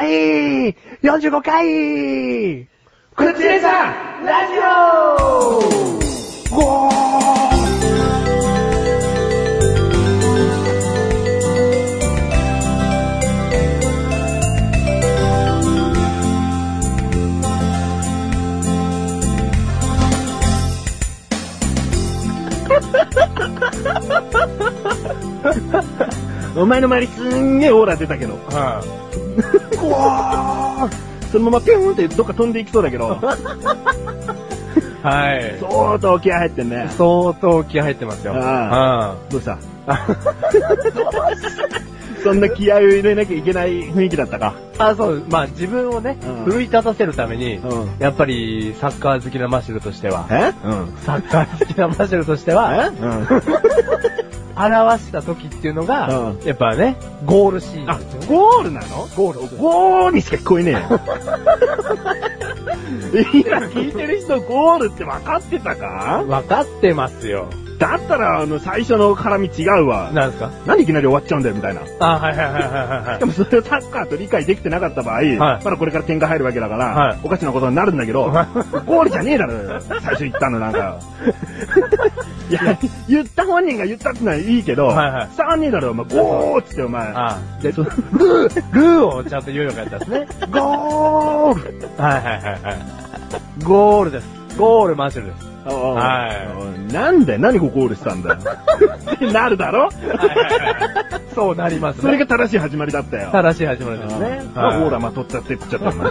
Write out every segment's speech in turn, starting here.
第45回。くつねさん、ラジオ。ゴー お前の周りすんげえオーラ出たけど。はうわーそのままピューンってどっか飛んでいきそうだけど、い。はい。相当気合入ってんね。相当気合入ってますよ。あどうした？そんな気合を入れなきゃいけない雰囲気だったか。あ、そう、まあ自分をね、うん奮い立たせるために、うんやっぱりサッカー好きなマシュルとしては、え？うん。サッカー好きなマシュルとしては、表した時っていうのが、うんやっぱね、ゴールシーンあ。ゴールなの？ゴール。ゴーにしか聞こえねえよ。今聞いてる人ゴールって分かってたか？分かってますよ。だったら、あの、最初の絡み違うわ。なんですか？なんでいきなり終わっちゃうんだよ、みたいな。あ、はいはいはいはいはいで。もそれをサッカーと理解できてなかった場合、まだこれから点が入るわけだから、はいおかしなことになるんだけど、はゴールじゃねえだろ、最初言ったのなんか。いや、言った本人が言ったってのはいいけど、はいはい伝わんねえだろ、お前、ゴーっつってお前。あで、そルー、ルーをちゃんと言うようになったんですね。ゴールはいはいはいはい。ゴールです。ゴールマシュルです。はなんだよ、何こゴールしたんだよ。っ てなるだろ？そうなりますね。それが正しい始まりだったよ。正しい始まりですね。あオーラまとっちゃって言っちゃったお前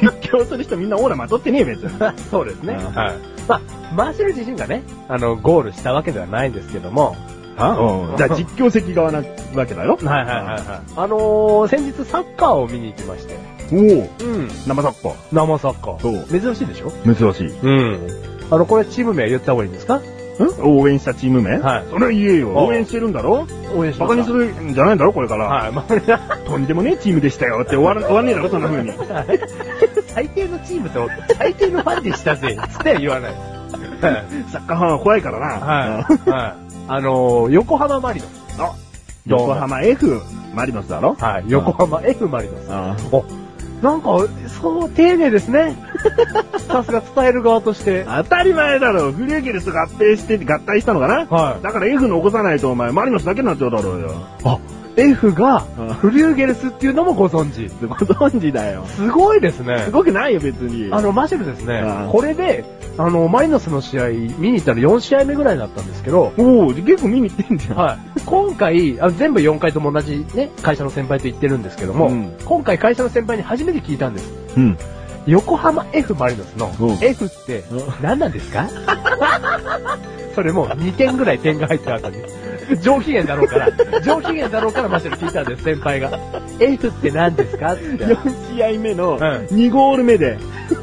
実況する人みんなオーラまとってねえ別に。そうですね。うんはい。まあ、マシュル自身がね、あの、ゴールしたわけではないんですけども、うんじゃあ実況席側なわけだよ。はいはいはいはい。あのー、先日サッカーを見に行きまして、おおうん。生サッカー。生サッカそうー。珍しいでしょ？珍しい。うん。あの、これチーム名言った方がいいんですか？ん？応援したチーム名？はいそれは言えよ。あ応援してるんだろ？応援しバカにするんじゃないんだろこれから。はい、まあ、とんでもねえチームでしたよって終わら終わんねえだろそんな風に。最低のチームと最低のファンでしたぜ、つって言わない。サッカーファンは怖いからな。はい。はい。あのー、横浜マリノス。あ横浜 F マリノスだろ？はい。横浜 F マリノス。あお、なんか、そう、丁寧ですね。さすが伝える側として。当たり前だろ。フリューゲルス合併して合体したのかな？はいだから F 残さないとお前マリノスだけになっちゃうだろうよ。あ、F がうん、フリューゲルスっていうのもご存知。ご存知だよ。すごいですねす。ごくないよ別に。あの、マシュルですねうん。これで、あの、マリノスの試合、見に行ったら4試合目ぐらいだったんですけど、おお結構見に行ってんじゃん。はい。今回、あ全部4回とも同じね、会社の先輩と言ってるんですけども、うん今回会社の先輩に初めて聞いたんです。うん。横浜 F マリノスのうん F ってうん何なんですか？それも2点ぐらい点が入ってる後に。上機嫌だろうから、上機嫌だろうからマシュル聞いたんです、先輩が。F って何ですか？って。4試合目のん。2ゴール目で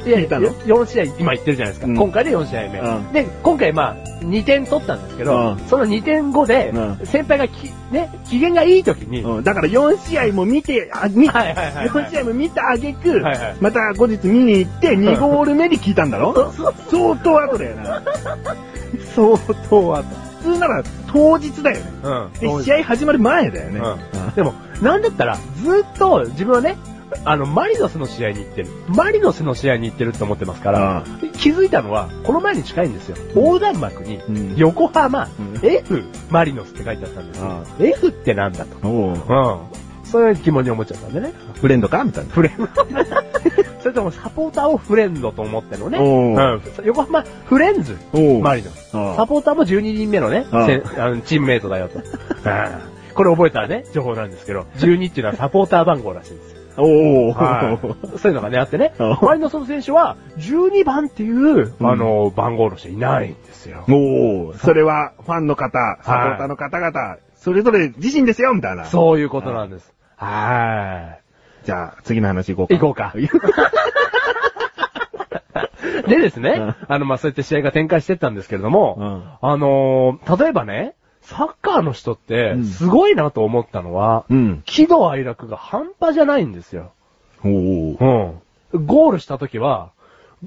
聞いたの。4試合、今言ってるじゃないですか。うん。今回で4試合目。うん。で、今回まあ、2点取ったんですけど、うん。その2点後で、うん。先輩がき、ね、機嫌がいい時に、うん。だから4試合も見て、あ、見、はいはいはいはい。4試合も見たあげく、はいはいまた後日見に行って2ゴール目で聞いたんだろ？相当後だよな。相当後。普通なら当日だよね。うん。で試合始まる前だよね。うんでも、なんだったら、ずっと自分はね、あの、マリノスの試合に行ってる。マリノスの試合に行ってるって思ってますから、気づいたのは、この前に近いんですよ。横断幕に、うん横浜、うん F、マリノスって書いてあったんですよ。F ってなんだと。うん。そういう疑問に思っちゃったんでね。フレンドか？みたいな。フレンド。それともサポーターをフレンドと思ってるのね。横浜フレンズ、マリノス。サポーターも12人目のね、あのチームメイトだよと。これ覚えたらね、情報なんですけど、12っていうのはサポーター番号らしいんですよ。おお、はい。そういうのがね、あってね。あマリノスの選手は、12番っていう、うんあの、番号の人いないんですよ。おお、それはファンの方、サポーターの方々、それぞれ自身ですよみたいな。そういうことなんです。はじゃあ、次の話行こうか。行こうかい。でですねうん、あの、まあ、そうやって試合が展開してったんですけれども、うんあのー例えばね、サッカーの人ってう、んすごいなと思ったのは、うん。喜怒哀楽が半端じゃないんですよ。おお。うん。ゴールした時は、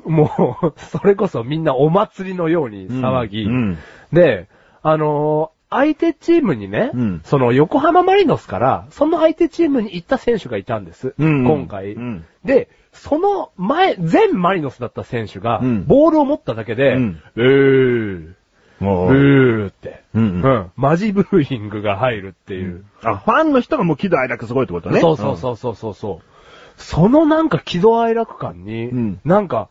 もう、それこそみんなお祭りのように騒ぎ、うん。で、あのー相手チームにね、うん。その横浜マリノスから、その相手チームに行った選手がいたんです。うんうん。今回、うん。で、その前、全マリノスだった選手が、うん。ボールを持っただけで、うん。えー、もうーって、うんうん。マジブーイングが入るっていう。あ、ファンの人がもう喜怒哀楽すごいってことね。そうそうそうそうそうそう。そのなんか喜怒哀楽感に、うん。なんか、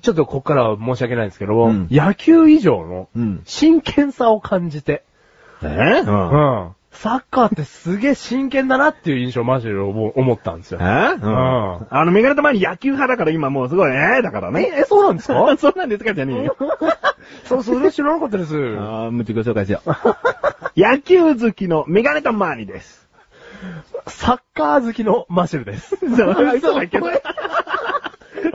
ちょっとこっからは申し訳ないんですけど、うん。野球以上のうん。真剣さを感じて、うん。え？ううん。ん。サッカーってすげえ真剣だなっていう印象をマジで思思ったんですよ。え？うん。あの、メガネたまに野球派だから今もうすごい、ええだからえ、ね。え、そうなんですか？そうなんですかじゃねえよ。そう、それ知らなかったです。あー、むちご紹介しよう。野球好きのメガネタマーニです。サッカー好きのマシュルです。嘘だけどこれ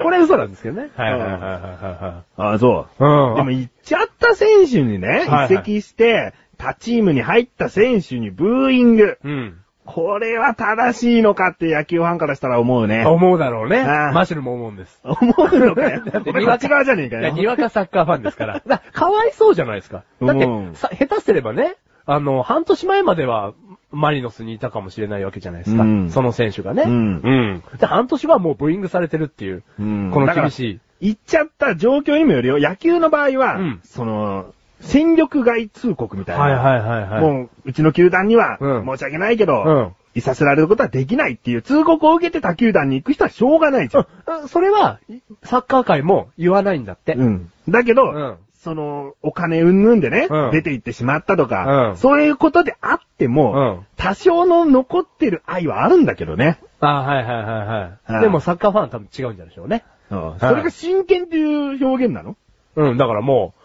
これ嘘なんですけどね。はいはいはいはいはああ、そう。い。うん。でも行っちゃった選手にね、移籍して、他チームに入った選手にブーイング。うん。これは正しいのかって野球ファンからしたら思うね。思うだろうね。マシュルも思うんです。思うのかよ。だって俺こっち側じゃねえかいや、よ。にわかサッカーファンですから。だかわいそうじゃないですか。だってうん、さ、下手すればね、あの、半年前までは、マリノスにいたかもしれないわけじゃないですか。うんその選手がね。うんうん。で、半年はもうブーイングされてるっていう。うんこの厳しい。行っちゃった状況にもよるよ。野球の場合は、うんその、戦力外通告みたいな。はいはいはいはい。もう、うちの球団には、うん申し訳ないけど、うんいさせられることはできないっていう通告を受けて他球団に行く人はしょうがないじゃん。うんそれは、サッカー界も言わないんだって。うん。だけど、うんその、お金うんぬんでね、うん出て行ってしまったとか、うんそういうことであっても、うん多少の残ってる愛はあるんだけどね。あはいはいはいはい。うんでもサッカーファンは多分違うんじゃないでしょうね。それが真剣っていう表現なの？うん、だからもう、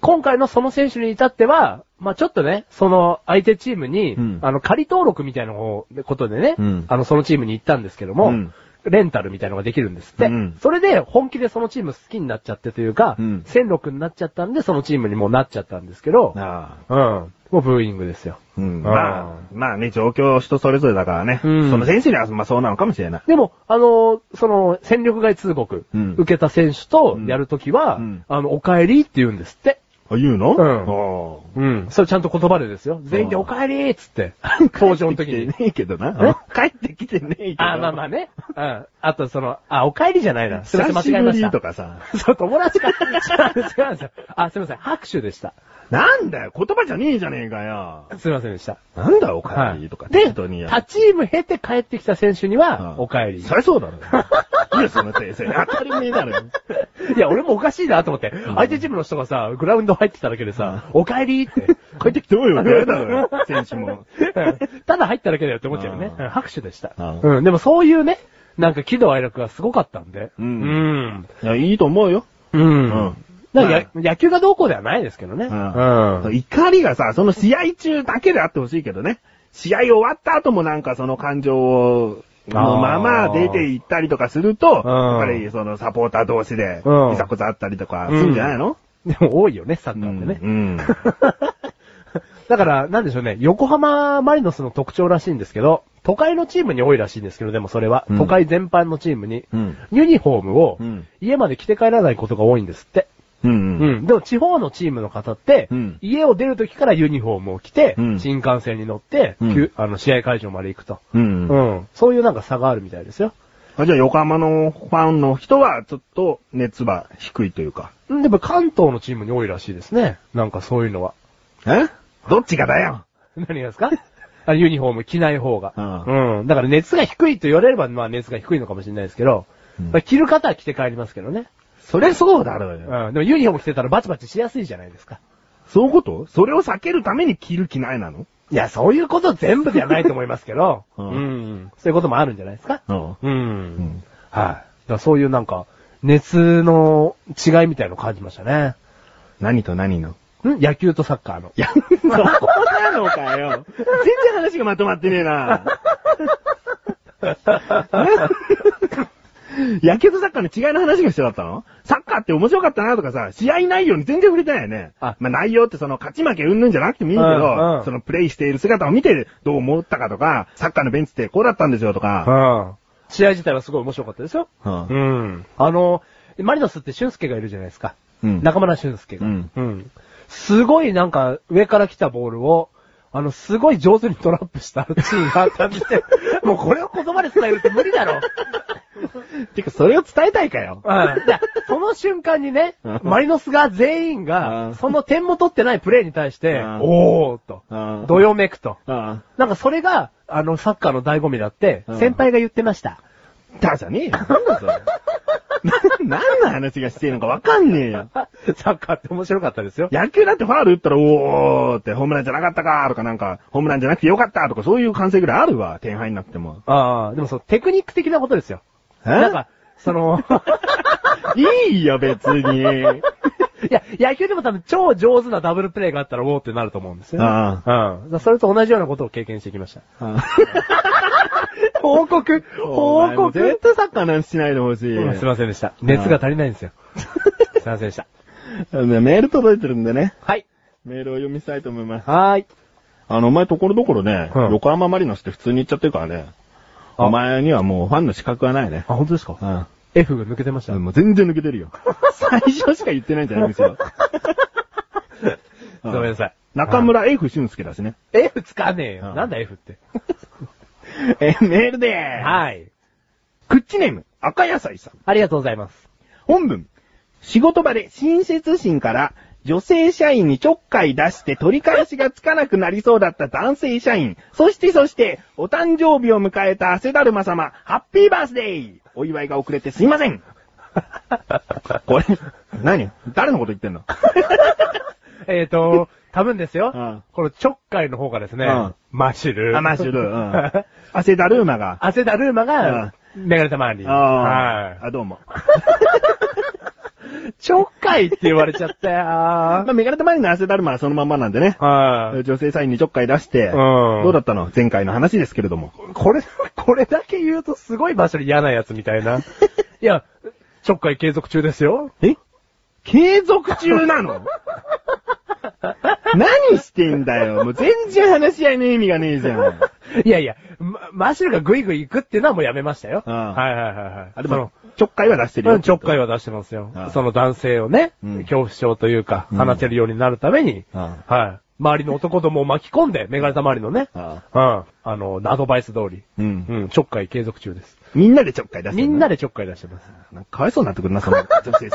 今回のその選手に至っては、まあちょっとね、その相手チームに、うんあの、仮登録みたいなことでね、うんあの、そのチームに行ったんですけども、うんレンタルみたいなのができるんですって。うんそれで本気でそのチーム好きになっちゃってというか、うん戦力になっちゃったんで、そのチームにもうなっちゃったんですけど、あうん。もうブーイングですよ。うん、あまあ、まあね、状況人それぞれだからね。うんその選手には、まあそうなのかもしれない。でも、あの、その、戦力外通告、うん受けた選手とやるときは、うんあの、お帰りって言うんですって。あ、言うの？うんうん。うん。それちゃんと言葉でですよ。全員でお帰りっつって。登場の時に。帰ってきてねえけどな。帰ってきてねえけど。あ、まあまあね。うん。あとその、あ、お帰りじゃないな。すいません、間違えました。とかさ。そう、友達が、違う、違うんですよ。あ、すいません、拍手でした。なんだよ、言葉じゃねえじゃねえかよ。すいませんでした。なんだよ、お帰はい。りとか、で、他チーム経て帰ってきた選手には、お帰り。そりゃそうだろ。いや、その訂正。当たり前だろ。いや、俺もおかしいなと思って、相手チームの人がさ、グラウンド入ってただけでさ、お帰りって、帰ってきておいよ、誰だよ、選手も。ただ入っただけだよって思っちゃうよね。拍手でした。うん、でもそういうね、なんか喜怒哀楽がすごかったんで。うんうん。いや、いいと思うよ。うん。うんだ野球がどうこうではないですけどね。うん怒りがさ、その試合中だけであってほしいけどね。試合終わった後もなんかその感情を、のまま出て行ったりとかすると、うん。やっぱりそのサポーター同士でうん、いざこざあったりとかするんじゃないの？でも多いよね、サッカーってね。うん。だから、なんでしょうね、横浜マリノスの特徴らしいんですけど、都会のチームに多いらしいんですけど、でもそれは、うん。都会全般のチームに、うん。ユニフォームをうん。家まで着て帰らないことが多いんですって。うん。ううん。ん。でも地方のチームの方って、うん家を出る時からユニフォームを着て、うん新幹線に乗って、あの試合会場まで行くと。うん。うん。そういうなんか差があるみたいですよ。あじゃあ横浜のファンの人はちょっと熱は低いというか。んでも関東のチームに多いらしいですね。なんかそういうのは。え？どっちがだよ？何がですか？あユニフォーム着ない方が。ううん。だから熱が低いと言われれば、まあ熱が低いのかもしれないですけど、うんまあ着る方は着て帰りますけどね。そりゃそうだろうよ。うん。でもユニフォーム着てたらバチバチしやすいじゃないですか。そういうこと？それを避けるために着る着ないなの？いや、そういうこと全部ではないと思いますけど、う うんん。そういうこともあるんじゃないですか？うん。うん。はい。だからそういうなんか、熱の違いみたいのを感じましたね。何と何の？ん？野球とサッカーの。いや、そこなのかよ。全然話がまとまってねえな。野球とサッカーの違いの話が必要だったの？サッカーって面白かったなとかさ、試合内容に全然触れてないよね。あまあ内容ってその勝ち負けうんぬんじゃなくてもいいけど、うんうんそのプレイしている姿を見てどう思ったかとか、サッカーのベンチってこうだったんですよとか。うん。試合自体はすごい面白かったですよ。うんうん。あの、マリノスって俊介がいるじゃないですか。うん中村俊介が。うんうん。すごいなんか上から来たボールを、あの、すごい上手にトラップしたシーンがあったんですよ。もうこれを言葉で伝えるって無理だろ。てか、それを伝えたいかよ。うん。でその瞬間にねうん、マリノスが全員うが、んその点も取ってないプレーに対して、うんおーっと、うんどよめくと。あなんかそれが、あの、サッカーの醍醐味だってう、ん先輩が言ってました。あ。だじゃねえよ。なんだそれ。な、何の話がしてるのかわかんねえよ。サッカーって面白かったですよ。野球だってファール打ったら、おーって、ホームランじゃなかったかとかなんか、ホームランじゃなくてよかったとか、そういう感性ぐらいあるわ。点入んなくても。ああ、でもそう、テクニック的なことですよ。え？なんか、その、いいよ、別に。いや、野球でも多分超上手なダブルプレーがあったらウォーってなると思うんですよ、ね。あうん。それと同じようなことを経験してきました。報告報告絶対サッカーなんしないでほしい。うんすいませんでした。熱が足りないんですよ。すいませんでした。ねメール届いてるんでね。はい。メールを読みしたいと思います。はーい。あの、お前ところどころね、うん横浜マリノスって普通に言っちゃってるからね。あお前にはもうファンの資格はないね。あ、本当ですか？うん。?F が抜けてました。もう全然抜けてるよ。最初しか言ってないんじゃないですよ。ごめんなさい。中村 F 俊介だしね。F つかねえよ。うんなんだ F って。え、メールでーす。はい。クッチネーム、赤野菜さん。ありがとうございます。本文。仕事場で親切心から女性社員にちょっかい出して取り返しがつかなくなりそうだった男性社員。そしてそして、お誕生日を迎えた汗だるま様、ハッピーバースデーお祝いが遅れてすいません。これ、何？誰のこと言ってんの？えっと、多分ですよ。うんこのちょっかいの方がですね、うんマッシュル。アマシュル、うん。汗だるまが。汗だルーマが、メガネたまわり。ああ、はい。あ、どうも。ちょっかいって言われちゃったよ。まあ、メガネたまわりの汗だるまはそのまんまなんでね。はい。女性社員にちょっかい出して、んどうだったの？前回の話ですけれども。これ、これだけ言うとすごい場所で嫌なやつみたいな。いや、ちょっかい継続中ですよ。え？継続中なの？何してんだよ。もう全然話し合いの意味がねえじゃん。いやいや、ま、マッシュルがグイグイ行くっていうのはもうやめましたよ。うんはいはいはいはい。あ、でも、ちょっかいは出してるよ。うん、ちょっかいは出してますよあ。あその男性をね、うん恐怖症というか、うん話せるようになるために、あはい。周りの男どもを巻き込んで、メガネた周りのね、あうん。あの、アドバイス通り、うん。うん、ちょっかい継続中です。みんなでちょっかい出してるみんなでちょっかい出してます。なんかかわいそうになってくるな、その女性。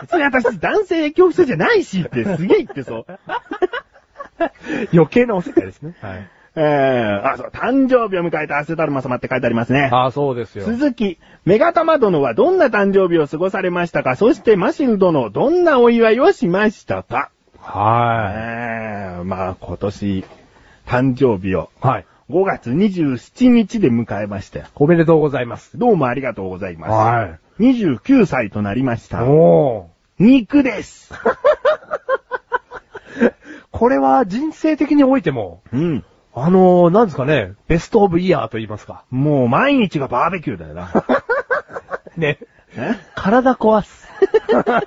別に私、男性恐怖症じゃないしって、すげえ言ってそう。余計なおせっかいですね。はい。えー、あ、そう、誕生日を迎えた汗だるま様って書いてありますね。ああ、そうですよ。続き、メガタマ殿はどんな誕生日を過ごされましたか？そしてマシル殿、どんなお祝いをしましたか？はえー、まあ今年、誕生日をい。はい。5月27日で迎えましたよ。おめでとうございます。どうもありがとうございます。はい。29歳となりました。おー。肉です。これは人生的においても、うん。あのー、なんですかね、ベストオブイヤーと言いますか。もう毎日がバーベキューだよな。ね。え？体壊す。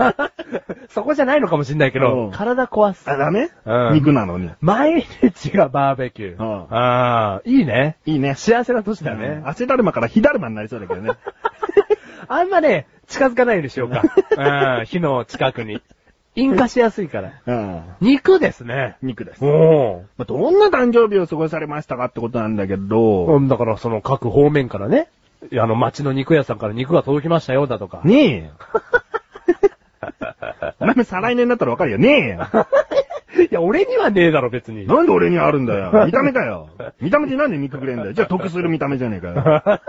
そこじゃないのかもしんないけうどん、体壊す。あ、ダメ？うん肉なのに。毎日がバーベキュー。うんああ、いいね。いいね。幸せな年だね。うん汗だるまから火だるまになりそうだけどね。あんまね、近づかないようにしようか。うん、火の近くに。引火しやすいから。うん。肉ですね。肉です。おまあどんな誕生日を過ごされましたかってことなんだけど、うん。だからその各方面からね、あの町の肉屋さんから肉が届きましたよだとか。ねえよ。お前も再来年になったらわかるよ。ねえよ。いや、俺にはねえだろ別に。なんで俺にあるんだよ。見た目かよ。見た目でなんで肉くれんだよ。じゃあ得する見た目じゃねえかよ。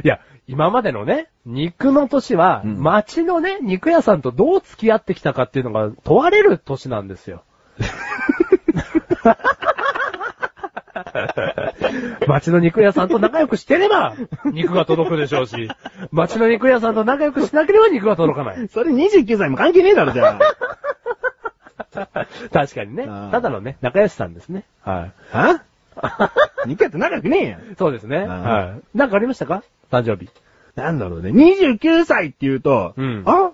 いや、今までのね、肉の年は、うん町のね、肉屋さんとどう付き合ってきたかっていうのが問われる年なんですよ。町の肉屋さんと仲良くしてれば、肉が届くでしょうし、町の肉屋さんと仲良くしなければ肉が届かない。それ29歳も関係ねえだろ、じゃ 確かにねあ。ーただのね、仲良しさんですね。はい。あ。は？肉屋って仲良くねえよ。そうですね。はい。なんかありましたか？誕生日。なんだろうね。29歳って言うと、うんあ？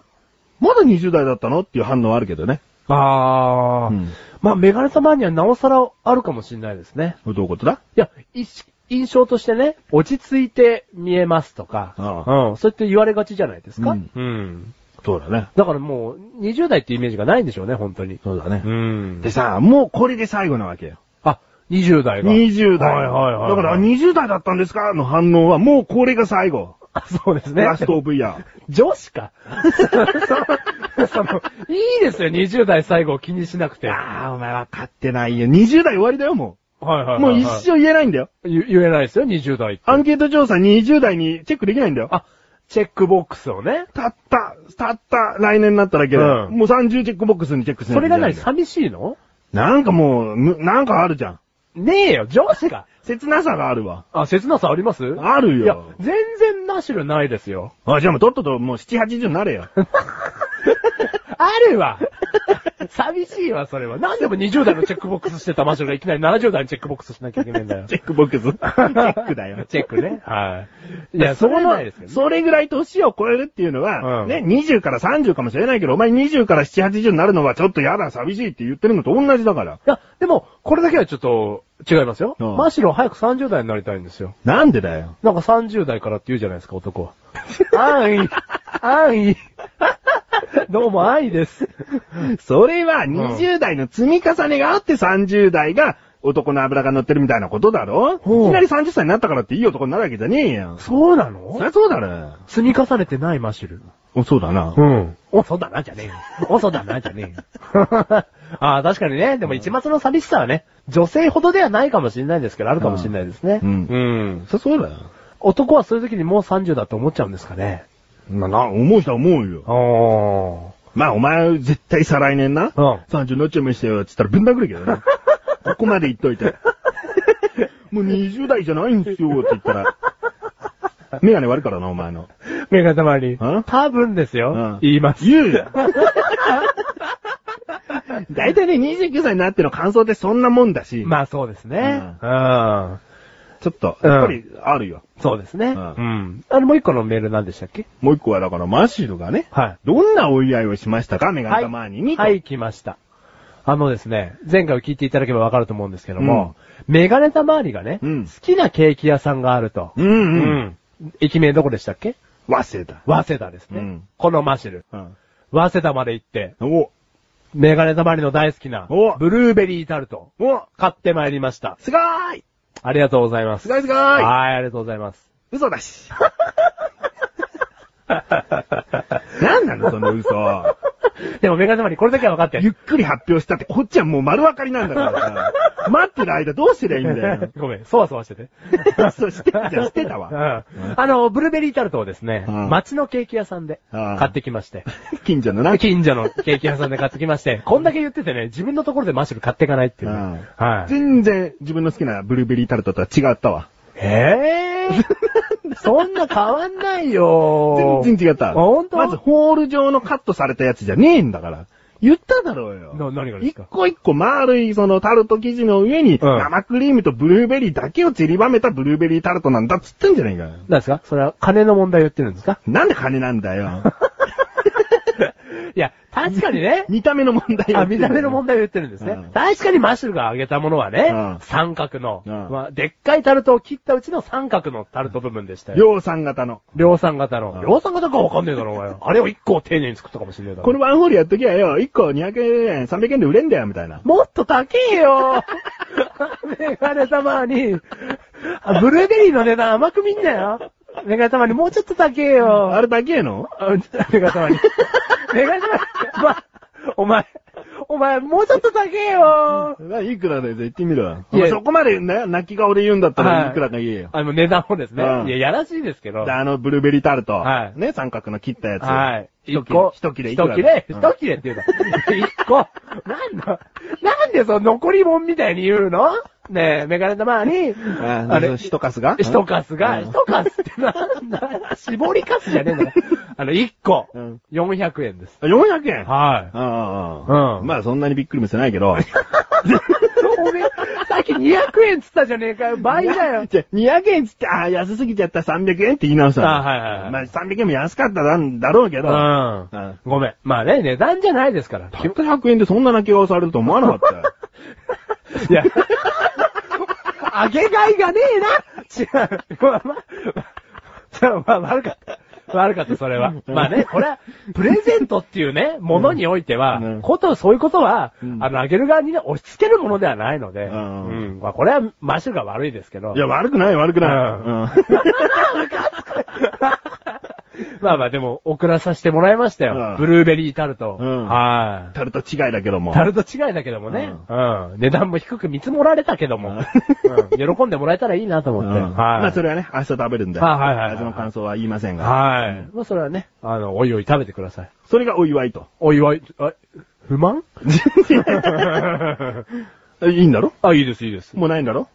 まだ20代だったの？っていう反応はあるけどね。あー。うんまあ、メガネ様にはなおさらあるかもしれないですね。どういうことだ？いや、い印象としてね、落ち着いて見えますとか、あうん、そうやって言われがちじゃないですか？うんうん。そうだね。だからもう、20代ってイメージがないんでしょうね、本当に。そうだね。んでさ、もうこれで最後なわけよ。あ、20代が。20代。はいはいはい。だから、20代だったんですか？の反応は、もうこれが最後。あそうですね。ラストオブイヤー。女子か。そその、いいですよ、20代最後を気にしなくて。はいああ、お前分かってないよ。20代終わりだよ、も。はいはいうもう一生言えないんだよ。言言えないですよ、20代って。アンケート調査20代にチェックできないんだよ。あ、チェックボックスをね。たった、たった来年になっただけで、うんもう30チェックボックスにチェックしないそれがない寂しいの？なんかもう、むなんかあるじゃん。ねえよ、女子か。切なさがあるわ。あ、切なさあります？あるよいや、全然ナシュルないですよ。あ、じゃあもうとっとともう7、80になれよ。あるわ寂しいわ、それは。なんでも20代のチェックボックスしてたマシュルがいきなり70代のチェックボックスしなきゃいけないんだよ。チェックボックス。チェックだよ。チェックね。はい。いや、それはその。それぐらい年を超えるっていうのは、うんね、20から30かもしれないけど、お前20から7、80になるのはちょっとやだ、寂しいって言ってるのと同じだから。いや、でも、これだけはちょっと違いますよ。うんマシロ早く30代になりたいんですよ。なんでだよ。なんか30代からって言うじゃないですか、男は。安易。安易。どうも安易です。それは20代の積み重ねがあって30代が男の油が乗ってるみたいなことだろいきなり30歳になったからっていい男になるわけじゃねえよ。そうなの？そりゃそうだろ。積み重ねてないマシル。お、そうだな。ん。お、そうだな、じゃねえよ。お、そうだな、じゃねえよ。ああ、確かにね。でも一末の寂しさはね、女性ほどではないかもしれないですけど、あるかもしれないですね。うんうん。そそうだよ。男はそういう時にもう30だと思っちゃうんですかね。まあ、な、思う人は思うよ。おー。まあ、お前、絶対再来年な。うん30になっちゃいましたよ、つったらぶん殴るけどね。ここまで言っといて。もう20代じゃないんですよ、って言ったら。メガネ割るからな、お前の。目がたまり。ん？多分ですよ。うん言います。言うよ。大体ね、29歳になっての感想ってそんなもんだし。まあそうですね。ううん。ちょっと、やっぱり、あるよ。そうですね。ううんん。あの、もう一個のメール何でしたっけ？もう一個はだから、マッシュルがね、はい。どんなお祝いをしましたか、メガネたまにに。はい、来ました。あのですね、前回を聞いていただければわかると思うんですけども、メガネたまわりがね、うん好きなケーキ屋さんがあると。うんうん。駅名どこでしたっけ？忘れた。早稲田ですね。うんこのマシル。うん。早稲田まで行って、お、メガネたまわりの大好きな、おブルーベリータルト、お、買ってまいりました。すごーいありがとうございます。すごいすごいはい、ありがとうございます。嘘だし。なんなの、その嘘。でもメガネたまわりこれだけは分かってゆっくり発表したって、こっちはもう丸分かりなんだからさ。待ってる間どうすりゃいいんだよ。ごめん、そわそわしてて。そう、してたじゃん、してたうんわ。あの、ブルーベリータルトをですね、うん街のケーキ屋さんでうん買ってきまして、近所のな。近所のケーキ屋さんで買ってきまして、こんだけ言っててね、自分のところでマッシュル買っていかないっていうね。はい。全然自分の好きなブルーベリータルトとは違ったわ。えー、そんな変わんないよ全然違った。あほんとまずホール状のカットされたやつじゃねえんだから。言っただろうよ。な何がです一か個一個丸いそのタルト生地の上にうん生クリームとブルーベリーだけを散りばめたブルーベリータルトなんだっつってんじゃねえかよ。何ですか？それは金の問題を言ってるんですか？なんで金なんだよ。いや、確かにね。見た目の問題をあ、見た目の問題を言ってるんですね。うん確かにマッシュルが揚げたものはね、うん三角の、うんまあ、でっかいタルトを切ったうちの三角のタルト部分でしたよ。量産型の。量産型の。うん量産型かわかんねえだろ、お前。あれを一個丁寧に作ったかもしれねえだろ。これワンホールやっときゃよ、1個200円、300円で売れんだよ、みたいな。もっと高えよ メガネたまに。あブルーベリーの値段甘く見んなよ。メガネたまにもうちょっと高えよ。あれだけの？あメガネたまに。メガネたまに。ま、お前、お前、もうちょっと高えよ。いくらだよ、言ってみろ。いやそこまでね、泣き顔で言うんだったはいらいくらか言えよ。あの、値段もですね。うんいや、やらしいですけど。で、あの、ブルーベリータルト。はいね、三角の切ったやつ。はい。一一個。一切れ一切れうん一切れっていうの。一個。なんだなんでその残り物みたいに言うの？ねえ、メガネたまに、ああれ、一カスが？一カスが、うん。一カスってなんだ？絞りカスじゃねえんだよ。あの、一個。う、ん。400円です。400円？はああ、ああうん。まあそんなにびっくりもしてないけど。き200円つったじゃねえかよ。倍だよ。じゃあ200円つって、ああ、安すぎちゃった300円って言い直したの。あはいはいはいまあ300円も安かったんだろうけど。うんうん。ごめん。まあね、値段じゃないですから。たった100円でそんな泣き顔されると思わなかったよ。いや、上げがいがねえな違う。まあ、まあ、ちょ、まあ、悪かった。悪かった、それは。まあね、これは、プレゼントっていうね、ものにおいては、うん。こと、そういうことは、うん。あの、あげる側にね、押し付けるものではないので、うん。うん。まあ、これは、マッシュが悪いですけど。いや、悪くない、悪くない。うん。うん まあまあ、でも、送らさせてもらいましたよ。うんブルーベリータルト。うんはい。タルト違いだけども。タルト違いだけどもね。うん。値段も低く見積もられたけども。うんうん。喜んでもらえたらいいなと思って。うんはい。まあ、それはね、明日食べるんで。はいはいはいはい味の感想は言いませんが。はい。まあ、それはね、あの、おいおい食べてください。それがお祝いと。お祝い、あ、不満？いいんだろ？あ、いいです、いいです。もうないんだろ？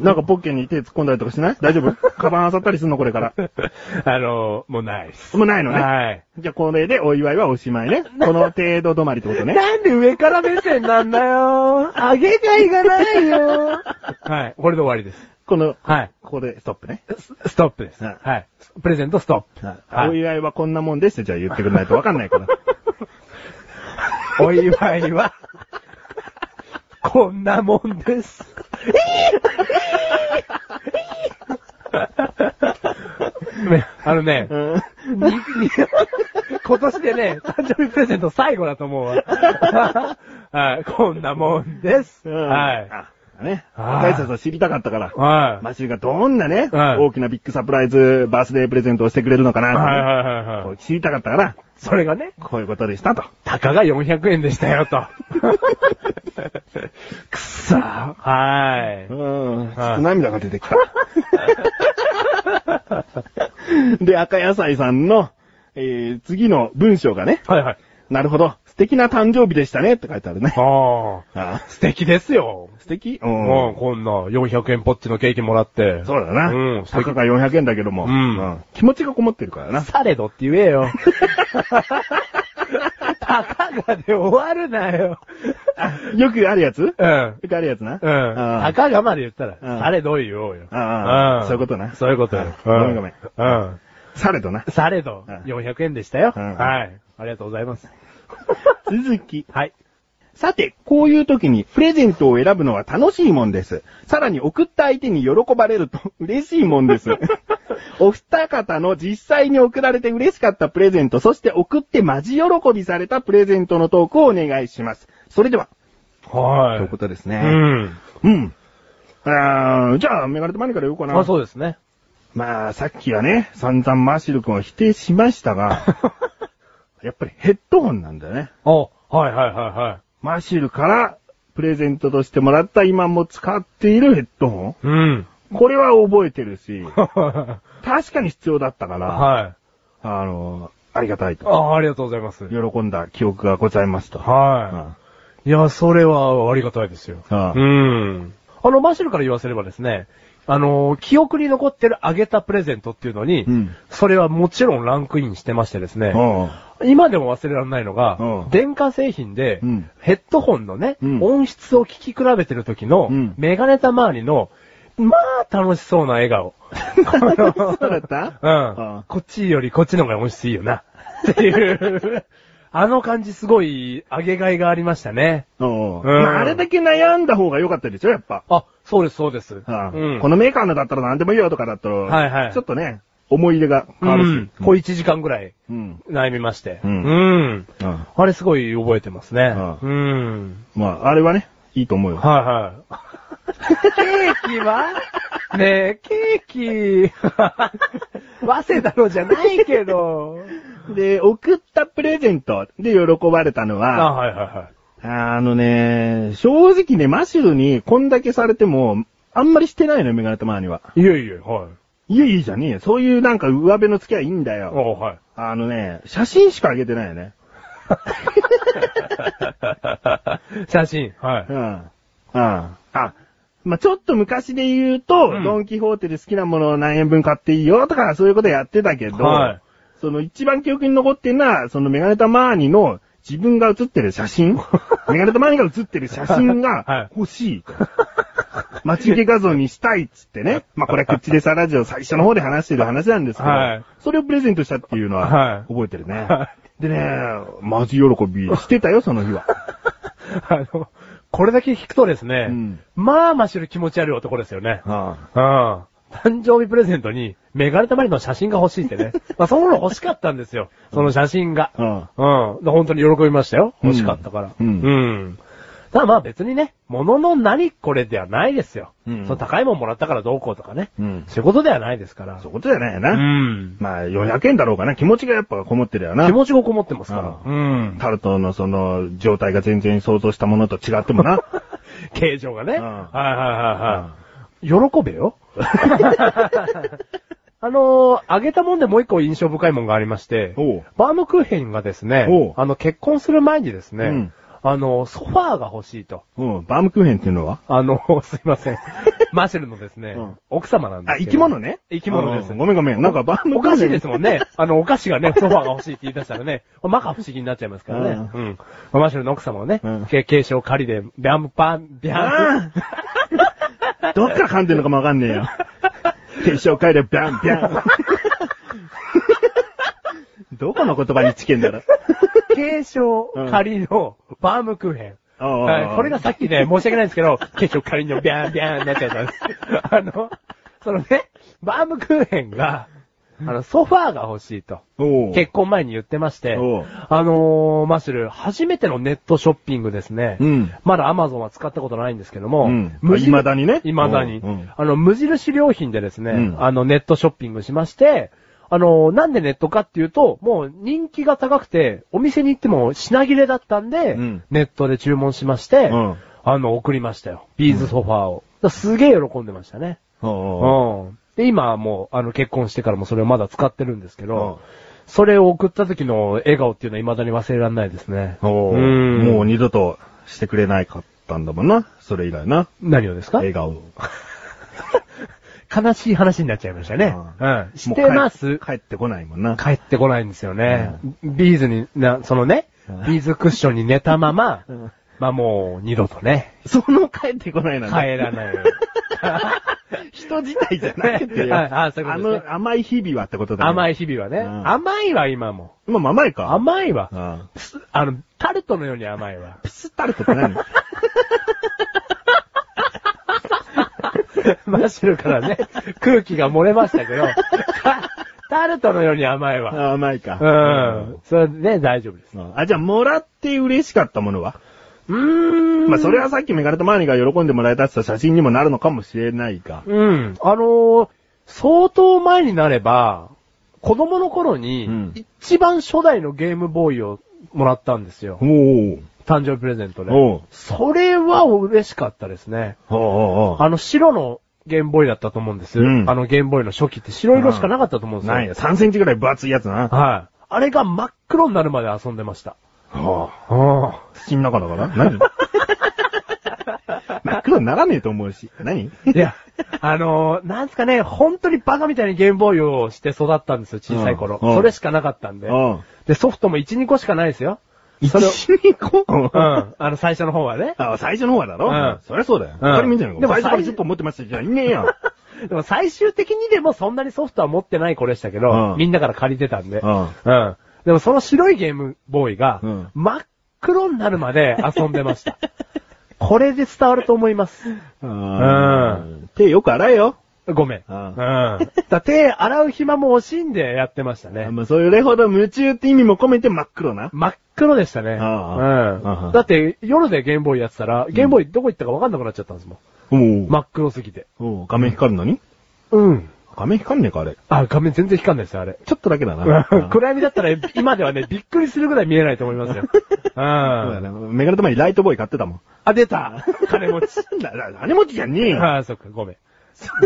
なんかポッケに手突っ込んだりとかしない？大丈夫？カバン漁ったりすんのこれから。う、あの、もうないです。もうないのね。はい。じゃあこれでお祝いはおしまいね。この程度止まりってことね。なんで上から目線なんだよ。上げがいがないよ。はい。これで終わりです。この、はい。ここでストップね。スストップです。はいはい。プレゼントストップ。はいお祝いはこんなもんですってじゃあ言ってくれないとわかんないから。お祝いは、こんなもんです。ねあのね、うん今年でね、誕生日プレゼント最後だと思うわ。はい、こんなもんです。うんはい。あね。はい私たちは知りたかったから。はい。マシューがどんなね、はい大きなビッグサプライズバースデープレゼントをしてくれるのかなねはいはいはいこはい。う知りたかったから、それがね、こういうことでしたと。たかが400円でしたよ、と。くっそー。はい。うん。ちょはいっと涙が出てきた。で、赤野菜さんの、えー、次の文章がね、はいはい。なるほど、素敵な誕生日でしたねって書いてあるね。あ あ。あ素敵ですよ。素敵？ううん、こんな400円ポッチのケーキもらって。そうだな。うん。たかが400円だけども、うん気持ちがこもってるからな。されどって言えよ。たかがで終わるなよ。よくあるやつ？ようん。くあるやつな？うん。あたかがまで言ったら、うんされど言おうよ。ああんそういうことなそういうことよ。うんごめんごめんうん。されどな。されどうん、400円でしたよ。うんはい。ありがとうございます。続き。はい。さて、こういう時にプレゼントを選ぶのは楽しいもんです。さらに送った相手に喜ばれると 嬉しいもんです。お二方の実際に送られて嬉しかったプレゼント、そして送ってマジ喜びされたプレゼントのトークをお願いします。それでは、はということですうね。ん。うん。あーじゃあ、メガネとマニから言おうかな。あ、そうですね。まあ、さっきはね、散々マーシル君を否定しましたが、やっぱりヘッドホンなんだよね。お、はいはいはいはい。マーシルからプレゼントとしてもらった今も使っているヘッドホンうん。これは覚えてるし、は 確かに必要だったから、い。あの、ありがたいと。あありがとうございます。喜んだ記憶がございますと。はい。いや、それはありがたいですよ。ああうん。あの、マシルから言わせればですね、あの、記憶に残ってるあげたプレゼントっていうのに、うんそれはもちろんランクインしてましてですね、うん今でも忘れられないのが、うん。電化製品で、うん。ヘッドホンのね、うん。音質を聞き比べてる時の、うん。メガネた周りの、まあ楽しそうな笑顔。そうだった？うん。あこっちよりこっちの方が音質いいよな。っていう、あの感じすごい上げがいがありましたね。うんう。ん。まああれだけ悩んだ方が良かったでしょ、やっぱ。あ、そうです、そうです。あ。うん。このメーカーのだったら何でもいいよとかだと、はいはい。ちょっとね、思い入れが変わるし。うん小1時間ぐらいうん。悩みまして。うんうんうんあれすごい覚えてますね。ううん。まあ、あれはね、いいと思うよ。はいはい。ケーキは？ねえ、ケーキ。早稲田のじゃないけど。で、送ったプレゼントで喜ばれたのあ、は、はいはいはい。あのね、正直ね、マシュルにこんだけされても、あんまりしてないのよ、メガネとマーには。いえいえ、はい。いや、いいじゃねえよ。そういうなんか上辺の付き合いいいんだよ。おはい。あのね、写真しか上げてないよね。写真。はい。うん。うん。あ、まあ、ちょっと昔で言うと、うんドンキホーテで好きなものを何円分買っていいよとか、そういうことやってたけど、はいその一番記憶に残ってるのは、そのメガネタマーニの自分が写ってる写真 メガネタマーニが写ってる写真はがい欲しいと。待ち受け画像にしたいっつってね。まあ、これは口でさラジオ最初の方で話してる話なんですけど、はいそれをプレゼントしたっていうのははい覚えてるね。はでね、マジ喜びしてたよ、その日は。あの、これだけ聞くとですね、うんまあ、マシュル気持ち悪い男ですよね。あうん。誕生日プレゼントに、メガネたまりの写真が欲しいってね。まあ、そのの欲しかったんですよ。その写真が。うん。うん。で本当に喜びましたよ。欲しかったから。うんうん。ただまあ別にね、物の何これではないですよ。うんその高いもんもらったからどうこうとかね。うん。そういうことではないですから。そういうことじゃないよな。うん。まあ、400円だろうかな。気持ちがやっぱこもってるよな。気持ちがこもってますから。うん。タルトのその、状態が全然想像したものと違ってもな。形状がね。うんはいはいはいはい。喜べよ。あのー、あげたもんでもう一個印象深いもんがありまして、バームクーヘンがですねあの、結婚する前にですね、うんあの、ソファーが欲しいと。うん。バームクーヘンっていうのは？あの、すいません。マシェルのですね、うん奥様なんですあ、けど生き物ね？生き物ですうんごめんごめん。なんかバームクーヘン。おかしいですもんね。あの、お菓子がね、ソファーが欲しいって言い出したらね、まか不思議になっちゃいますからね。ううん。マシュルの奥様をねうん、け継承仮で、ビャンパン、ビャン。ああ どっから噛んでるのかもわかんねえよ。決勝会でビャンビャン。どこの言葉にチキンだろ。継承仮のバームクーヘン。はい、これがさっきね、申し訳ないんですけど、結局仮のビャンビャンになっちゃったんです。あの、そのね、バームクーヘンが、あの、ソファーが欲しいと。結婚前に言ってましてあのー、マッシュル、初めてのネットショッピングですね。うん。まだアマゾンは使ったことないんですけども、うん。未だにね。未だに。あの、無印良品でですね、うん。あの、ネットショッピングしまして、あのー、なんでネットかっていうと、もう人気が高くて、お店に行っても品切れだったんで、うんネットで注文しまして、うんあの、送りましたよ。ビーズソファーを。すげえ喜んでましたね。おうん。で、今はもう、あの、結婚してからもそれをまだ使ってるんですけうんど、それを送った時の笑顔っていうのは未だに忘れられないですね。もう二度としてくれないかったんだもんな。それ以来な。何をですか？笑顔。悲しい話になっちゃいましたね。ううん。してます帰帰ってこないもんな。帰ってこないんですよね。ビーズに、な、そのねうん、ビーズクッションに寝たままうん、まあもう二度とね、その帰ってこないな。帰らない。人自体じゃないあそういうことですねの甘い日々はってことだよ。甘い日々はね。うん甘いわ、今も。今も甘いか甘いわ。うん。あの、タルトのように甘いわ。プスタルトって何？マッシュルからね、空気が漏れましたけど、タ タルトのように甘いわ。あ甘いか。うん。それでね、大丈夫です。うん。あ、じゃあ、もらって嬉しかったものは？うーん。まあ、それはさっきメガネとマーニが喜んでもらえたって言った写真にもなるのかもしれないが。うん。あのー相当前になれば、子供の頃にうん、一番初代のゲームボーイをもらったんですよ。おー。誕生日プレゼントで。おうそれは嬉しかったですね。おうおうおうあの白のゲームボーイだったと思うんです。うんあのゲームボーイの初期って白色しかなかったと思うんですよ。ないよ。3センチぐらい分厚いやつな。はい。あれが真っ黒になるまで遊んでました。はあ。あ土の中だから？何？真っ黒にならねえと思うし。何？いや、あのーなんすかね、本当にバカみたいにゲームボーイをして育ったんですよ、小さい頃。うんうんそれしかなかったんで。うん。で、ソフトも1、2個しかないですよ。それを、一にこううん。あの、最初の方はね。あ、最初の方はだろ？うんそりゃそうだよ。うん当たり前じゃん。でも最初から最10本持ってましたじゃん。いねえよ。でも最終的にでもそんなにソフトは持ってない子でしたけど、うんみんなから借りてたんで。うんうん。でもその白いゲームボーイが、うん真っ黒になるまで遊んでました。これで伝わると思います。うん。手よく洗えよ。ごめん。ううんん。だ手洗う暇も惜しんでやってましたね。まあ、それほど夢中って意味も込めて真っ黒な。真っ黒でしたね。うん。だって夜でゲームボーイやってたら、ゲームボーイどこ行ったか分かんなくなっちゃったんですもん。おう真っ黒すぎて。おう画面光るのに？うん。画面光んねえか、あれ。あ、画面全然光んないですよ、あれ。ちょっとだけだな。うん暗闇だったら今ではね、びっくりするぐらい見えないと思いますよ。うん。そうだねメガネと前にライトボーイ買ってたもん。あ、出た金持ち。金持ちじゃねえよ。ああ、そっか、ごめん。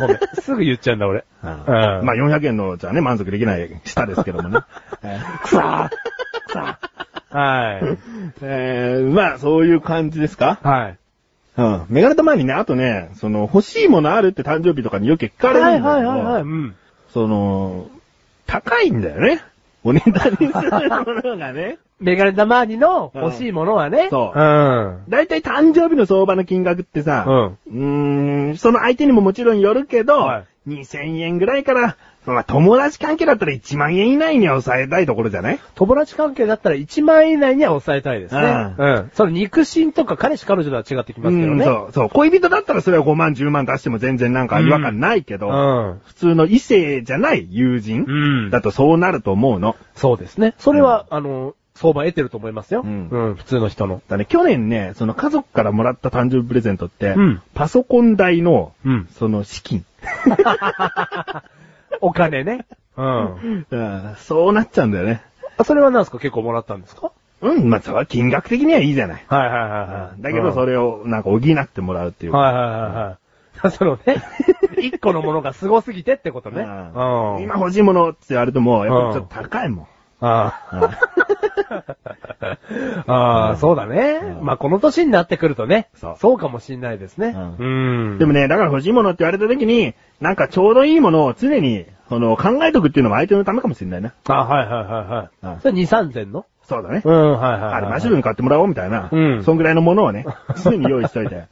ごめん。すぐ言っちゃうんだ、俺。うんうんまあ400円のじゃね、満足できない舌ですけどもね。えーくさーくさーはい。えーまあそういう感じですか？はい。うん。メガネと前にね、あとね、その欲しいものあるって誕生日とかによく聞かれるんだけど、はいはいはいはい。うん。その、高いんだよね。お値段にするものがね。メガネたまーにの欲しいものはね。そううん。だいたい誕生日の相場の金額ってさ、うんうーん、その相手にももちろんよるけど、はい2000円ぐらいからまあ、友達関係だったら1万円以内には抑えたいところじゃない？友達関係だったら1万円以内には抑えたいですね。ううん。その肉親とか彼氏彼女とは違ってきますけどね。うんそう、そう。恋人だったらそれは5万、10万出しても全然なんか違和感ないけど、うん。普通の異性じゃない友人うんだとそうなると思うの。そうですね。それは、あの、相場得てると思いますよ。うんうん、普通の人の。だね、去年ね、その家族からもらった誕生日プレゼントって、うんパソコン代の、うん。その資金、お金ね。うん。うんそうなっちゃうんだよね。あそれは何ですか？結構もらったんですか？うん、まあ、それは金額的にはいいじゃない。はいはいはいはい。だけどそれ、れをなんか補ってもらうっていう。はいはいはいはい。そのね、一個のものが凄すぎてってことね。うんうん。今欲しいものって言われても、やっぱりちょっと高いもん。ああ。ああ、そうだね。うんまあ、この年になってくるとね、そうかもしんないですね。ううん。でもね、だから欲しいものって言われた時に、なんかちょうどいいものを常に、その、考えとくっていうのも相手のためかもしれないな。あはいはいはいはい。うんそれ2、3千の？そうだね。うん、はいはいはい。あれ、マシュルに買ってもらおうみたいな。うんそんぐらいのものをね、常に用意しといて。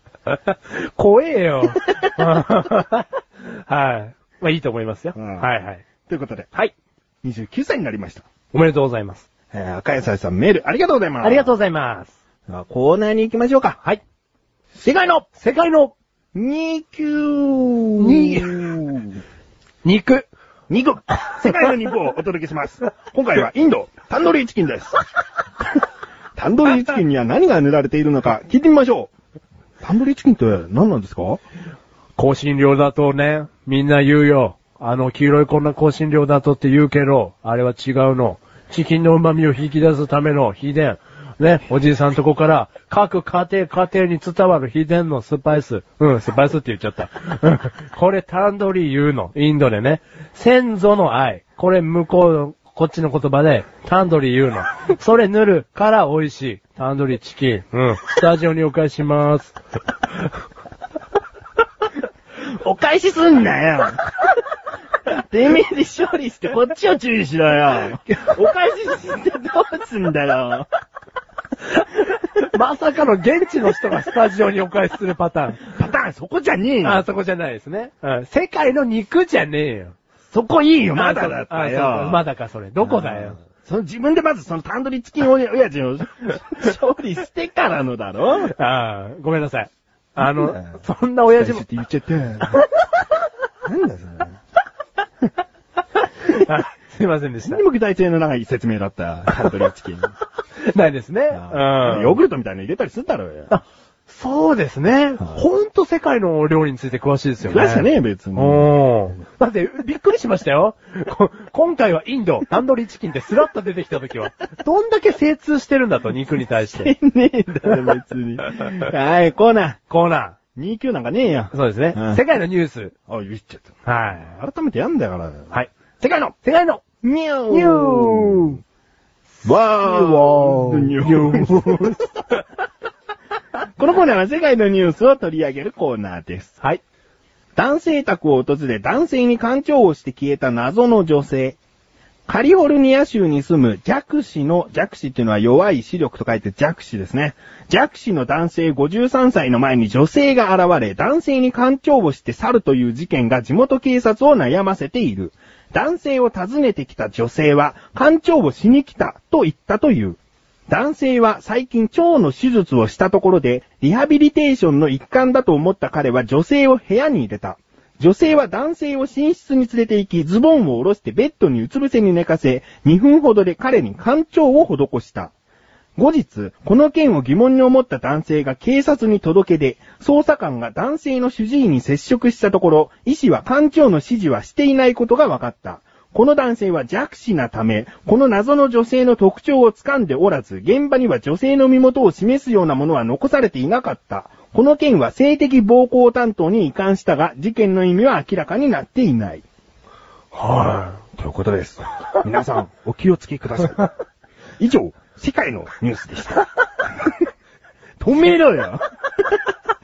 怖えよ。はい。まあいいと思いますよ。うんはいはい。ということで、はい。29歳になりました。おめでとうございます。えー、赤野菜さんメールありがとうございます。ありがとうございます。う。コーナーに行きましょうか。はい。世界の世界の2級に肉。肉世界の肉をお届けします。今回はインド、タンドリーチキンです。タンドリーチキンには何が塗られているのか聞いてみましょう。タンドリーチキンって何なんですか？香辛料だとね、みんな言うよ。あの、黄色いこんな香辛料だとって言うけど、あれは違うの。チキンの旨味を引き出すための秘伝。ね、おじいさんとこから、各家庭家庭に伝わる秘伝のスパイス。うん、スパイスって言っちゃった。これタンドリー言うの。インドでね。先祖の愛。これ向こうの、こっちの言葉で、タンドリー言うの。それ塗るから美味しい。タンドリーチキン。うん。スタジオにお返しします。お返しすんなよてめえで処理してこっちを注意しろよ お返ししてどうすんだよ まさかの現地の人がスタジオにお返しするパターン。パターンそこじゃねえよあ、そこじゃないですね。うん。世界の肉じゃねえよ。そこいいよ、まだだったよ。まだか、それ。どこだよ。その自分でまずそのタンドリーチキン親親父を処理 してからのだろああ、ごめんなさい。あのそんな親父もっ、て言っちゃって。なんだよ、それ。あすいませんでした何。も具体性のない説明だった、タンドリーチキン。ないですね。うん。ヨーグルトみたいなの入れたりするだろうよ。あ、そうですね。ほんと世界の料理について詳しいですよね。詳しくねえ、別に。おー。だって、びっくりしましたよ。こ今回はインド、タンドリーチキンってスラッと出てきた時は、どんだけ精通してるんだと、肉に対して。ねえんだよ、別に。はい、コーナコーナー。2級なんかねえよー。。そうですね。うん世界のニュース。あ、言っちゃった。はい。改めてやんだから。はい。世界の世界のニューニューわーニューこのコーナーは世界のニュースを取り上げるコーナーです。はい。男性宅を訪れ男性に干潮をして消えた謎の女性。カリフォルニア州に住む弱視の、弱視っていうのは弱い視力と書いて弱視ですね。弱視の男性53歳の前に女性が現れ、男性に干潮をして去るという事件が地元警察を悩ませている。男性を訪ねてきた女性は、干潮をしに来たと言ったという。男性は最近腸の手術をしたところで、リハビリテーションの一環だと思った彼は女性を部屋に入れた。女性は男性を寝室に連れて行き、ズボンを下ろしてベッドにうつ伏せに寝かせ、2分ほどで彼に干潮を施した。後日、この件を疑問に思った男性が警察に届け出、捜査官が男性の主治医に接触したところ、医師は干潮の指示はしていないことが分かった。この男性は弱視なため、この謎の女性の特徴を掴んでおらず、現場には女性の身元を示すようなものは残されていなかった。この件は性的暴行担当に移管したが、事件の意味は明らかになっていない。はい。ということです。皆さん、お気をつけください。以上、世界のニュースでした。止めろよ。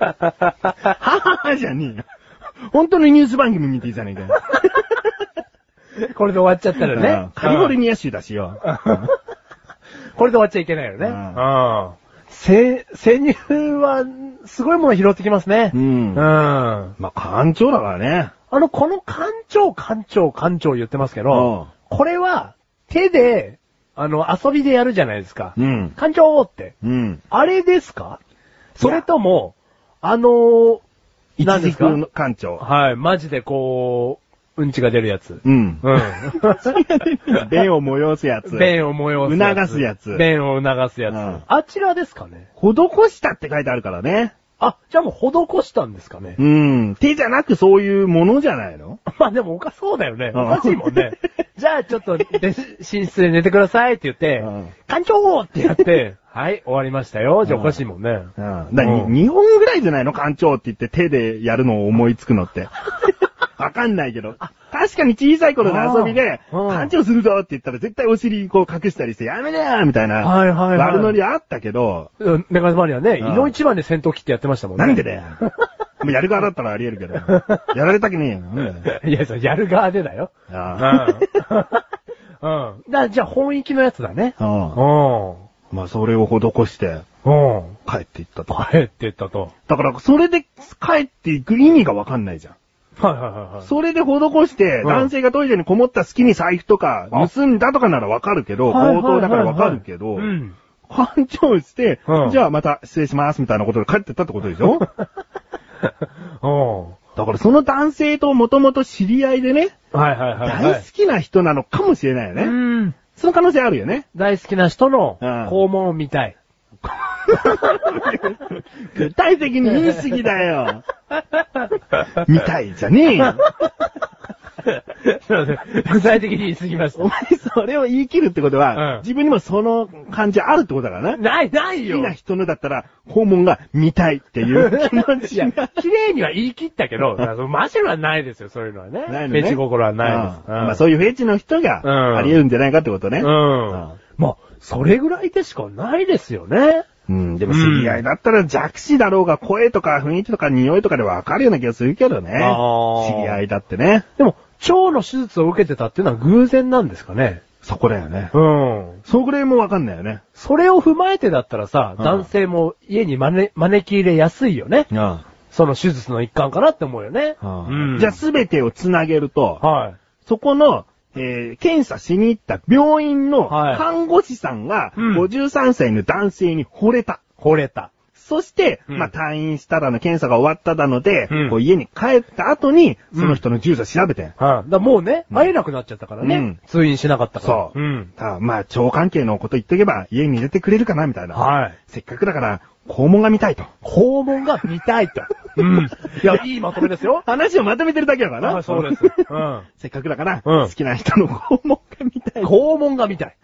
はははじゃねえよ。本当のニュース番組見ていいじゃねえかよ。これで終わっちゃったらうんね。カリフォルニア州だしよ。これで終わっちゃいけないよね。ううんん。せ、潜入は、すごいもの拾ってきますね。ううんん。あまあ、干潮だからね。あの、この館長、館長、館長言ってますけど、これは、手で、あの、遊びでやるじゃないですか。うん。館長って。うん。あれですか？それとも、あのー、一何ですか？軸の館長。はい、マジでこう、うんちが出るやつ。うん。うん。便を催すやつ。便を催す促すやつ便を促すやつ。うんあちらですかね施したって書いてあるからね。あ、じゃあもう施したんですかねうん。手じゃなくそういうものじゃないの？まあでもおかそうだよね。うんおかしいもんね。じゃあちょっと、で寝室で寝てくださいって言ってうん、館長ってやって、はい、終わりましたよ。じゃあおかしいもんね。うん。だうん2本ぐらいじゃないの？館長って言って手でやるのを思いつくのって。わかんないけど。確かに小さい頃の遊びで、うん館長するぞって言ったら絶対お尻こう隠したりして、やめなよみたいな。はいはいはい悪ノリあったけど、うんメガネマリはね、うん井の一番で戦闘機ってやってましたもんね。なんでだよ。もうやる側だったらあり得るけど。やられたくねえよ。いや、そう、やる側でだよ。あうん。うん。だじゃあ本域のやつだね。あ。ううん。まあ、それを施して、ん。うん。帰っていったと。帰ってったと。だから、それで帰っていく意味がわかんないじゃん。はいはいはいはい。それで施して、うん男性がトイレにこもった隙に財布とかあ盗んだとかならわかるけど、強盗だからわかるけどう、ん。勘定してうん、じゃあまた失礼しますみたいなことで帰ってったってことでしょ？うん。だからその男性ともともと知り合いでね、はいはいはい、はい。大好きな人なのかもしれないようね。ん。その可能性あるよね。大好きな人のうん肛門を見たい。具体的に言い過ぎだよ。みたいじゃねえよ。すいません具体的に言い過ぎましお前それを言い切るってことは、うん自分にもその感じあるってことだからな。た。ない、ないよ好きな人のだったら、訪問が見たいっていう 気持いやちが。、綺麗には言い切ったけど、だからそのマシュルはないですよ、そういうのはね。ないのね。フェチ心はないです。うんまあそういうフェチの人がうんあり得るんじゃないかってことね。うん。それぐらいでしかないですよね。うん。でも知り合いだったら弱視だろうが声とか雰囲気とか匂いとかでわかるような気がするけどね。知り合いだってね。でも、腸の手術を受けてたっていうのは偶然なんですかね。そこだよね。うん。そぐらいもわかんないよね。それを踏まえてだったらさ、うん男性も家に招招き入れやすいよね。うん。その手術の一環かなって思うよね。うんじゃあすべてをつなげると、はい。そこの、えー検査しに行った病院のはい看護師さんが、うん53歳の男性に惚れた。惚れた。そして、うんまあ、退院しただの検査が終わっただので、うんこう家に帰った後に、うんその人の住所調べて。はい。だもうね、うん会えなくなっちゃったからね。うん通院しなかったから。そう。うん。まあ、腸関係のこと言っとけば、家に入れてくれるかな、みたいな。はい。せっかくだから、肛門が見たいと。肛門が見たいと。うん。いや、いいまとめですよ。話をまとめてるだけだからな。あそうです。うん。せっかくだから、うん好きな人の肛門が見たい。肛門が見たい。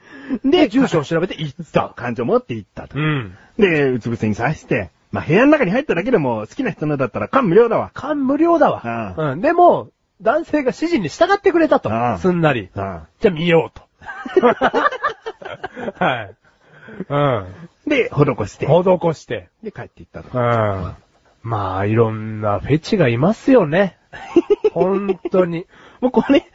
で、住所を調べて行った。感情持って行ったと。うん。で、うつ伏せに刺して、まあ、部屋の中に入っただけでも好きな人のだったら感無量だわ。勘無料だわ。うん。でも、男性が指示に従ってくれたとああ。すんなり。あじゃあ見ようと。はい。うん。で、施して、施して。で、帰っていったと。うん。まあ、いろんなフェチがいますよね。本当に。もうこれ、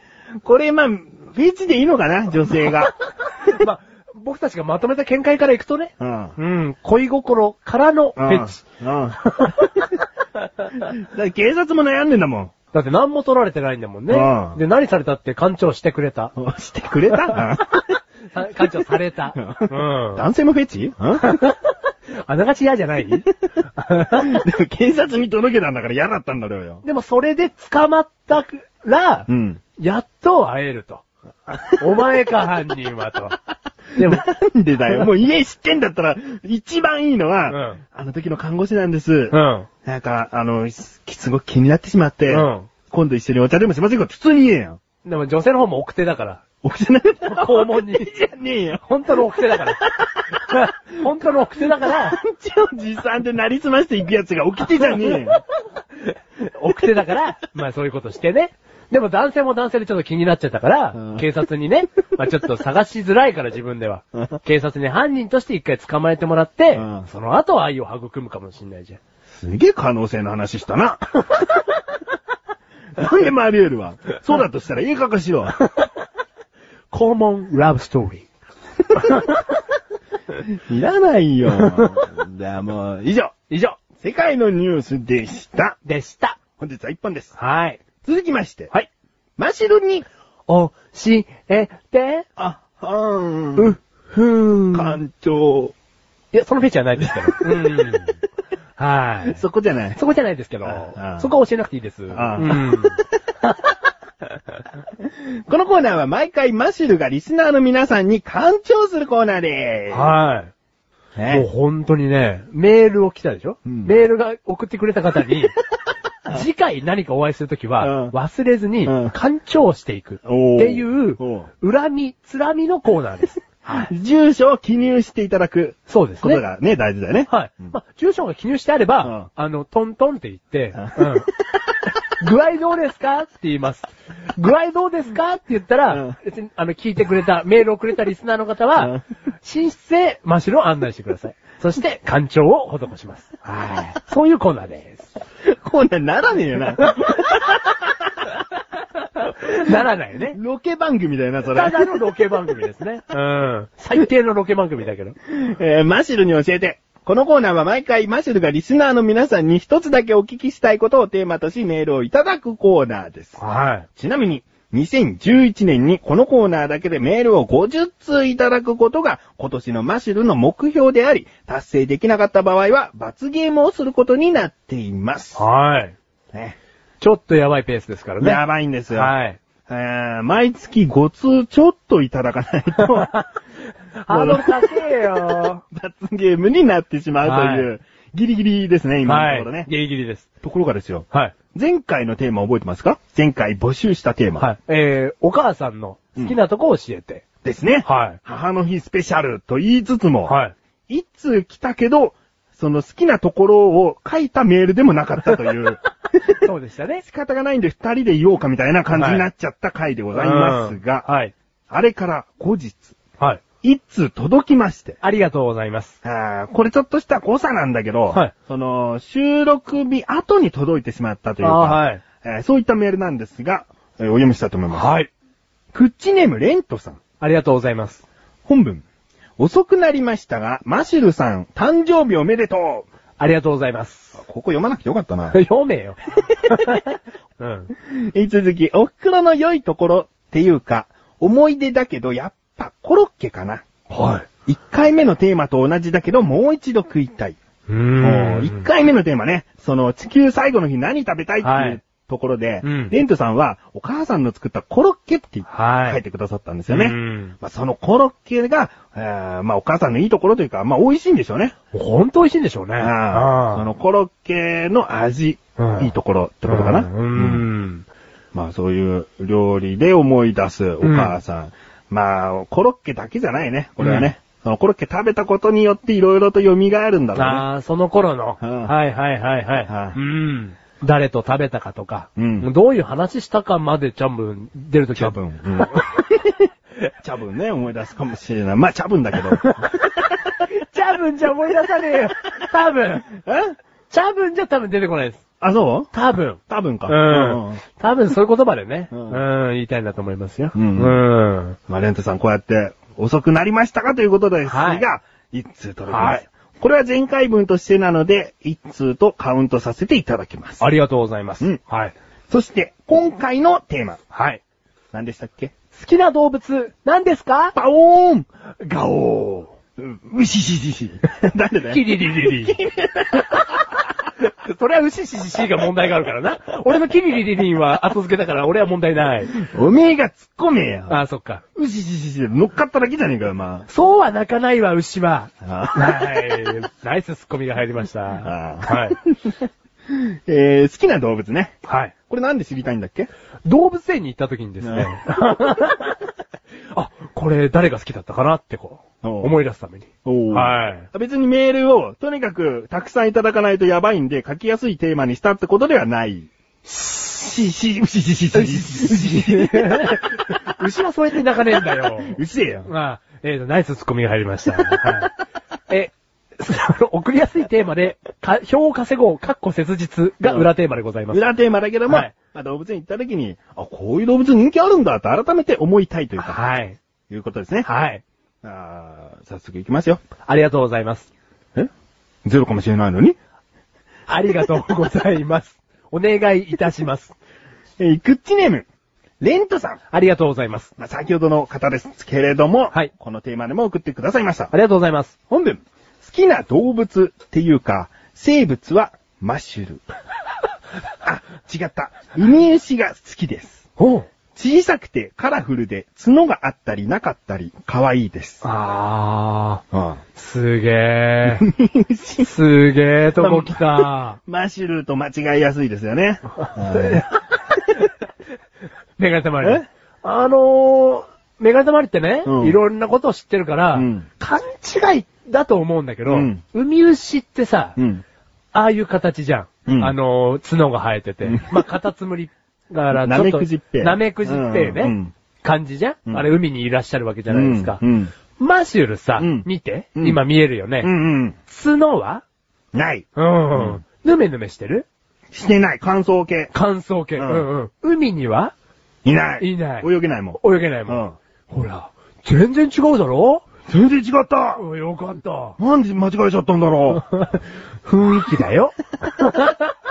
これ、まあ、フェチでいいのかな女性が。まあ、僕たちがまとめた見解からいくとね。うん。うん。恋心からのフェチ。うん。うん。だ警察も悩んでんだもん。だって何も取られてないんだもんねう。んで、何されたって館長してくれた。してくれた？さ館長された。うん。男性もフェチ？うんあながち嫌じゃない？でも警察に届けたんだから嫌だったんだろうよ。でもそれで捕まったら、うん。やっと会えると。お前か犯人はと。でも、なんでだよ。もう家知ってんだったら、一番いいのは、うんあの時の看護師なんです。うん。なんか、あの、すすごく気になってしまって、うん今度一緒にお茶でもしませんか普通に言えよ。でも女性の方も奥手だから。起きてない。肛門に。じゃねえよ。本当の奥手だから。本当の奥手だから、ちょ、持参でなりすましていくやつが起きてじゃねえよ。奥手だから、まあそういうことしてね。でも男性も男性でちょっと気になっちゃったから、うん警察にね、まあちょっと探しづらいから自分ではうん。警察に犯人として一回捕まえてもらって、うんその後愛を育むかもしんないじゃん。すげえ可能性の話したな。なんでもあり得るわ。そうだとしたら映画化しろ。肛門ラブストーリいらないよ。じゃあもう、以上。ー。以上、世界のニュースでした。でした。本日は一本です。はい。続きまして、はい。マシルに、教えて、あ、はーん、う、ふーん。館長、いや、そのフェチはないですけど。うん。はい。そこじゃない。そこじゃないですけどそこは教えなくていいです。あうん。このコーナーは毎回マシルがリスナーの皆さんに干潮するコーナーではい。す。ねもう本当にね、メールを来たでしょ、うんメールが送ってくれた方に、次回何かお会いするときは、うん忘れずにうん、干潮していく。っていうお、恨み、つらみのコーナーです。はい。住所を記入していただくそうですね。ことがね、大事だよね。はい。うんまあ、住所が記入してあれば、うんあの、トントンって言って、ううん。具合どうですか？って言います。具合どうですか？って言ったら、うん別に、あの、聞いてくれた、メールをくれたリスナーの方は、うん寝室へ真白を案内してください。そして、干潮を施します。はい。そういうコーナーです。コーナーならねえよな。ならないよね。ロケ番組だよな、それ。ただのロケ番組ですね。うん。最低のロケ番組だけど。えーマシルに教えて。このコーナーは毎回マシルがリスナーの皆さんに一つだけお聞きしたいことをテーマとしメールをいただくコーナーです。はい。ちなみに、2011年にこのコーナーだけでメールを50通いただくことが今年のマシルの目標であり、達成できなかった場合は罰ゲームをすることになっています。はい。ね、ちょっとやばいペースですからね。やばいんですよ。はい。えー毎月5通ちょっといただかないと、ハードル高えよ。罰ゲームになってしまうという、はギリギリですね、今のところね。はい。ギリギリです。ところがですよ、はい。前回のテーマ覚えてますか？前回募集したテーマ。はい。えー、お母さんの好きなとこを教えて。ですね。はい。母の日スペシャルと言いつつも、はい。いつ来たけど、その好きなところを書いたメールでもなかったという、そうでしたね。仕方がないんで二人で言おうかみたいな感じになっちゃった回でございますが、うんはい。あれから後日、はい。一通届きまして、ありがとうございます。あーこれちょっとした誤差なんだけど、はいその、収録日後に届いてしまったというか、はいえーそういったメールなんですが、えーお読みしたいと思います。はい。クッチネームレントさん。ありがとうございます。本文。遅くなりましたが、マシルさん、誕生日おめでとうありがとうございます。ここ読まなくてよかったな。読めよ。うん。引き続き、お袋の良いところっていうか、思い出だけど、やっぱコロッケかな。はい。一回目のテーマと同じだけど、もう一度食いたい。うもう一回目のテーマね、その地球最後の日何食べたいってはいいうところで、うんレントさんはお母さんの作ったコロッケってはい書いてくださったんですよね。うんまあ、そのコロッケが、えーまあお母さんのいいところというか、まあ美味しいんでしょうね。ほんと美味しいんでしょうね。そのコロッケの味、うんいいところってことかな。うん。うんまあそういう料理で思い出すお母さん。まあ、コロッケだけじゃないね、これはね。そのコロッケ食べたことによっていろいろと蘇るんだろうね。ああ、その頃の。はいはいはい。はいうん。誰と食べたかとか、うんどういう話したかまでちゃんぶん出るときは。多分。うん。多分ね、思い出すかもしれない。まあ、多分だけど。チャブンじゃ思い出さねえよ。多分。え？チャブンじゃ多分出てこないです。あ、そう？多分。多分か。うん。多分そういう言葉でね、ううんん、言いたいんだと思いますよ。うんうん。まあ、レントさんこうやって遅くなりましたかということですが、はい一通届きます。はいこれは前回分としてなので、一通とカウントさせていただきます。ありがとうございます。うんはい。そして、今回のテーマ。はい。何でしたっけ？好きな動物、何ですか？パオーンガオう、うしししし。なんでだよ。リリリリ。それはウシシシシが問題があるからな。俺のキリリリリンは後付けだから俺は問題ない。おめえが突っ込めよ。ああ、そっか。うしししし。乗っかっただけじゃねえかよ、まそうは泣かないわ、牛は。あ。はい。ナイスツッコミが入りました。あはい。えー、好きな動物ね。はい。これなんで知りたいんだっけ動物園に行った時にですね。あ、これ誰が好きだったかなってこ思い出すために。おはい。別にメールを、とにかく、たくさんいただかないとやばいんで、書きやすいテーマにしたってことではない。し、し、うし、し、し、し、うし、牛はそうやって泣かねえんだよ。うせえよ。まあ、えーと、ナイスツッコミが入りました。はい。え、送りやすいテーマで、か票を稼ごう、かっこ切実が裏テーマでございます。裏テーマだけども、はいまあ、動物園行った時に、あ、こういう動物人気あるんだと改めて思いたいというか、はい。いうことですね。はい。あー早速行きますよ。ありがとうございます。え？ゼロかもしれないのに？ありがとうございます。お願いいたします。えー、クッチネーム、レントさん。ありがとうございます。まあ、先ほどの方ですけれども、はいこのテーマでも送ってくださいましたあ。りがとうございます。本文。好きな動物っていうか、生物はマッシュル。あ、違った。ウミウシが好きです。おう。小さくてカラフルで角があったりなかったり可愛いです。あー。うん。すげー。すげーとこ来た。マッシュルと間違いやすいですよね。メガネたまりえ？あのー、メガネたまりってね、うんいろんなことを知ってるから、うん勘違いだと思うんだけど、うんウミウシってさ、うん。ああいう形じゃん。うんあのー、角が生えてて。うんまあ、カタツムリからちょっと、ナメクジっぺナメクジっぺね、うんうん感じじゃん、うんあれ海にいらっしゃるわけじゃないですか。うん。マシュルさ、うん見て、うん今見えるよね。うんうん。角は？ない。うん、うんぬめぬめしてる？してない。乾燥系。乾燥系、ううんんうん。海には？いない。いない泳げないも泳げないん。もん。うん。ほら、全然違うだろ？全然違ったうんよかった。なんで間違えちゃったんだろ 雰囲気だよ。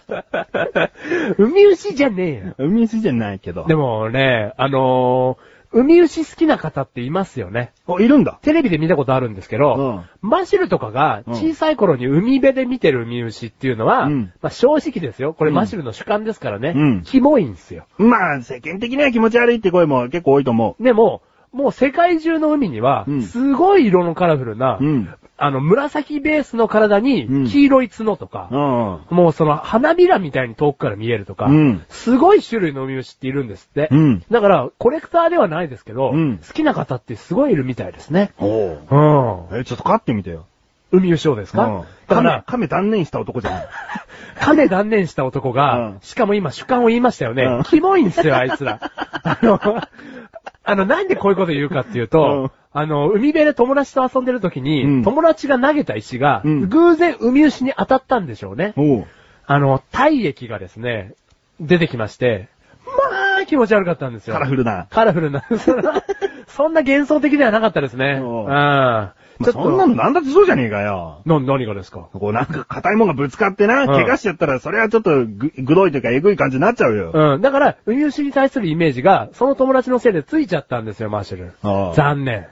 海牛じゃねえよ。う。海牛じゃないけど。でもね、あのー、海牛好きな方っていますよね。お、いるんだ。テレビで見たことあるんですけど、マシルとかが小さい頃に海辺で見てる海牛っていうのは、うんまあ正直ですよ。これうんマシルの主観ですからね。うんキモいんですよ。まあ、世間的には気持ち悪いって声も結構多いと思でも、もう世界中の海にはうん、すごい色のカラフルな、う。うん。あの、紫ベースの体にうん黄色い角とか、うん。もうその花びらみたいに遠くから見えるとか、うんすごい種類のウミウシっているんですって。うんだから、コレクターではないですけど、うん好きな方ってすごいいるみたいですね。おうん。え、ちょっと飼ってみてよ。ウミウシをですか、うん。だから、亀、亀断念した男じゃない。亀断念した男が、うんしかも今主観を言いましたよね。うんキモいんですよ、あいつら。あの、あの、なんでこういうこと言うかっていうと、うんあの、海辺で友達と遊んでる時に、うん友達が投げた石が、うん偶然海牛に当たったんでしょうね。おう。あの、体液がですね、出てきまして、まあ、気持ち悪かったんですよ。カラフルな。カラフルな。そんな幻想的ではなかったですね。うん。まあそんなのなんだってそうじゃねえかよ。な、何がですか？こうなんか硬いもんがぶつかってな、ん怪我しちゃったら、それはちょっとぐ、ぐどいというか、えぐい感じになっちゃうよ。うん。だから、ウミウシに対するイメージが、その友達のせいでついちゃったんですよ、マーシャル。ああ残念。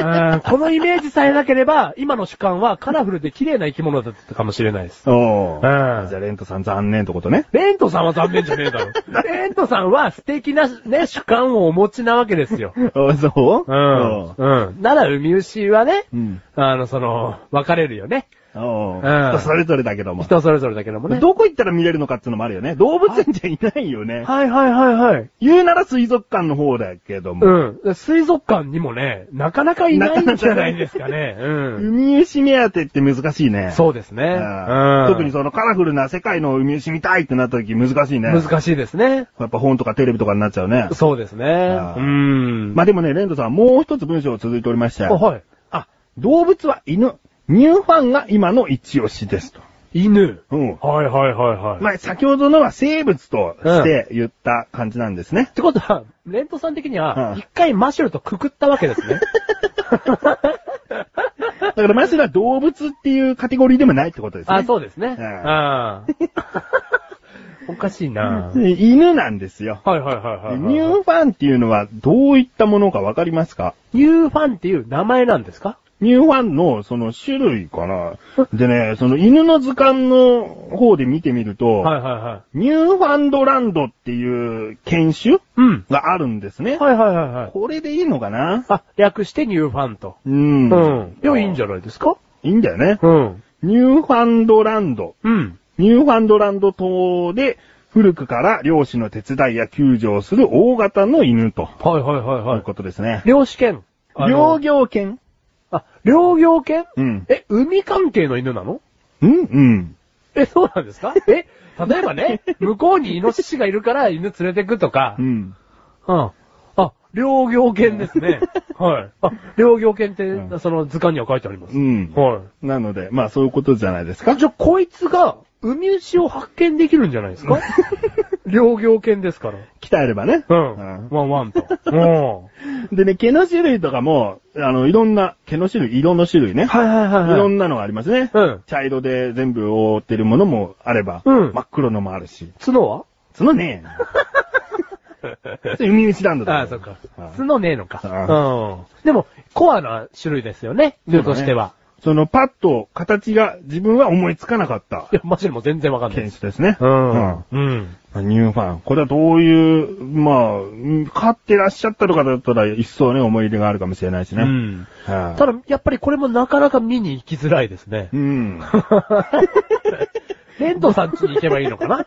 うんこのイメージさえなければ、今の主観はカラフルで綺麗な生き物だったかもしれないです。おううんじゃあ、レントさん残念ってことね。レントさんは残念じゃねえだろ。レントさんは素敵なね、主観をお持ちなわけですよ。あそう？うん。うん。なら、ウミウシはね、うん。あの、その、分かれるよね。おううん人それぞれだけども。人それぞれだけどもね。どこ行ったら見れるのかっていうのもあるよね。動物園じゃいないよね。はいはいはいはい。言うなら水族館の方だけども。うん。水族館にもね、なかなかいないんじゃないですかね。うん。海牛目当てって難しいね。そうですね。うんうん。特にそのカラフルな世界の海牛見たいってなった時難しいね。難しいですね。やっぱ本とかテレビとかになっちゃうね。そうですね。うん。まあでもね、レンドさんもう一つ文章続いておりまして。あはい。あ、動物は犬。ニューファンが今の一押しですと。犬。うん。はいはいはいはい。まあ先ほどのは生物として言った感じなんですねっ。てことは、レントさん的にうは、ん一回マシュルとくくったわけですね。だからまずは動物っていうカテゴリーでもないってことですね。あ、そうですね。うん おかしいなで犬なんですよ。はいはいはいはいはい。ニューファンっていうのはどういったものかわかりますか？ニューファンっていう名前なんですか？ニューファンのその種類かな。でね、その犬の図鑑の方で見てみると、はいはいはい。ニューファンドランドっていう犬種うん。があるんですね。はいはいはいはい。これでいいのかな？あ、略してニューファンと。うん。うん。いや、いいんじゃないですか？いいんだよね。うん。ニューファンドランド。うん。ニューファンドランド島で古くから漁師の手伝いや救助をする大型の犬と。はいはいはいというはい。ことですね。漁師犬。あ猟の業犬あ、猟業犬？うん。え、海関係の犬なの？うんうん。え、そうなんですか？え、例えばね、向こうにイノシシがいるから犬連れてくとかう、ん。うん。あ、猟業犬ですね。はい。あ、猟業犬って、うんその図鑑には書いてあります。うん。はなので、まあそういうことじゃないですか？い。。じゃあ、こいつが、海牛を発見できるんじゃないですか？猟業犬ですから。鍛えればね。うん。うんワンワンと。うん。でね、毛の種類とかも、あの、いろんな、毛の種類、色の種類ね。はいはいはいいろんなのがありますね。うん。茶色で全部覆ってるものもあれば、うん真っ黒のもあるし。角は？角ねえ。それ海牛ランドだよああ、そっかあ。角ねえのか。あうん。でも、コアな種類ですよね。犬としては。そのパッと形が自分は思いつかなかったいや、マジでもう全然わかんない犬です。種ですね。うん。うん。うん。ニューファン。これはどういう、まあうん、飼ってらっしゃったとかだったら一層ね、思い入れがあるかもしれないしね。うん。はいただ、やっぱりこれもなかなか見に行きづらいですねう。ん。レントさん家に行けばいいのかな？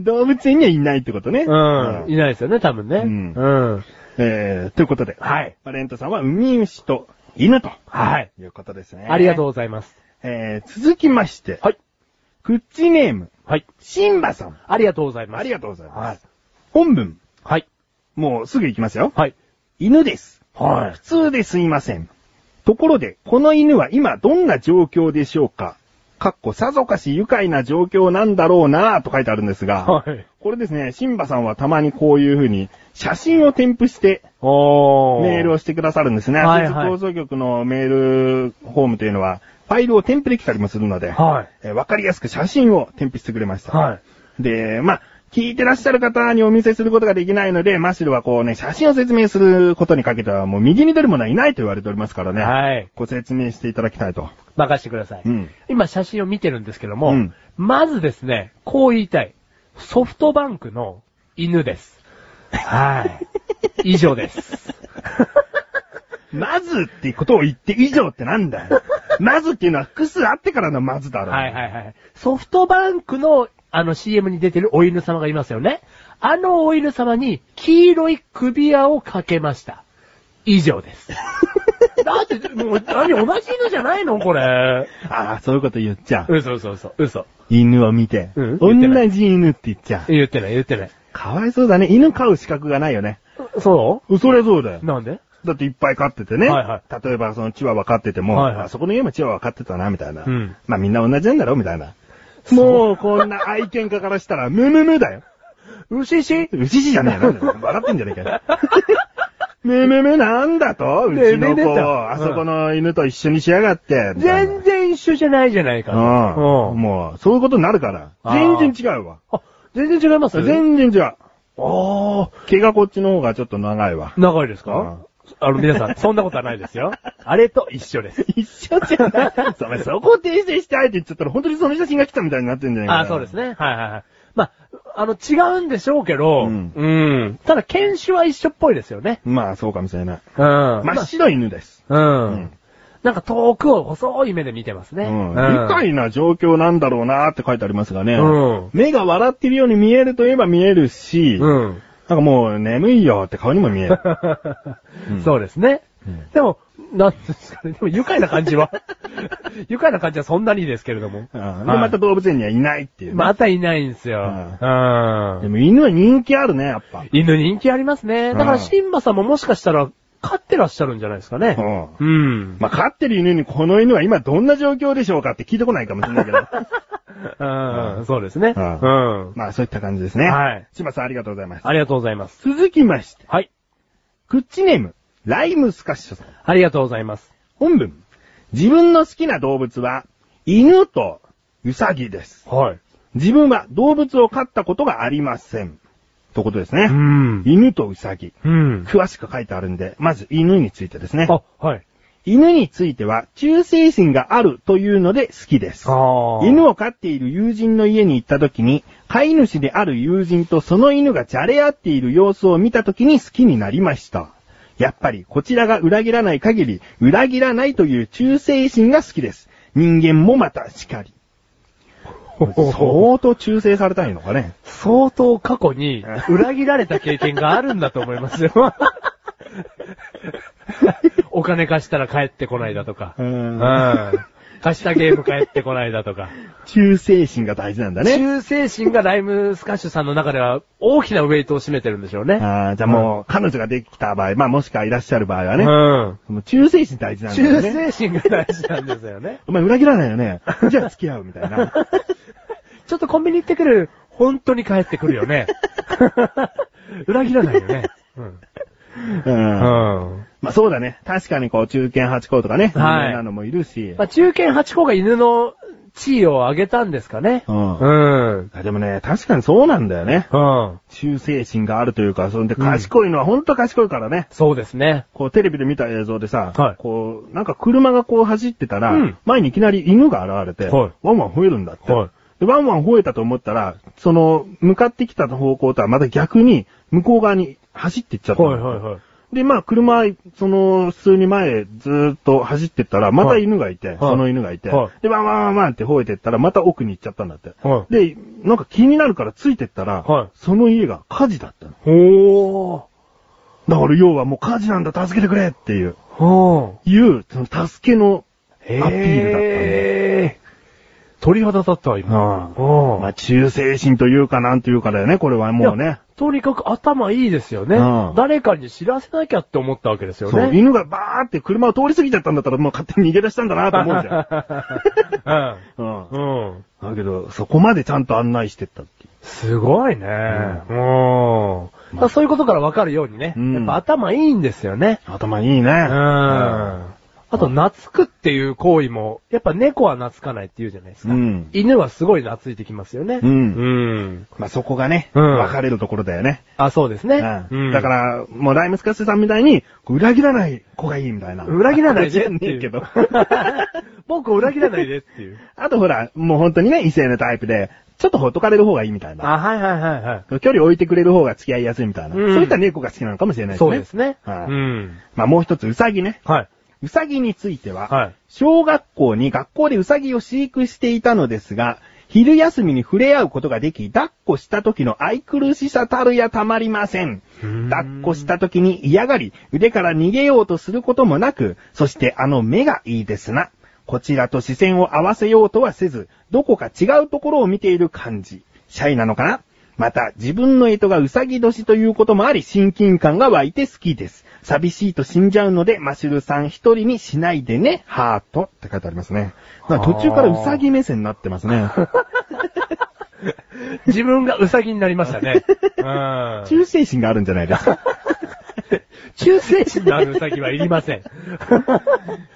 動物園にはいないってことね。うん。うん。いないですよね、多分ね。うんうん。えー、ということで。はい。まあレントさんは海牛と犬と。はい。いうことですね。ありがとうう。ございます。えー、続きまして。はい。クッチネーム、はい。シンバさん。ありがとうございます。ありがとうございます。はい。本文。はい。もうすぐ行きますよ。はい。犬です。はい普通ですいません。ところで、この犬は今どんな状況でしょうかかっこさぞかし愉快な状況なんだろうなぁと書いてあるんですが、はい。これですね、シンバさんはたまにこういう風に写真を添付しておメールをしてくださるんですね。はいはい放送局のメールフォームというのは、ファイルを添付できたりもするので、はい。えーわかりやすく写真を添付してくれました。はい。で、まあ、聞いてらっしゃる方にお見せすることができないので、マシルはこうね、写真を説明することにかけてはもう右に出るものはいないと言われておりますからね。はい。ご説明していただきたいと。任してください。うん。今写真を見てるんですけども、うんまずですね、こう言いたい。ソフトバンクの犬です。はい。以上です。まずってことを言って以上ってなんだよ。まずっていうのは複数あってからのまずだろ。はいはいはい。ソフトバンクのあの CM に出てるお犬様がいますよね。あのお犬様に黄色い首輪をかけました。以上です。だって、もう、何、同じ犬じゃないの？これ。ああ、そういうこと言っちゃう。嘘嘘嘘、嘘。犬を見て、うん同じ犬って言っちゃう。言ってない、言ってない。かわいそうだね。犬飼う資格がないよね。そそれそうだよう。なんで？だっていっぱい飼っててね。はいは例えばそのチワワ飼ってても、はいはいあそこの家もチワワ飼ってたな、みたいな。うんまあみんな同じなんだろ、みたいな。もうこんな愛犬家からしたら、ムムムだよ。牛し牛じゃねえな。笑ってんじゃねえかよ。ムムムなんだとうちの子、ねえねえとあそこの犬と一緒にしやがって。全然一緒じゃないじゃないか。うん。もう、そういうことになるから。全然違うわ。あ、全然違います？全然違う。ああ、毛がこっちの方がちょっと長いわ。長いですか？うんあの、皆さん、そんなことはないですよ。あれと一緒です。一緒じゃない。そこを訂正したいって言っちゃったら、本当にその写真が来たみたいになってんじゃないかな。あそうですね。はいはいはい。まあ、あの、違うんでしょうけど、ううんん。ただ、犬種は一緒っぽいですよね。まあ、そうかもしれない。うん。真っ白い犬です。まあうん。うんなんか遠くを細い目で見てますね。うん。愉快な状況なんだろうなって書いてありますがね。うん目が笑ってるように見えるといえば見えるし、うん。なんかもう眠いよって顔にも見える。う んそうですね。うんでも、なんですかね。でも愉快な感じは、愉快な感じはそんなにですけれども。うんで、また動物園にはいないっていうね、またいないんですよ。ううん。でも犬は人気あるね、やっぱ。犬人気ありますね。だかうんら、シンバさんももしかしたら、飼ってらっしゃるんじゃないですかね。うんうん。まあ、飼ってる犬にこの犬は今どんな状況でしょうかって聞いてこないかもしれないけど。うん、そうですね。ううんん。まあ、そういった感じですね。はい。島さんありがとうございます。ありがとうございます。続きまして、はい。クッチネーム、ライムスカッシュさん。ありがとうございます。本文。自分の好きな動物は、犬とウサギです。はい。自分は動物を飼ったことがありません。ということですね。ん。犬とウサギ。うん。詳しく書いてあるんで、まず犬についてですね。あ、はい。犬については、忠誠心があるというので好きです。あ犬を飼っている友人の家に行った時に、飼い主である友人とその犬がじゃれ合っている様子を見た時に好きになりました。やっぱりこちらが裏切らない限り、裏切らないという忠誠心が好きです。人間もまたしかり。相当忠誠されたいのかね。相当過去に裏切られた経験があるんだと思いますよ。お金貸したら帰ってこないだとか。ううんん。貸したゲーム帰ってこないだとか。忠誠心が大事なんだね。忠誠心がライムスカッシュさんの中では大きなウェイトを占めてるんでしょうね。あーじゃあもう、彼女ができた場合、まあもしくはいらっしゃる場合はね、うん。もう忠誠心大事なんだ忠よね。誠心が大事なんですよね。お前裏切らないよね。じゃあ付き合うみたいな。ちょっとコンビニ行ってくる。本当に帰ってくるよね。裏切らないよね。うん。うん。うん。まあそうだね。確かにこう、中堅八校とかね。はいなのもいるし。まあ、中堅8個が犬の地位を上げたんですかね。うんうん。あでもね、確かにそうなんだよね。うん。忠誠心があるというか、そんで賢いのはほんと賢いからね。そうですね。こうテレビで見た映像でさ、はいこう、なんか車がこう走ってたら、うん前にいきなり犬が現れて、はいワンワン吠えるんだって。はいでワンワン吠えたと思ったら、その、向かってきた方向とはまた逆に、向こう側に走っていっちゃったの。はいはいはい。で、まあ、車、その、普通に前へずーっと走ってったら、また犬がいて、はいその犬がいて、はいで、ワンワンワンって吠えてったら、また奥に行っちゃったんだって。はいで、なんか気になるからついてったら、はいその家が火事だったの。おー。だから要はもう火事なんだ、助けてくれっていう、うん。いう、その助けのアピールだったんだー鳥肌立ったわ、今。うんまあ、忠誠心というかなんというかだよね、これはもういねや。とにかく頭いいですよねうん。誰かに知らせなきゃって思ったわけですよそう、ね。犬がバーって車を通り過ぎちゃったんだったらもう勝手に逃げ出したんだなと思うじゃん。うん。うん。うん。だけど、そこまでちゃんと案内してったっていう。すごいね。うん。だからそういうことからわかるようにね。うんやっぱ頭いいんですよね。頭いいね。うん。あと、懐くっていう行為も、やっぱ猫は懐かないって言うじゃないですか。うん犬はすごい懐いてきますよね。うんうん。まあ、そこがね、うん分かれるところだよね。あ、そうですね。うん。だか、ら、もうライムスカッシュさんみたいに、裏切らない子がいいみたいな。裏切らないでっていうけど。僕を裏切らないでっていう。あとほら、もう本当にね、異性のタイプで、ちょっとほっとかれる方がいいみたいな。あ、はいはいはいはい。距離置いてくれる方が付き合いやすいみたいな。うんそういった猫が好きなのかもしれないですね。そうですね。はいうん。まあもう一つ、うさぎね。はい。うさぎについては、はい。小学校に学校でうさぎを飼育していたのですが、昼休みに触れ合うことができ、抱っこした時の愛くるしさたるやたまりません。うん抱っこした時に嫌がり、腕から逃げようとすることもなく、そしてあの目がいいですな。こちらと視線を合わせようとはせず、どこか違うところを見ている感じ。シャイなのかな？また、自分の干支がうさぎ年ということもあり、親近感が湧いて好きです。寂しいと死んじゃうので、マシュルさん一人にしないでね、ハートって書いてありますね。途中からうさぎ目線になってますね。自分がウサギになりましたね。うん。忠誠心があるんじゃないですか。忠誠心のあるウサギはいりません。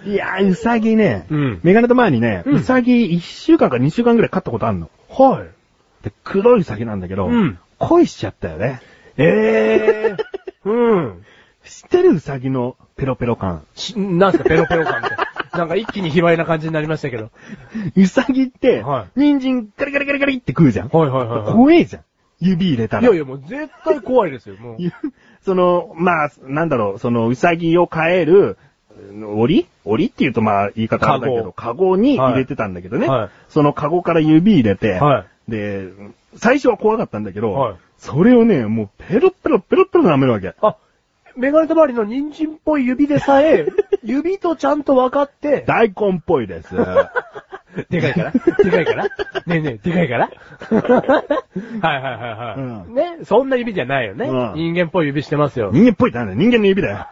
いやー、うさぎね、うんメガネと前にね、うんうさぎ1週間か2週間ぐらい飼ったことあるの。はい。で、黒いうさぎなんだけど、うん恋しちゃったよね。ええ うん。知ってるうさぎのペロペロ感。しなんすか、ペロペロ感って。なんか一気に卑猥な感じになりましたけど。うさぎって、は人参ガリガリガリガリって食うじゃん。はいはいはいはい怖えじゃん。指入れたら。いやいや、もう絶対怖いですよ、もう。ゆその、まあ、なんだろう、その、うさぎを飼える、檻？檻って言うとまあ言い方あれだけど、カゴに入れてたんだけどね。はいそのカゴから指入れて、はで、最初は怖かったんだけど、はいそれをね、もうペロペロペロペロ舐めるわけ。あ、メガネと周りの人参っぽい指でさえ、指とちゃんと分かって、大根っぽいです。でかいから？でかいから？ねえねえ、でかいから？はいはいはいはい。うんね、そんな指じゃないよね。うん人間っぽい指してますよ。人間っぽいってなんだよ人間の指だよ。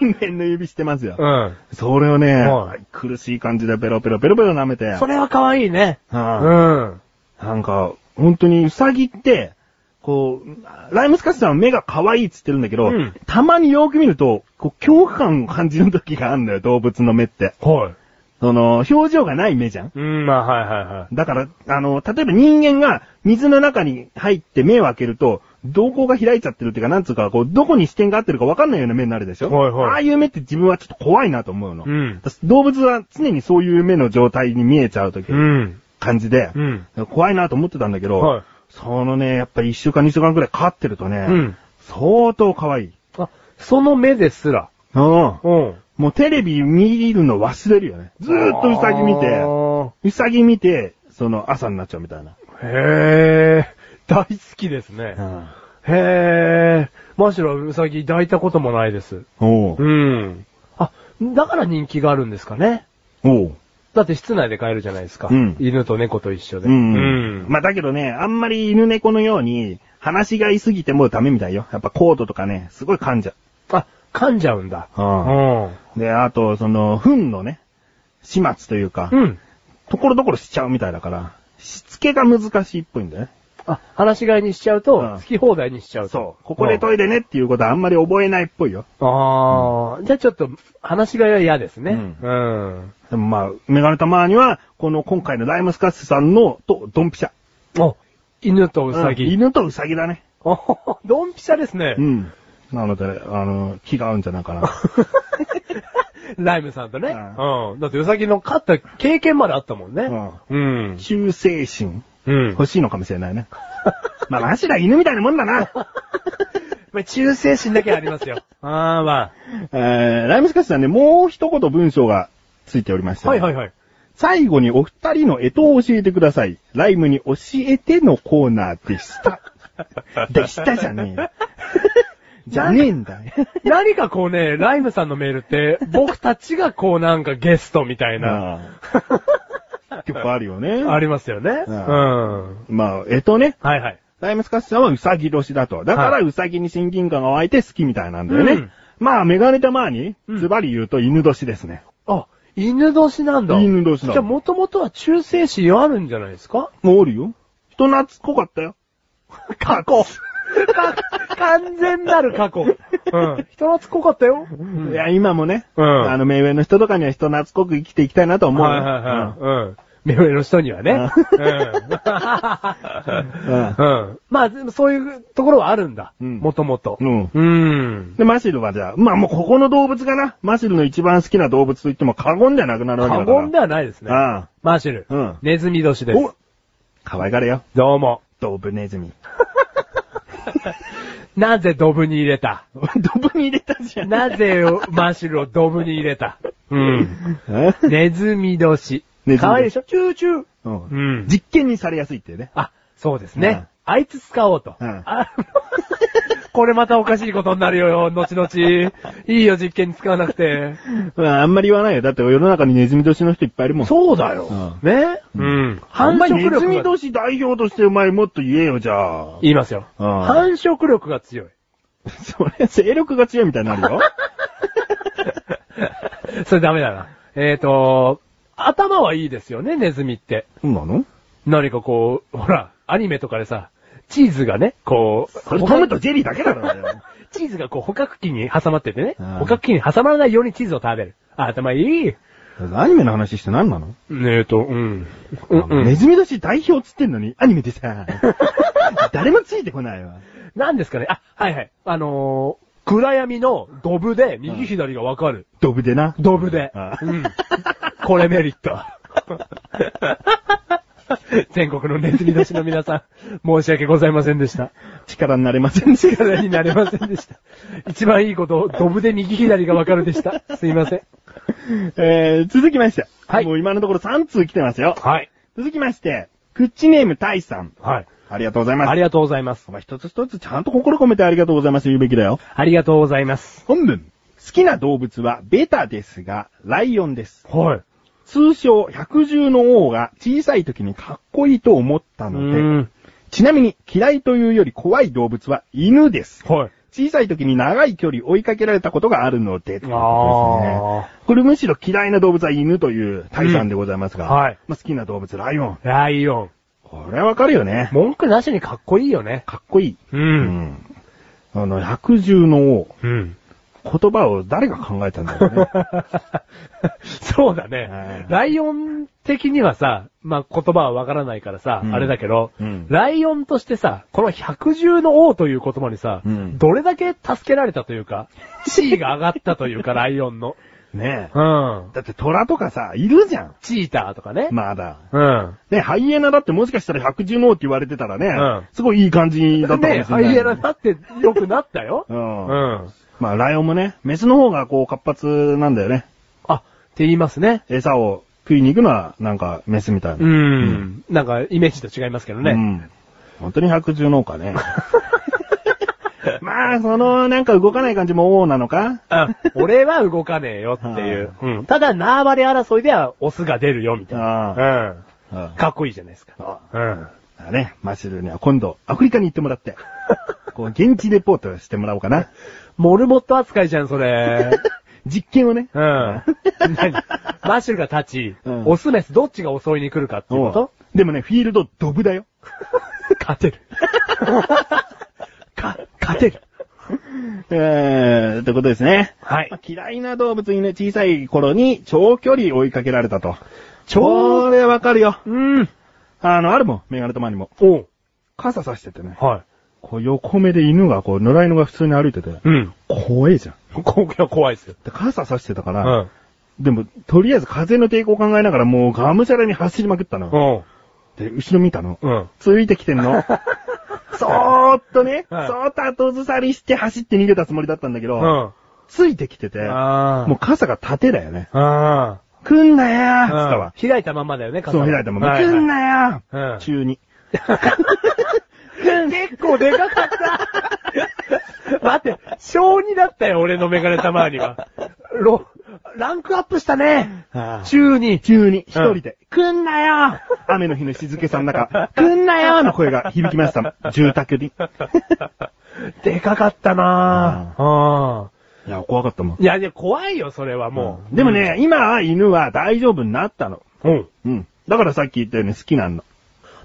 人間の指してますよ。うん。それをね、はい苦しい感じでペロペロペロペロ舐めて。それは可愛いね。ううんん。なんか、本当にウサギって、こう、ライムスカッシュさんは目が可愛いって言ってるんだけど、うんたまによく見ると、こう、恐怖感を感じる時があるんだよ、動物の目って。はい。その、表情がない目じゃんうん、まあはいはいはい。だから、あの、例えば人間が水の中に入って目を開けると、瞳孔が開いちゃってるっていうか、なんつうか、こう、どこに視点が合ってるか分かんないような目になるでしょ？はいはいああいう目って自分はちょっと怖いなと思うの。うん動物は常にそういう目の状態に見えちゃう時、うん。感じで、うん。怖いなと思ってたんだけど、はいそのね、やっぱり一週間二週間くらい飼ってるとね、うん相当可愛い。あ、その目ですら。うん。うん。もうテレビ見るの忘れるよね。ずーっとウサギ見て、あウサギ見て、その朝になっちゃうみたいな。ーへえ、大好きですね。うん。へえ、マシュラウサギ抱いたこともないです。おう。うん。あ、だから人気があるんですかね。おう。だって室内で飼えるじゃないですか。うん犬と猫と一緒で。うん。うんまあだけどね、あんまり犬猫のように、話がいすぎてもダメみたいよ。やっぱコードとかね、すごい噛んじゃあ、噛んじゃうんだ。う。うん。う。で、あと、その、糞のね、始末というか、うん。ところどころしちゃうみたいだから、しつけが難しいっぽいんだよね。あ、話し飼いにしちゃうと、うん好き放題にしちゃうと。そう。ここでトイレねっていうことはあんまり覚えないっぽいよ。ああ、じゃあちょっと、話し飼いは嫌ですね。ううん。でもまあ、メガネたまには、この今回のライムスカッシュさんの、と、ドンピシャ。お、犬とウサギ。うん犬とウサギだね。おほほドンピシャですねう。ん。なので、あの、気が合うんじゃないかな。ライムさんとね。ううん。だってウサギの飼った経験まであったもんね。うん。忠誠心。うん。欲しいのかもしれないね。まあ、マシラ犬みたいなもんだな。まあ、忠誠心だけありますよ。ああ、まえー、ライムスカッシュさんね、もう一言文章がついておりましあ。た、はいはいはい。最後にお二人の干支を教えてください。ライムに教えてのコーナーでした。でしたじゃねえよ。じゃねえんだよ。何かこうね、ライムさんのメールって、僕たちがこうなんかゲストみたいな、結構あるよね。ありますよね。ううんん。まあ、干支ね。はいはい。ライムスカッシュさんはウサギ年だと。だからはいウサギに親近感が湧いて好きみたいなんだよね。うんまあ、メガネたまにう、んズバリ言うと犬年ですね。あ、犬年なんだ。犬年だじゃあもともとは忠誠心あるんじゃないですか？もうおるよ。人懐っこかったよ。過去。か完全なる過去。うん。人懐っこかったよ。うんいや、今もね、うんあの、目上の人とかには人懐っこく生きていきたいなと思うよ。はいはいはい。うん。目上の人にはね。うんうん。うん。まあ、そういうところはあるんだ。うんもともと。うん。うん。で、マシルはじゃあ、まあもうここの動物かな。マシルの一番好きな動物と言っても過言ではなくなるわけだから。過言ではないですね。ああマーシュル。うんネズミ年です。お可愛がれよ。どうも。ドブネズミ。なぜドブに入れた？ドブに入れたじゃん。なぜマーシュルをドブに入れた？うん。え？ネズミ年。ネズミ年かわいいでしょ？チューチュー。うんうん実験にされやすいっていうね。あ、そうですね。うんあいつ使おうと。うんあ これまたおかしいことになるよ、後々。いいよ、実験に使わなくて。まあ、あんまり言わないよ。だって世の中にネズミ年の人いっぱいいるもん。そうだよ。うね？うん。あんまりネズミが年代表としてお前もっと言えよ、じゃあ。言いますよ。うん繁殖力が強い。それ、勢力が強いみたいになるよ。それダメだな。えっ、と、頭はいいですよね、ネズミって。そうなの？何かこう、ほら、アニメとかでさ、チーズがね、こう、トムとジェリーだけだろ、よ。チーズがこう、捕獲器に挟まっててねうん、捕獲器に挟まらないようにチーズを食べる。あ頭いい。アニメの話して何なの？えっと、うん。うん、うん。ネズミ年代表つってんのに、アニメでさ、誰もついてこないわ。何ですかね？あ、はいはい。あのー、暗闇のドブで右左がわかる。ドブでな。ドブであ。うん。これメリット。全国のネズミ年の皆さん、申し訳ございませんでした。力になれませんでした。力になれませんでした。一番いいこと、ドブで右左がわかるでした。すいません。えー、続きまして。はいもう今のところ3通来てますよ。はい。続きまして、クッチネームタイさん。はい。ありがとうございます。ありがとうございます。お前一つ一つちゃんと心込めてありがとうございます言うべきだよ。ありがとうございます。本文。好きな動物はベタですが、ライオンです。はい。通称、百獣の王が小さい時にかっこいいと思ったうので、ん。ちなみに嫌いというより怖い動物は犬です。はい。小さい時に長い距離追いかけられたことがあるので、ということですねあこれむしろ嫌いな動物は犬という大さんでございますが、うんはいまあ、好きな動物ライオン。ー。ライオン。これはわかるよね。文句なしにかっこいいよね。かっこいい。う。。うんあの、百獣の王。うん。言葉を誰が考えたんだろうね。そうだねはい。ライオン的にはさ、まあ、言葉はわからないからさ、うんあれだけど、うんライオンとしてさ、この百獣の王という言葉にさ、うんどれだけ助けられたというか、地位が上がったというか、ライオンの。ねえ。うん。だって虎とかさ、いるじゃん。チーターとかね。まだ。うん。ね、ハイエナだってもしかしたら百獣の王って言われてたらね、うんすごいいい感じだったかもしれねない。ハイエナだって良くなったよ。うん。うん。まあ、ライオンもね、メスの方がこう活発なんだよね。あ、って言いますね。餌を食いに行くのはなんかメスみたいな。うん。なんか、イメージと違いますけどね。うん。本当に百獣の王かね。まあ、その、なんか動かない感じも王なのか？うん俺は動かねえよっていう。うん。ただ、縄張り争いではオスが出るよ、みたいな。あうん。かっこいいじゃないですか。あうん。だね、マシルには今度、アフリカに行ってもらって、こう、現地レポートしてもらおうかな。モルモット扱いじゃん、それ。実験をね。うん。何？マッシュルが立ち、うんオスメスどっちが襲いに来るかっていうこと？でもね、フィールドドブだよ。勝てる。か、勝てる。えー、ということですね。はいまあ嫌いな動物にね、小さい頃に長距離追いかけられたと。長これわかるよ。うん。あの、あるもん、メガネとマにも。おう。傘さしててね。はこう横目で犬がこう、野良犬が普通に歩いてて。い。うん。怖えじゃん。ここが怖いですよ。で傘さしてたかうら、ん。でも、とりあえず風の抵抗を考えながらもうがむしゃらに走りまくったの。おう。で、後ろ見たの。うん。ついてきてんの。そーっとね、はいそーっと後ずさりして走って逃げたつもりだったんだけど、うん。ついてきてて、ああ。もう傘が縦だよね。あ来んなよあ。ーつったわ。開いたまんまだよね、傘そう、は開いたまま。来んなようんー中に。結構でかかった。待って、小2だったよ、俺のメガネたまには。ロ、ランクアップしたね。中2。中に、一人で、来んなよ雨の日の静けさの中、来んなよの声が響きました。住宅に。でかかったなぁ。いや、怖かったもんうん。。いや、いや、怖いよ、それはもう。でもね、今は犬は大丈夫になったの。うん。うん。だからさっき言ったように好きなんの。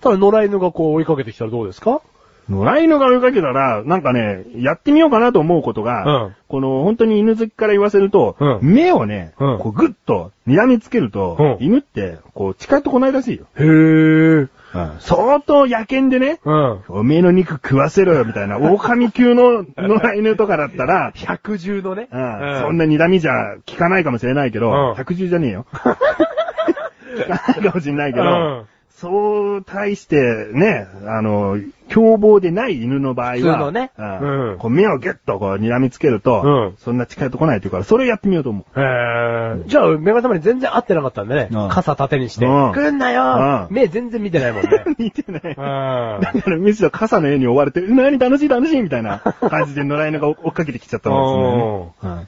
ただ、野良犬がこう追いかけてきたらどうですか？野良犬が追いかけたら、なんかね、やってみようかなと思うことが、うんこの本当に犬好きから言わせると、うん目をね、うんこうグッと睨みつけると、うん犬ってこう近寄ってこないらしいよ。へぇー。相当野犬でね、うん。おめえの肉食わせろよみたいな、狼級の野良犬とかだったら、百獣のね。うんそんな睨みじゃ効かないかもしれないけど、うん百獣じゃねえよ。効かないかもしれないけど、うんそう対してね、あの、凶暴でない犬の場合は、普通のねうんうんこう目をギュッとこう睨みつけると、うんそんな近寄ってこないっていうから、それをやってみようと思う。へー。じゃあ、メガネたまに全然合ってなかったんでねうん。傘縦にして。うん来んなようん目全然見てないもんね。似てない。うん。だからむしろ傘の絵に追われて、うなに楽しい楽しいみたいな感じで野良犬が追っかけてきちゃったもしれないね。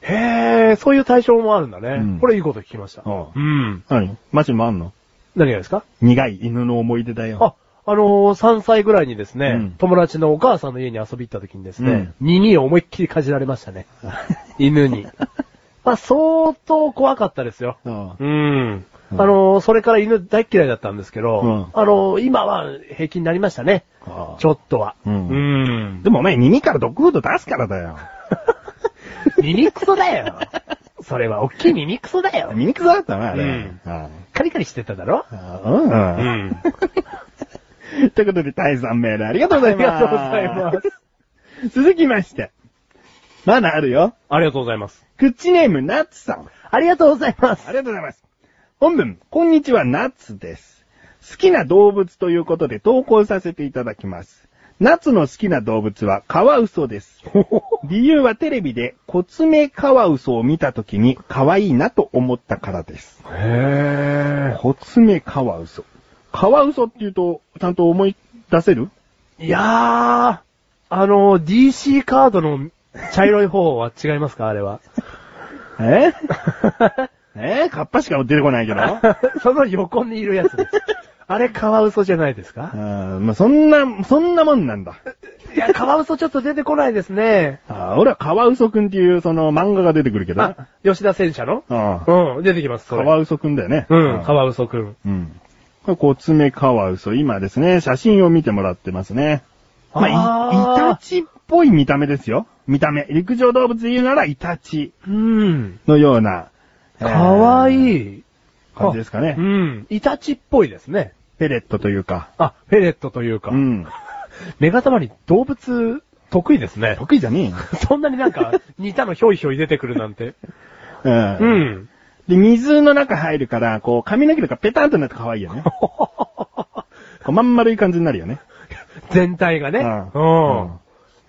へー、そういう対象もあるんだね。うんこれいいこと聞きました。うんうん。何？マジもあんの？何がですか？苦い犬の思い出だよ。あ、あのー、3歳ぐらいにですね、うん友達のお母さんの家に遊び行った時にですねうん、耳を思いっきりかじられましたね。犬に。まあ、相当怖かったですよ。うんうん。あのー、それから犬大っ嫌いだったんですけど、うんあのー、今は平気になりましたね。あちょっとは。うんうん。でもお前耳からドッグフード出すからだよ。耳クソだよ。それは大きい耳クソだよ。耳くそだったな、あれ。うんあカリカリしてただろ？あうん。うん。ということで、タイさんメールありがとうございます。ありがとうございます。続きまして。まだあるよ。ありがとうございます。クッチネーム、ナッツさん。ありがとうございます。ありがとうございます。本文、こんにちは、ナッツです。好きな動物ということで投稿させていただきます。ナッツの好きな動物はカワウソです。理由はテレビでコツメカワウソを見たときに可愛いなと思ったからです。へコツメカワウソ。カワウソって言うと、ちゃんと思い出せる？いやー、あの、DC カードの茶色い方は違いますかあれは？え？え？カッパしか出てこないけど？その横にいるやつです。あれ、カワウソじゃないですか？あまあ、そんな、そんなもんなんだ。いや、カワウソちょっと出てこないですね。あ俺はカワウソくんっていうその漫画が出てくるけど。あ、吉田戦車の？あうん、出てきます。カワウソくんだよね。うん、カワウソくん。うん。これ、コツメカワウソ。今ですね、写真を見てもらってますね。まあ、あイタチっぽい見た目ですよ。見た目。陸上動物で言うならイタチうん。のような。かわい。いい。感じですかねう。ん。イタチっぽいですね。ペレットというか。あ、フェレットというか。うん。メガタマに動物得意ですね。得意じゃねえよ。そんなになんか似たのひょいひょい出てくるなんて。うん。うん。で、水の中入るから、こう、髪の毛とかペタンとなって可愛いよね。こうまん丸い感じになるよね。全体がね。ううんん。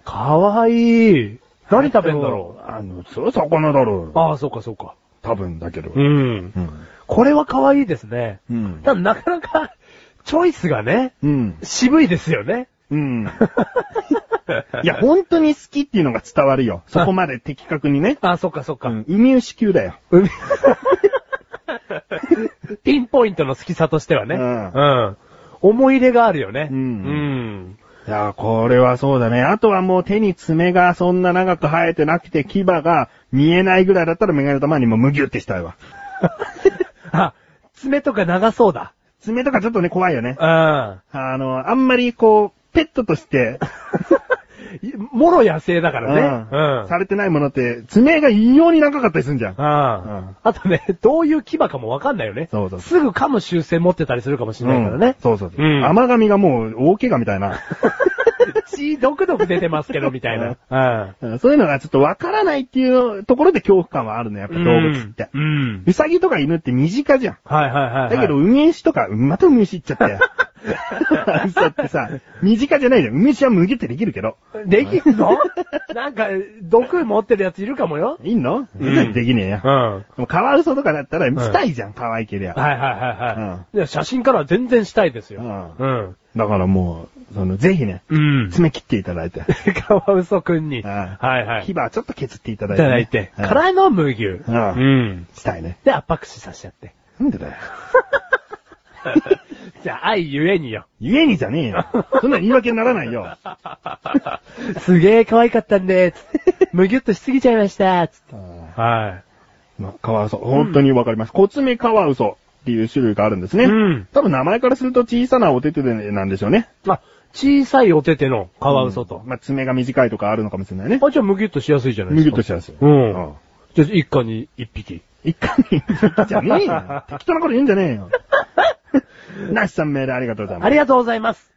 かわいい。何食べんだろう？あの、それ魚だろう。ああ、そうかそうか。多分だけど。うん。うん。これはかわいいですね。うん。ただなかなか、チョイスがね、うん。渋いですよね。うん。いや、本当に好きっていうのが伝わるよ。そこまで的確にね。あ、そっかそっか。うん。海牛級だよ。海 ピンポイントの好きさとしてはね。うんうん。思い入れがあるよね。うんうん。いや、これはそうだね。あとはもう手に爪がそんな長く生えてなくて牙が見えないぐらいだったらメガネ玉にもむぎゅってしたいわ。あ、爪とか長そうだ。爪とかちょっとね、怖いよね。うん。あの、あんまりこう、ペットとして、もろ野生だからね。うんされてないものって、爪が異様に長かったりするんじゃん。ああとね、どういう牙かもわかんないよね。そうそうすぐ噛む習性持ってたりするかもしれないからねうん。そうそうそう。うん甘噛みがもう大怪我みたいな。血ドクドク出てますけど、みたいな。うんそういうのがちょっとわからないっていうところで恐怖感はあるの、やっぱうん。動物って。うん。うさぎとか犬って身近じゃん。はいはいはいはい。だけど、、梅牛とか、また梅牛行っちゃったよ。嘘ってさ、身近じゃないじゃん。梅牛は麦ってできるけど。できんの？なんか、毒持ってるやついるかもよ。いんの？うんできねえや。うん。はいでもカワウソとかだったら、したいじゃん、可愛けりゃ。はいはいはい。いや、写真からは全然したいですよ。ううん。だからもう、その、ぜひね、うん。爪切っていただいて。カワウソくんに。ははいはい。牙はちょっと削っていただいいてね。ただいて。うんからの無牛。うんうん。したいね。で、圧迫死させちゃって。なんでだよ。じゃあ、愛ゆえによ。ゆえにじゃねえよ。そんな言い訳にならないよ。すげえ可愛かったんで、むぎゅっとしすぎちゃいました、つって。はまあ、カワウソ、本当にわかります。コツメカワウソっていう種類があるんですね。うん多分名前からすると小さなお手手なんでしょうね。い。あ、小さいお手手のカワウソと。まあ、爪が短いとかあるのかもしれないね。あ、じゃあむぎゅっとしやすいじゃないでむすか。ぎゅっとしやすい。うんじゃあ、一家に一匹。一回に一匹 じゃねえよ。適当なこと言うんじゃねえよ。なしさんメールありがとうございます。ありがとうございます。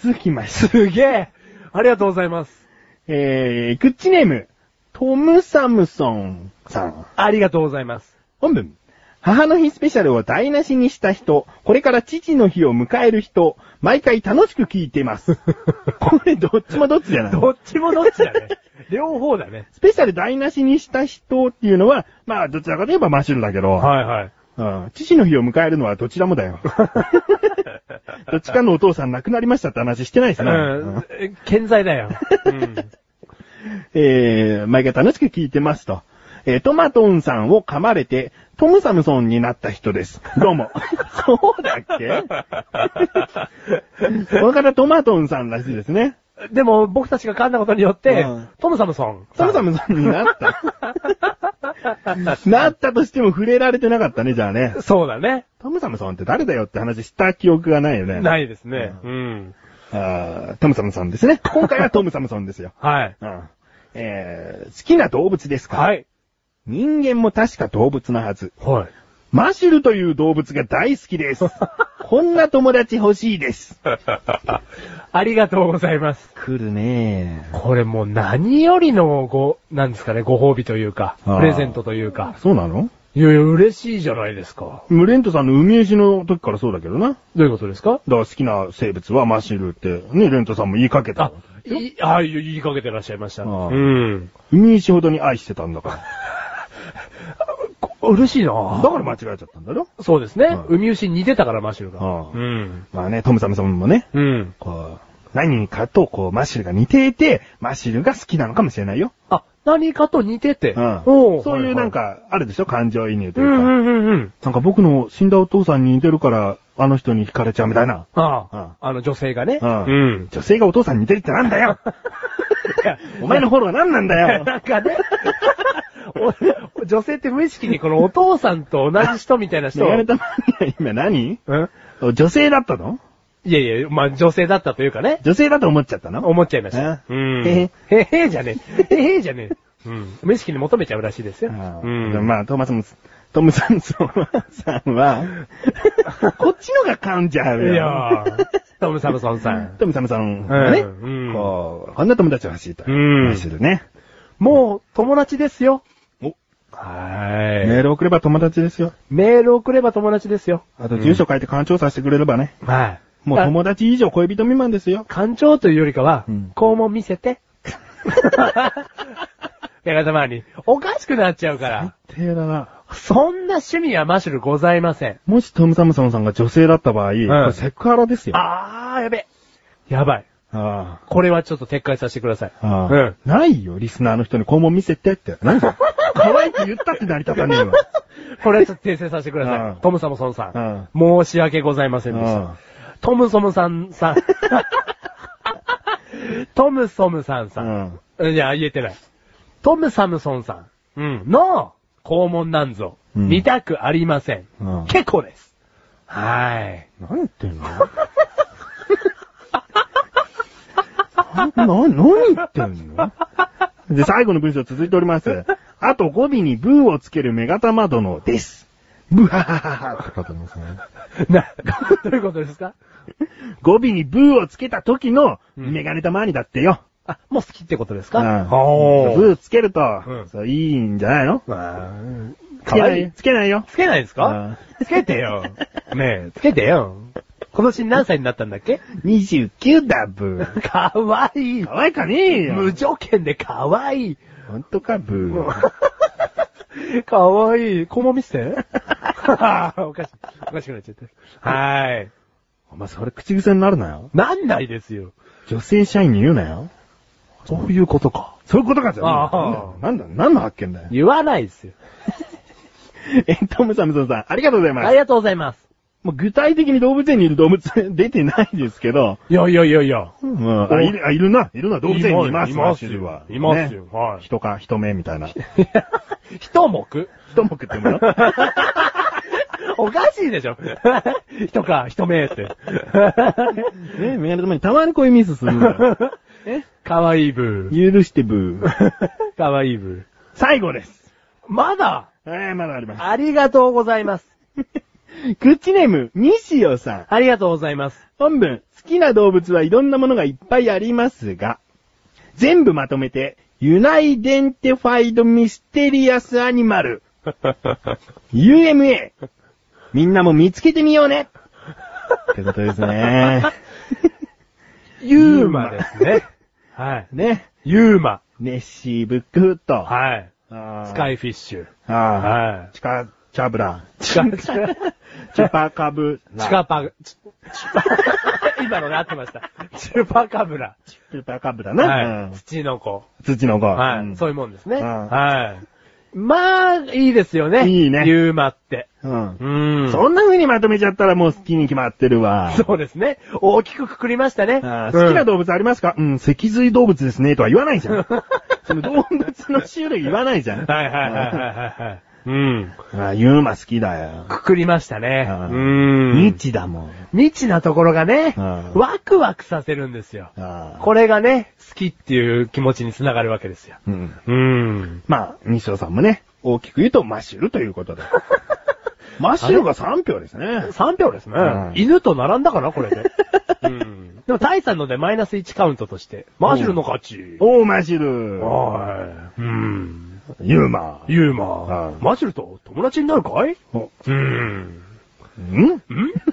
続きまして。すげえ。ありがとうございます。えー、クッチネーム、トムサムソンさん。ありがとうございます。本文。母の日スペシャルを台無しにした人、これから父の日を迎える人、毎回楽しく聞いてます。これどっちもどっちじゃないどっちもどっちだね。両方だね。スペシャル台無しにした人っていうのは、まあ、どちらかといえばマシュルだけど、はいはい。うん、父の日を迎えるのはどちらもだよ。どっちかのお父さん亡くなりましたって話してないですうね。ん。え健在だよ。うん。えー、毎回楽しく聞いてますと。えートマトンさんを噛まれて、トムサムソンになった人です。どうも。そうだっけ？これからトマトンさんらしいですね。でも、僕たちが噛んだことによってうん、トムサムソン。トムサムソンになった。なったとしても触れられてなかったね、じゃあね。そうだね。トムサムソンって誰だよって話した記憶がないよね。ないですね。うん。あートムサムソンですね。今回はトムサムソンですよ。はい。うんえー好きな動物ですか？はい。人間も確か動物なはず。はい。マシュルという動物が大好きです。こんな友達欲しいです。ありがとうございます。来るねこれもう何よりのご、なんですかね、ご褒美というか、プレゼントというか。そうなの？いやいや、嬉しいじゃないですか。ムレントさんの海牛の時からそうだけどな。だかどういうことですか？ら好きな生物はマシュルって、ね、レントさんも言いかけたあ。、い、あ、言いかけてらっしゃいました。うん。海牛ほどに愛してたんだかこ 嬉しいなら。だから間違えちゃったんだろ？そうですね。うん海牛に似てたから、マシュルが。うん。まあね、トムサムソンもね、うん。こう、何かとこう、マシュルが似ていて、マシュルが好きなのかもしれないよ。あ、何かと似てて。うん。そういうなん、はか、あるでしょ？感情移入というか。うんうんうんうん。なんか僕の死んだお父さんに似てるから、あの人に惹かれちゃうみたいな。ああ、うんあの女性がね。うんうん。女性がお父さんに似てるってなんだよ お前のフォローは何なんだよなんかね、お女性って無意識にこのお父さんと同じ人みたいな人を。言われたまに今何？うん女性だったの？いやいや、まあ女性だったというかね。女性だと思っちゃったの？思っちゃいました。え？うん。へへへへじゃねえ。へへじゃねえ。うん。無意識に求めちゃうらしいですよ。ううんん。まあ、トーマスも、トムサムソンさんは、こっちのが噛んじゃうよ。いやー、トム・サムソンさん。トムサムさんがね、うんうんこう、こんな友達欲しいと。うん愛してるね。もう友達ですよ。おはい。メール送れば友達ですよ。メール送れば友達ですよ。あと、住所書いて勘調査してくれればね。はい。もう友達以上恋人未満ですよ。感情というよりかは、うん肛門見せて。やがたまに、おかしくなっちゃうから。手だな。そんな趣味はマシュルございません。もしトムサムソンさんが女性だった場合、これセクハラですよ。ああー、やべ。やばい。あ。これはちょっと撤回させてください。ああうん。ないよ、リスナーの人に肛門見せてって。何？それ可愛く言ったって成り立たねえわ。これはちょっと訂正させてくださうんい。トムサムソンさうんん。申し訳ございませんでしうんた。トムソムさんさん。トムソムさんさ。うんん。いや、言えてない。トムサムソンさん。うん。の、肛門なんぞ。うん見たくありません。うん結構です。はい。何言ってんの？な、何言ってんの？で、最後の文章続いております。あと語尾にブーをつけるメガタマ殿です。ブハハハハってすね。な、どういうことですか？語尾にブーをつけた時のうんメガネタマーニだってよ。あ、もう好きってことですか？うんおブーつけると、うんそういいんじゃないの？まあ、つけない？かわいい。つけないよ。つけないですか？つけてよ。ねえ、つけてよ。今年何歳になったんだっけ？29だ、ブー。かわいい可。愛いかねえよ。無条件でかわいい。ほんとか、ブー。かわいい。こも見せて。おかしい。おかしくなっちゃった。はーい。お前それ口癖になるなよ。なんないですよ。女性社員に言うなよ。そういうことか。そういうことかじゃん。ああなんだ、何の発見だよ。言わないですよ。え、トムサムソンさん、ありがとうございます。ありがとうございます。もう具体的に動物園にいる動物出てないですけど、いやいやいやいや。うん、あ、いる、あ、いるな、いるな、動物園にいます、いますマシルは。いますよねはい人か、人目みたいな。一目？人目って言うの？おかしいでしょ。人か、人目って。ね、メガネたまにたまにこういうミスするんだよ。え？かわいいブー。許してブー。かわいいブ最後です。ー。まだ？えー、まだあります。ありがとうございます。口ネーム、西尾さん。ありがとうございます。本文、好きな動物はいろんなものがいっぱいありますが、全部まとめて、 Unidentified Mysterious Animal、UMA。みんなも見つけてみようね。ってことですね。ユーマですね。はい。ね。ユーマ。ネッシー、ブックフット。はい。スカイフィッシュ。はチカ、チャブラ。い。チカ、チカ、チュパカブラ。チカパ、チパ、今ので合ってました。チュパカブラ。チュパカブラな。はい。うん土の子。土の子。はい。うんそういうもんですね。うんはい。まあ、いいですよね。いいねユーマって。うん。うん。そんな風にまとめちゃったらもう好きに決まってるわ。そうですね。大きくくくりましたね。あー好きな動動物ありますか？うん、脊髄動物ですね、とは言わないじゃん。その動物の種類言わないじゃん。はいはいはいはいはいはい。うん。あーユーマ好きだよ。くくりましたね。うん。未知だもん。未知なところがね、うんワクワクさせるんですよ。これがね、好きっていう気持ちにつながるわけですよ。うん。うん。まあ、西尾さんもね、大きく言うとマッシュルということで。マッシュルが3票ですね。3票ですね。うん犬と並んだかな、これで。うん。でも、タイさんのでマイナス1カウントとして、マーシュルの勝ち。おー、マッシュル。はい。うん。ユーマ。ユーマーシュルと友達になるかい？おうん。ん？ん？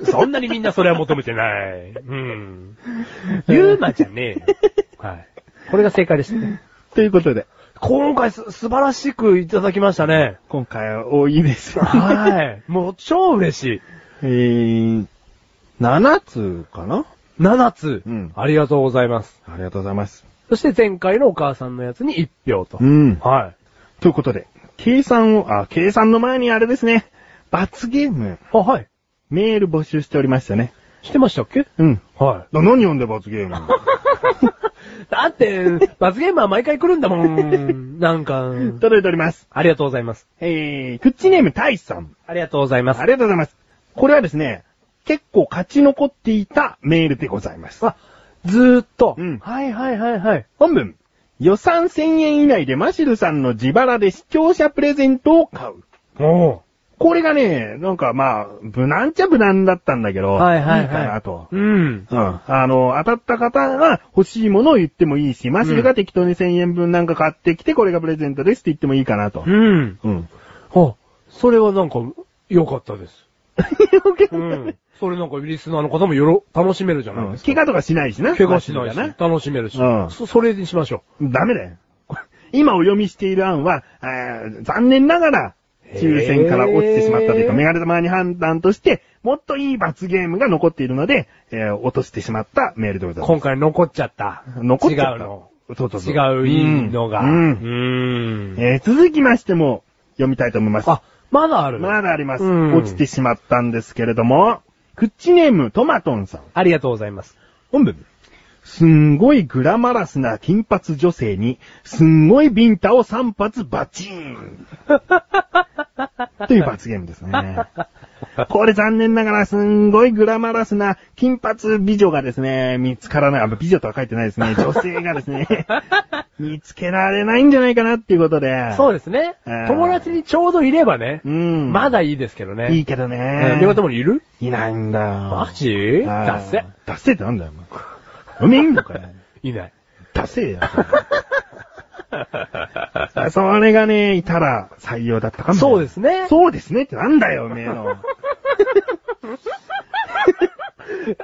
そんなにみんなそれは求めてない。うん。ユーマじゃねえよ。はい。これが正解でしたね。ということで、今回す素晴らしくいただきましたね。今回は多いです。はい。もう超嬉しい。えー、7つかな？7つ。うんありがとうございます。ありがとうございます。そして前回のお母さんのやつに1票と。うん。はい。ということで、計算を、あ、計算の前にあれですね、罰ゲーム、あ、はい。メール募集しておりましたね。してましたっけ？うん。はな何読んで罰ゲーム？い。だって、罰ゲームは毎回来るんだもん。なんか。届いております。ありがとうございます。えー、クッチネームタイさん。ありがとうございますあ。りがとうございます。これはですね、結構勝ち残っていたメールでございます。あ、ずーっと。うんはいはいはいはい。本文。予算1000円以内でマシルさんの自腹で視聴者プレゼントを買う。おこれがね、なんかまあ、無難っちゃ無難だったんだけど、はいはいはいかなと。うん。うん。あの、当たった方が欲しいものを言ってもいいし、マシルが適当に1000円分なんか買ってきて、これがプレゼントですって言ってもいいかなと。うん。うん。あ、それはなんか、良かったです。うん。それなんかリスナーの方もよろ、楽しめるじゃないですか。怪我とかしないしな。怪我しないし、楽しめるし。うんそ、それにしましょダメだよ。今お読みしている案は、あー残念ながら、抽選から落ちてしまったというか、メガネ玉に判断として、もっといい罰ゲームが残っているので、えー落としてしまったメールでござう。います。今回残っちゃった。残っちゃった。違うの。そうそうそう違ういいのが。うん。うんえー続きましても、読みたいと思います。あ、まだあるまだあります。うん落ちてしまったんですけれども、クッチネームトマトンさん。ありがとうございます。本文。すんごいグラマラスな金髪女性に、すんごいビンタを3発バチーン。という罰ゲームですね。これ残念ながらすんごいグラマラスな金髪美女がですね、見つからない。あ、美女とは書いてないですね。女性がですね、見つけられないんじゃないかなっていうことで。そうですねうん。友達にちょうどいればね、うん。まだいいですけどね。いいけどうんね。両方もいる？いないんだよ。マジ？はいダッセ。ダッセってなんだよ、お前。おめえいんのかよ。いない。ダッセや。それがね、いたら採用だったかも。そうですね。そうですねってなんだよ、おめえの。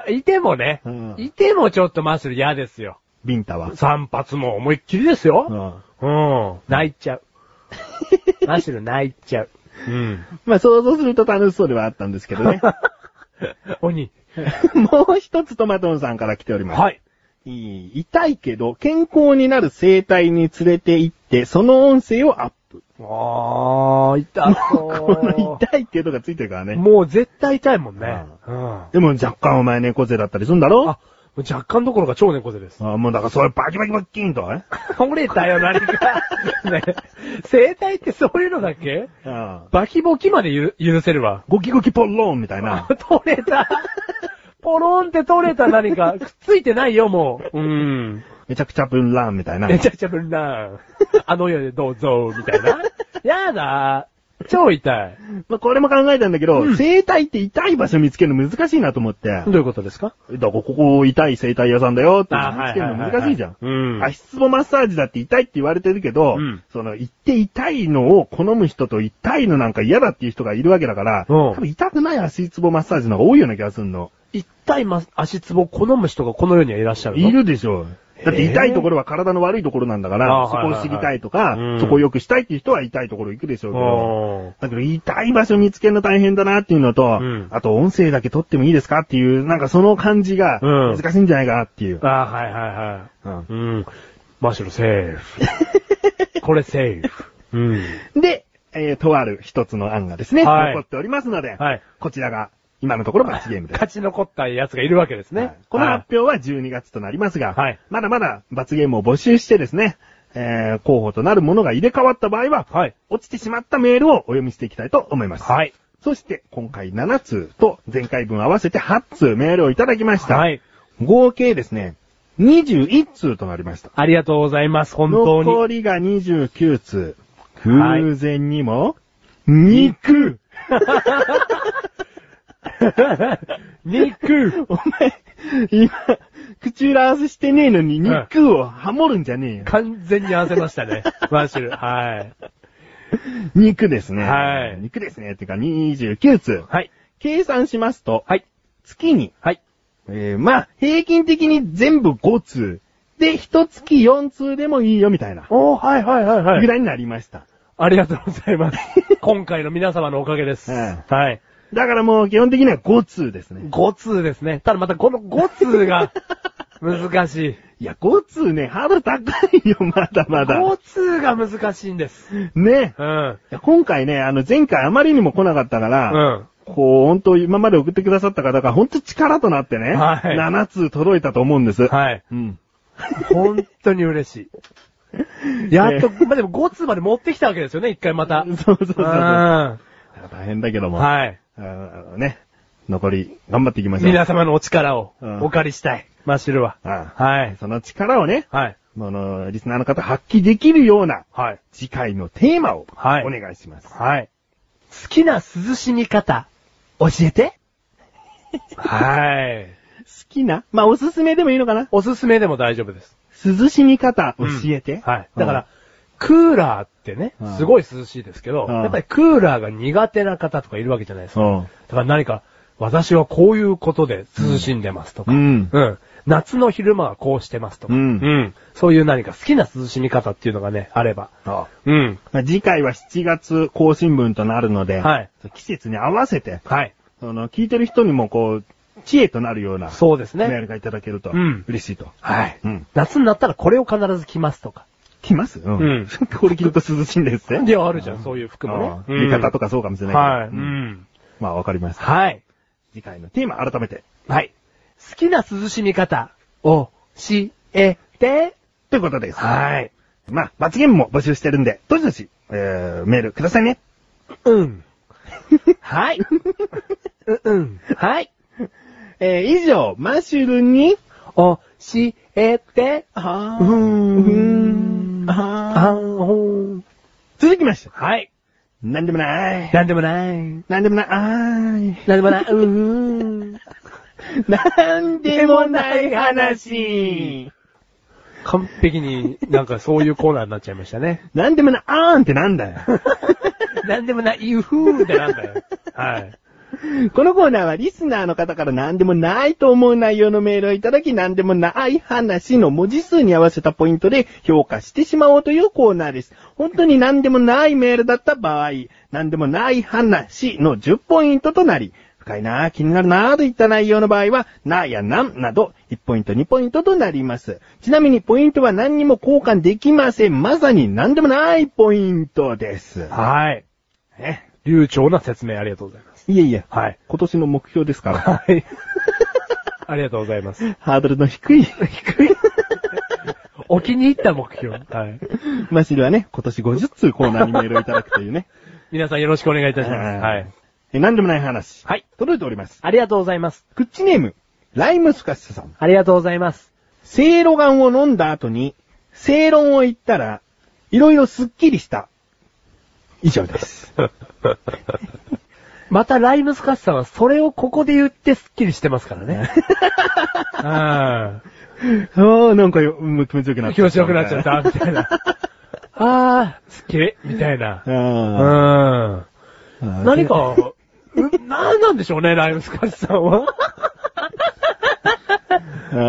いてもね、うんいてもちょっとマッシュル嫌ですよ。ビンタは。散髪も思いっきりですうよ。ん。うん。泣いちゃう。マッシュル泣いちゃう。うん。まあ想像すると楽しそうではあったんですけどね。鬼。もう一つトマトンさんから来ております。はい。いい痛いけど、健康になる生態に連れて行って、その音声をアップ。あー、痛この痛いけどがついてるからね。もう絶対痛いもんね。うん。でも若干お前猫背だったりするんだろ？あ、若干どころか超猫背です。あもうだからそれバキバキバッキーンと、え？折れたよ、何か。ね。生体ってそういうのだっけ？うんバキボキまでゆ許せるわ。ゴキゴキポッローンみたいな。取れた。ポロンって取れた何か。くっついてないよ、もう。うん。めちゃくちゃブンラーンみたいな。めちゃくちゃぶんな。あの世でどうぞ、みたいな。やだ。超痛い。まあ、これも考えたんだけど、うん生体って痛い場所見つけるの難しいなと思って。だかどういうことですか？らここ痛い生体屋さんだよってあ見つけるの難しいじゃん。うん。足つぼマッサージだって痛いって言われてるけど、うんその、行って痛いのを好む人と痛いのなんか嫌だっていう人がいるわけだから、うん多分痛くない足つぼマッサージの方が多いような気がするの。痛いま足つぼを好む人がこの世にはいらっしゃるの？いるでしょう。だって痛いところは体の悪いところなんだから、そこを知りたいとか、うんそこを良くしたいっていう人は痛いところ行くでしょうけど、うんだけど痛い場所見つけるの大変だなっていうのと、うんあと音声だけ撮ってもいいですかっていう、なんかその感じがうん難しいんじゃないかなっていう。あーはいはいはい。うんうん。マッシュルセーフ。これセーフ。うん。で、えーとある一つの案がですね、はい残っておりますので、はい。こちらが今のところ罰ゲームです。勝ち残ったやつがいるわけですね。はいこの発表は12月となりますが、はいまだまだ罰ゲームを募集してですね、えー候補となるものが入れ替わった場合は、はい。落ちてしまったメールをお読みしていきたいと思います。はい。そして、今回7通と前回分合わせて8通メールをいただきました。はい。合計ですね、21通となりました。ありがとうございます。本当に。残りが29通。はい偶然にも、肉 肉お前、今、口裏合わせしてねえのに肉をハモるんじゃねえよ。完全に合わせましたね。マッシュル。はい。肉ですね。はい肉ですね。ってか29通。はい。計算しますと、はい。月に、はい。えー、まあ、平均的に全部5通。で、一月4通でもいいよみたいな。おー、はいはいはいはい。ぐらいになりました。ありがとうございます。今回の皆様のおかげです。はいはい。だからもう基本的には5通ですね。5通ですね。ただまたこの5通が難しい。いや、5通ね、ハードル高いよ、まだまだ。5通が難しいんです。ね。うん。いや今回ね、あの前回あまりにも来なかったから、うん。こう、本当今まで送ってくださった方が本当力となってね、はい7通届いたと思うんです。はい。うん。本当に嬉しい。やっと、まあ、でも5通まで持ってきたわけですよね、一回また。そうそうそうそう。うん大変だけども。はい。ね、残り頑張っていきましょう。皆様のお力をうんお借りしたい。マッシュルは。あはい。その力をね、はい。この、リスナーの方発揮できるようなはい。次回のテーマをはいお願いします。はい。好きな涼しみ方、教えてはい。好きな？まあ、おすすめでもいいのかな？おすすめでも大丈夫です。涼しみ方教えて、はい。だから、クーラーってねうん、すごい涼しいですけど、うんやっぱりクーラーが苦手な方とかいるわけじゃないですか。うん。だから何か、私はこういうことで涼しんでますとか、うん。うん。夏の昼間はこうしてますとか、うんそういう何か好きな涼しみ方っていうのがね、あれば。あうん。まあ次回は7月更新分となるので、はい季節に合わせて、はい。その、聞いてる人にもこう、知恵となるようなそうですね。メールがいただけるとうん嬉しいと。はい。うん。夏になったらこれを必ず着ますとか。来ます？ううんこれ着ると涼しいんですって？いや、あるじゃん、そういう服もね浴衣とかそうかもしれないはい。けど。ううんん。まあわかりました。はい。次回のテーマ改めて。はい。好きな涼しみ方、教えて。ということです。はい。まあ、罰ゲームも募集してるんで、どしどし、えー、メールくださいね。うん。はい。うん、うん。はい。えー以上、マッシュルに、教えて。あうーん。ああほー続きまして、はい。なんでもない。なんでもない。なんでもない。なんでもない。うーん。なんでもない話。完璧になんかそういうコーナーになっちゃいましたね。なんでもない、あーんってなんだよ。なんでもない、ゆふーってなんだよ。はい。このコーナーはリスナーの方から何でもないと思う内容のメールをいただき、何でもない話の文字数に合わせたポイントで評価してしまおうというコーナーです。本当に何でもないメールだった場合、何でもない話の10ポイントとなり、深いなぁ、気になるなぁといった内容の場合は、なやなんなど、1ポイント、2ポイントとなります。ちなみに、ポイントは何にも交換できません。まさに何でもないポイントです。はい。え流暢な説明ありがとうございます。いえいえ、はい。今年の目標ですから。はい。ありがとうございます。ハードルの低い、低い。お気に入った目標。はい。マシルはね、今年50通コーナーにメールをいただくというね。皆さんよろしくお願いいたします。はい。え、なんでもない話。はい。届いております。ありがとうございます。クッチネーム、ライムスカスさん。ありがとうございます。セイロガンを飲んだ後に、正論を言ったら、いろいろスッキリした。以上です。またライムスカッサンはそれをここで言ってスッキリしてますからね。ああー、なんかよ、うん気持ちよくなあ。っ気持ちよくなっちゃっ。た、みたいな。ああ、スッキリ、みたいな。あうん。ー何か、う、なんなんでしょうね、ライムスカッサンは。う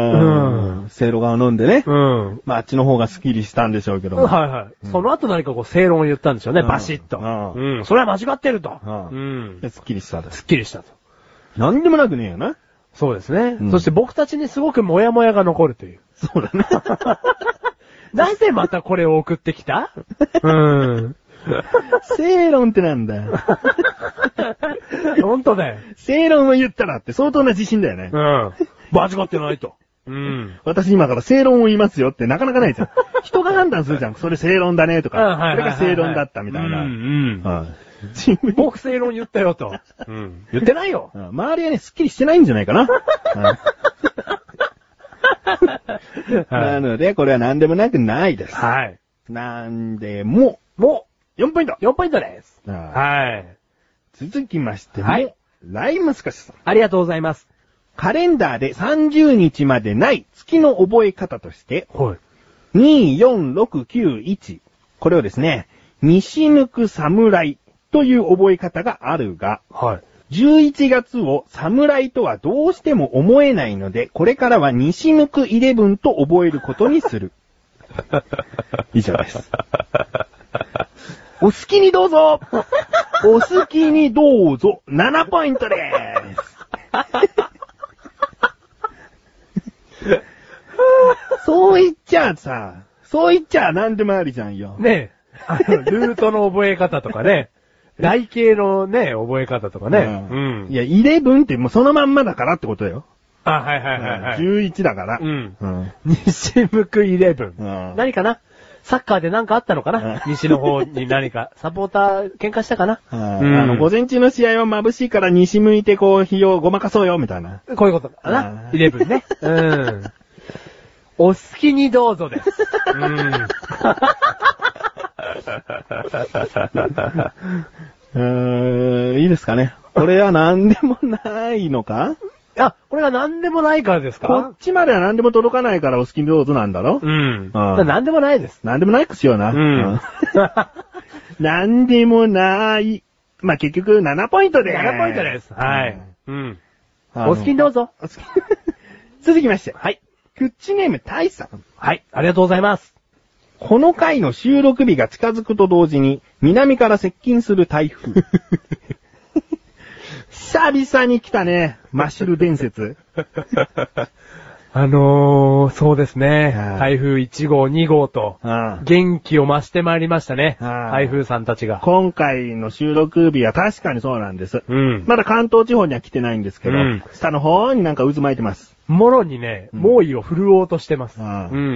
ん。セイロガンを飲んでね。うん。まあ、あっちの方がスッキリしたんでしょうけど。はいはい。その後何かこう正論を言ったんでしょうね、うんバシッと。ううん。それは間違ってると。ううん。でスッキリしたです。スッキリしたと。なんでもなくねえよな。そうですね。うんそして僕たちにすごくモヤモヤが残るという。そうだね。なぜまたこれを送ってきた？うん。正論ってなんだよ。本当だよ。正論を言ったらって相当な自信だよね。うん。間違ってないと。うん。私今から正論を言いますよってなかなかないじゃん。人が判断するじゃん。それ正論だねとか。これが正論だったみたいな。うん、うん。僕正論言ったよと。うん。言ってないよ。うん周りはね、すっきりしてないんじゃないかな。う んなので、これは何でもなくないです。はい。なんでも、も4ポイントう、4ポイントです。ははい。い続きましても、はいライムスカシさん。ありがとうございます。カレンダーで30日までない月の覚え方として、はい。24691。これをですね、西抜く侍という覚え方があるが、はい。11月を侍とはどうしても思えないので、これからは西抜く11と覚えることにする。以上です。お好きにどうぞお好きにどうぞ !7 ポイントでーす そう言っちゃさ、そう言っちゃ何でもありじゃんよ。ねえ、あの、ルートの覚え方とかね、台形のね、覚え方とかね。うん。いや、11ってもうそのまんまだからってことよ。あ、はいはいはいはい。11だから。うん。うん。西向くイレブン。うん何かな？サッカーで何かあったのかな？うん西の方に何か。サポーター喧嘩したかな？はいうんあの、午前中の試合は眩しいから西向いてこう、日をごまかそうよ、みたいな。こういうことかうなんイレブンね。うん。お好きにどうぞです。うん。うーん、いいですかね。これは何でもないのか？あ、これが何でもないからですこかっちまでは何でも届かないからお好きにどうぞなんだろ？うん。うん何でもないです。何でもないくしような。うん。何でもない。まあ、結局7ポイントでーす。7ポイントです。はい。うん。お好きにどうぞ。お好き 続きまして。はい。クッチネームタイさん。はい。ありがとうございます。この回の収録日が近づくと同時に、南から接近する台風。久々に来たね、マッシュル伝説。あのー、そうですねはい。台風1号、2号と、うん元気を増してまいりましたね。はい台風さんたちが。今回の収録日は確かにそうなんです。うん。まだ関東地方には来てないんですけど、うん下の方になんか渦巻いてます。もろにね、うん猛威を振るおうとしてます。ううん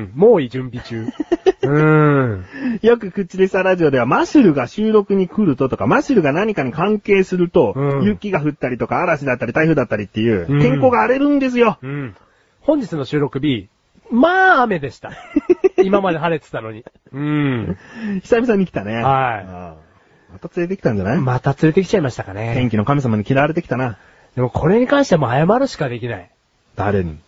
ん。猛威準備中。うん。よく口でさラジオではマシュルが収録に来るととか、マシュルが何かに関係すると、うん雪が降ったりとか嵐だったり台風だったりっていう、うん天候が荒れるんですよ。うん。本日の収録日、まあ雨でした。今まで晴れてたのに。うん。久々に来たね。はいああまた連れてきたんじゃない、また連れてきちゃいましたかね。天気の神様に嫌われてきたな。でもこれに関してはもう謝るしかできない。誰に？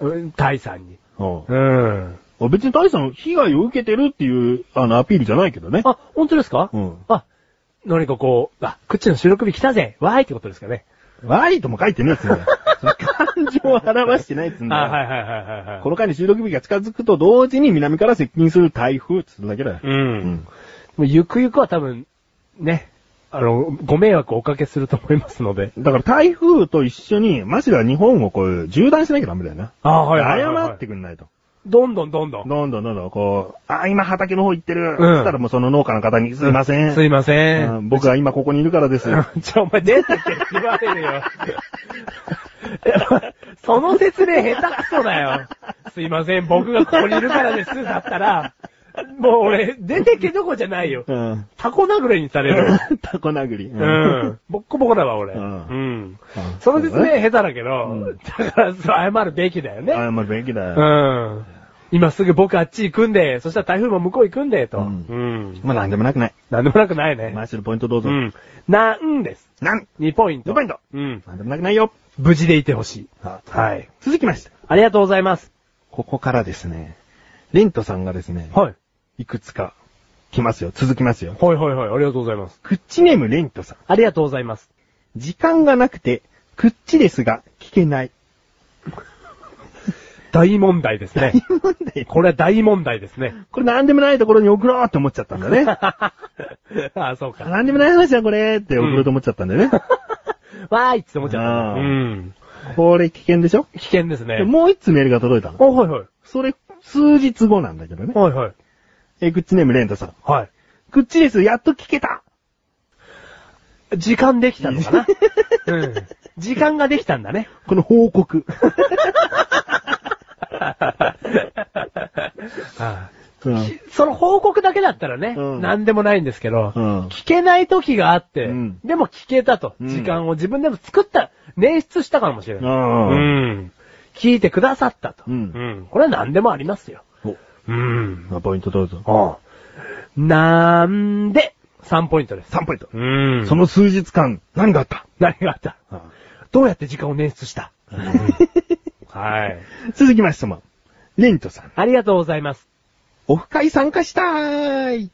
うん、タイさんに。おううん。あ別に大さん被害を受けてるっていう、あの、アピールじゃないけどね。あ、本当ですか？うん。あ、何かこう、あ、くっちの収録日来たぜわーいってことですかね。ワイとも書いてねえっつうんだよ。感情を表してないっつうんだよ。あ、はいはいはいはいはい。この間に収録日が近づくと同時に南から接近する台風っつうだけだよ。う。。うんもうゆくゆくは多分、ね、あの、ご迷惑をおかけすると思いますので。だから台風と一緒に、マシルは日本をこう、縦断しなきゃダメだよな。あは謝ってくんないと。どんどんどんどん。どんどんどんどん、こう、あ、今畑の方行ってる。うんそしたらもうその農家の方に、すいません。すいませうんん僕は今ここにいるからです。ちょ、お前出てけって言われるよ。その説明下手くそだよ。すいません、僕がここにいるからです、だったら、もう俺、出てけどこじゃないよ。うん。タコ殴りにされる。タコ殴り。ううん。ボッコボコだわ、俺。ううんん。あその説明下手だけど、うんだから、そう謝るべきだよね。謝るべきだよ。うん。今すぐ僕あっち行くんで、そしたら台風も向こう行くんで、と。ううんん。まあなんでもなくない。なんでもなくないね。マシルポイントどうぞ。うん。なんです。なん2ポイント。2ポイント。うん。なんでもなくないよ。無事でいてほしい。ははい。続きまして。ありがとうございます。ここからですね、レントさんがですね、はい。いくつか来ますよ。続きますよ。はいはいはい。ありがとうございます。クッチネームレントさん。ありがとうございます。時間がなくて、クッチですが聞けない。大問題ですね。なんでこれは大問題ですね。これなんでもないところに送ろうって思っちゃったんだね。あ あ、そうか。なんでもない話だこれって送ろうと思っちゃったんだよね。わーいって思っちゃった。うん。これ危険でしょ？危険ですねで。もう一つメールが届いたの。あ、はいはい。それ、数日後なんだけどね。はいはい。えー、クッチネームレントさん。はい。クッチです。やっと聞けた。時間できたのかな？うん。時間ができたんだね。この報告。あ うんその報告だけだったらね、うんなんでもないんですけど、うん聞けない時があって、うんでも聞けたと、うん時間を自分でも作った、捻出したかもしれない。うんん聞いてくださったと。うんこれは何でもありますよ。おうん。まあポイントどうぞ。なんで、3ポイントです。3ポイント。うんその数日間、何があった？何があった？どうやって時間を捻出した、はい。続きましても、レントさん。ありがとうございます。オフ会参加したーい。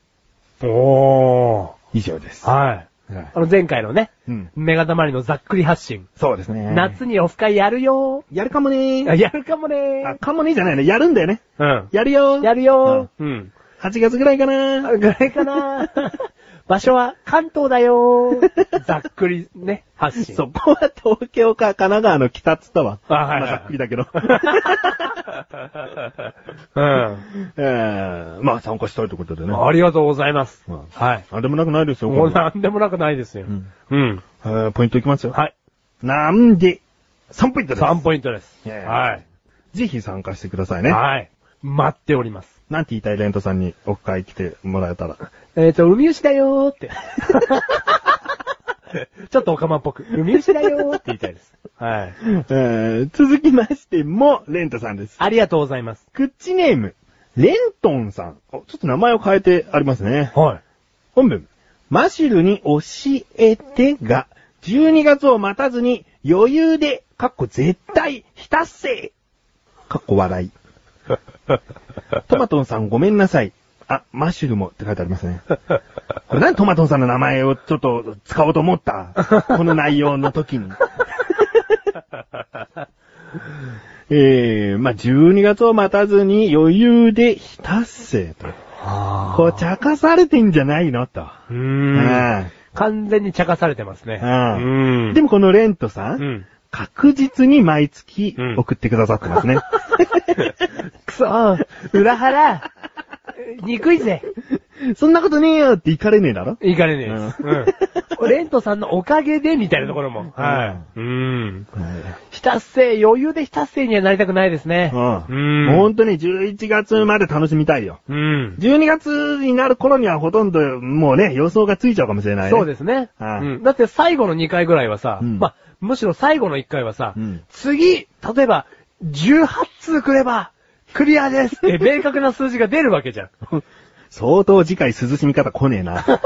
おー。以上です。はい。はいあの前回のね、うん。メガネマリのざっくり発信。そうですね。夏にオフ会やるよやるかもね。やるかもねあ、かもねーじゃないね。やるんだよね。うん。やるよー。やるよー。うん。8月ぐらいかなぐらいかな 場所は関東だよー。ざっくりね、発信。そこは東京か神奈川の北っつったわ。あはいはいまあざっくりだけど。うん。えー、まあ参加したいということでね。ありがとうございます。まはい。あ、なんでもなくないですよ。もうなんでもなくないですよ。うんうん。えーポイントいきますよ。はい。なんで、3ポイントです。3ポイントです。はい。ぜひ参加してくださいね。はい。待っております。なんて言いたいレントさんにオフ会来てもらえたら。えっ、と、海牛だよーって。ちょっとオカマっぽく。海牛だよーって言いたいです。はい。えー、続きましても、レントさんです。ありがとうございます。クッチネーム、レントンさん。おちょっと名前を変えてありますね。はい。本文。マシュルに教えてが、12月を待たずに余裕で、かっこ絶対、ひたっせかっこ笑い。トマトンさんごめんなさい。あ、マッシュルもって書いてありますね。これ何トマトンさんの名前をちょっと使おうと思った？この内容の時に。えー、まあ、12月を待たずに余裕でひたっせと。こう、茶化されてんじゃないの？と。うんん完全に茶化されてますね。うんうん。でもこのレントさん、うん。確実に毎月うん送ってくださってますね。くそー、裏腹。憎いぜ。そんなことねえよって言かれねえだろ？いかれねえです。うん。レントさんのおかげでみたいなところも。はい。うん。非達成、余裕で非達成にはなりたくないですね。うん。うんもう本当に11月まで楽しみたいよ。うん。12月になる頃にはほとんどもうね、予想がついちゃうかもしれないね。そうですね。はいうんだって最後の2回ぐらいはさ、うんまあ、むしろ最後の1回はさ、うん次、例えば、18通くれば、クリアです って明確な数字が出るわけじゃん。相当次回涼しみ方来ねえな。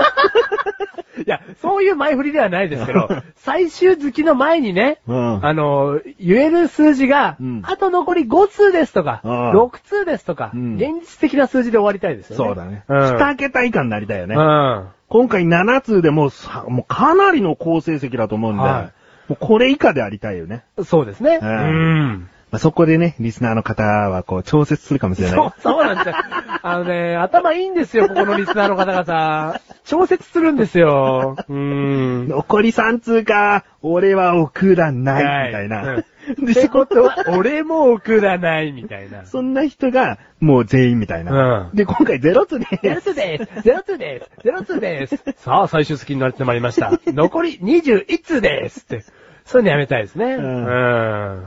いや、そういう前振りではないですけど、最終月の前にね、うんあの、言える数字が、うんあと残り5通ですとか、うん6通ですとか、うん現実的な数字で終わりたいですよね。そうだね。うん。二桁以下になりたいよね。うん。今回7通でもうさ、もうかなりの好成績だと思うんで、はもうこれ以下でありたいよね。そうですね。ううんん。まあ、そこでね、リスナーの方はこう調節するかもしれない。そう、そうなんですよ。あのね、頭いいんですよ、ここのリスナーの方々。調節するんですよ。うーん。残り3通か、俺は送らない、みたいな。うんで、ってそこことは、俺も送らない、みたいな。そんな人が、もう全員みたいな。うんで、今回ゼロツで、ゼロツですゼロツですゼロツですさあ、最終月になってまいりました。残り21通ですって。そういうのやめたいですね。ううんん。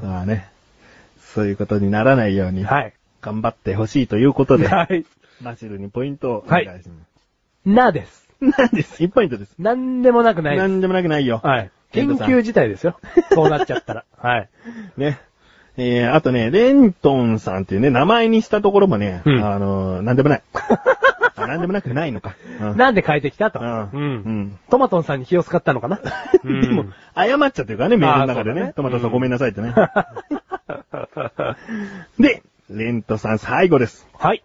まあね、そういうことにならないように、はい。頑張ってほしいということで、はい。マシルにポイントをお願いします。なです。なんです。1ポイントです。なんでもなくないです。なんでもなくないよ。はい。研究自体ですよ。そうなっちゃったら。はい。ね。えー、あとね、レントンさんっていうね、名前にしたところもね、うんあのー、なんでもない。あなんでもなくないのか。うんなんで変えてきたと。うんうんトマトンさんに気を使ったのかなうん でも、謝っちゃってるからね、メールの中であーそうだね。ねトマトさんごめんなさいってね。で、レントさん最後です。はい。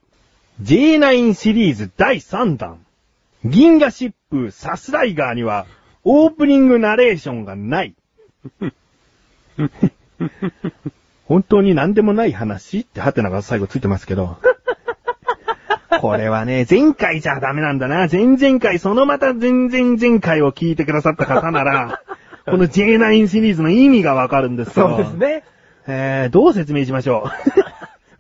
J9 シリーズ第3弾。銀河疾風サスライガーには、オープニングナレーションがない。本当に何でもない話ってハテナが最後ついてますけど。これはね、前回じゃダメなんだな。前々回、そのまた前々前回を聞いてくださった方なら、この J9 シリーズの意味がわかるんですよ。そうです。ね。えー、どう説明しましょ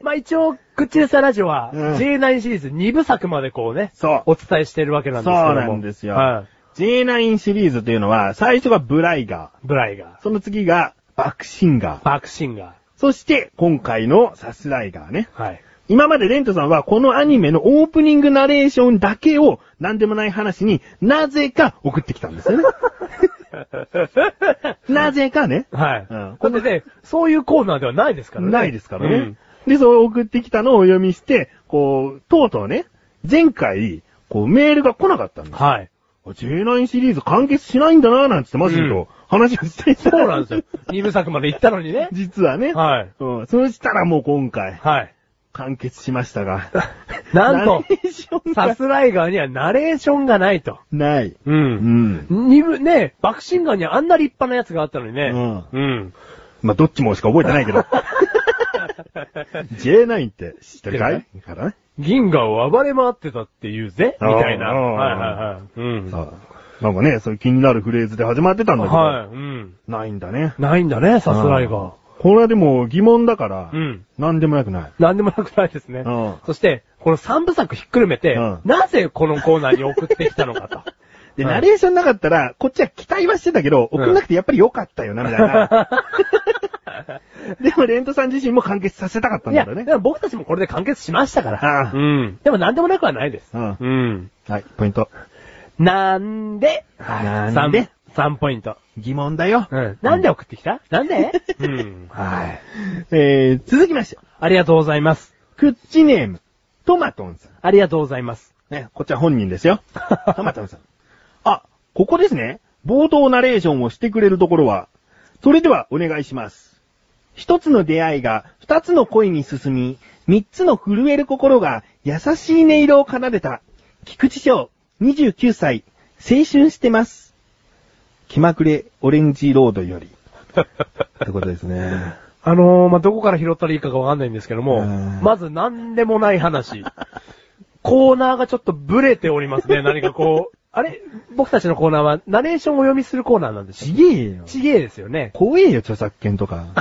う。まあ一応、口レサラジオは、うん J9 シリーズ2部作までこうね、そう。お伝えしてるわけなんですけども。そうなんですよは J9 シリーズというのは、最初がブライガい。ブライガー。その次がバクシンガーー、。バックシンガそして、今回のサスライガーね。ー。はい。今までレントさんはこのアニメのオープニングナレーションだけを何でもない話になぜか送ってきたんですよね。なぜかね。はい。うんこれでね、そういうコーナーではないですからね。ないですからね。で、そう送ってきたのをお読みして、こう、とうとうね、前回、こうメールが来なかったんです。はい。J9 シリーズ完結しないんだななんつってマジでうんと話をしていたそうなんですよ。2部作まで行ったのにね。実はね。はい。うん。そうしたらもう今回、はい。完結しましたが。なんとナレーションがサスライガーにはナレーションがないと。ない。う。うんん。二部、ね、バクシンガーにはあんな立派なやつがあったのにね。うんうん。まあ、どっちもしか覚えてないけど。J9 って知ってるかい？からね。銀河を暴れ回ってたって言うぜ？みたいな。はいはいはい。うん。なんかね、そういう気になるフレーズで始まってたんだけど。はい。うん。ないんだね。ないんだね、サスライガー。これはでも疑問だから、うん。なんでもなくない。なんでもなくないですね。うんそして、この三部作ひっくるめて、うんなぜこのコーナーに送ってきたのかと。で、うんナレーションなかったら、こっちは期待はしてたけど、送んなくてやっぱり良かったよな、みたいな。でも、レントさん自身も完結させたかったんいや、だろうねで。も僕たちもこれで完結しましたから。うん。でもなんでもなくはないです。うんうん。はい、ポイント。なんで、なんで？?3 ポイント。疑問だよ。うん。なんで送ってきた？なんで？うん。はい。えー、続きまして、ありがとうございます。クッチネーム、トマトンさん。ありがとうございます。ね、こっちは本人ですよ。トマトンさん。あ、ここですね。冒頭ナレーションをしてくれるところは。それではお願いします。一つの出会いが二つの恋に進み、三つの震える心が優しい音色を奏でた。菊池翔、29歳、青春してます。気まぐれオレンジロードより。ってことですね。あのー、まあ、どこから拾ったらいいかがわかんないんですけどもうん、まずなんでもない話。コーナーがちょっとブレておりますね。何かこう、あれ？僕たちのコーナーは、ナレーションをお読みするコーナーなんですちよ。げえよ。ちげえですよね。怖えよ、著作権とか。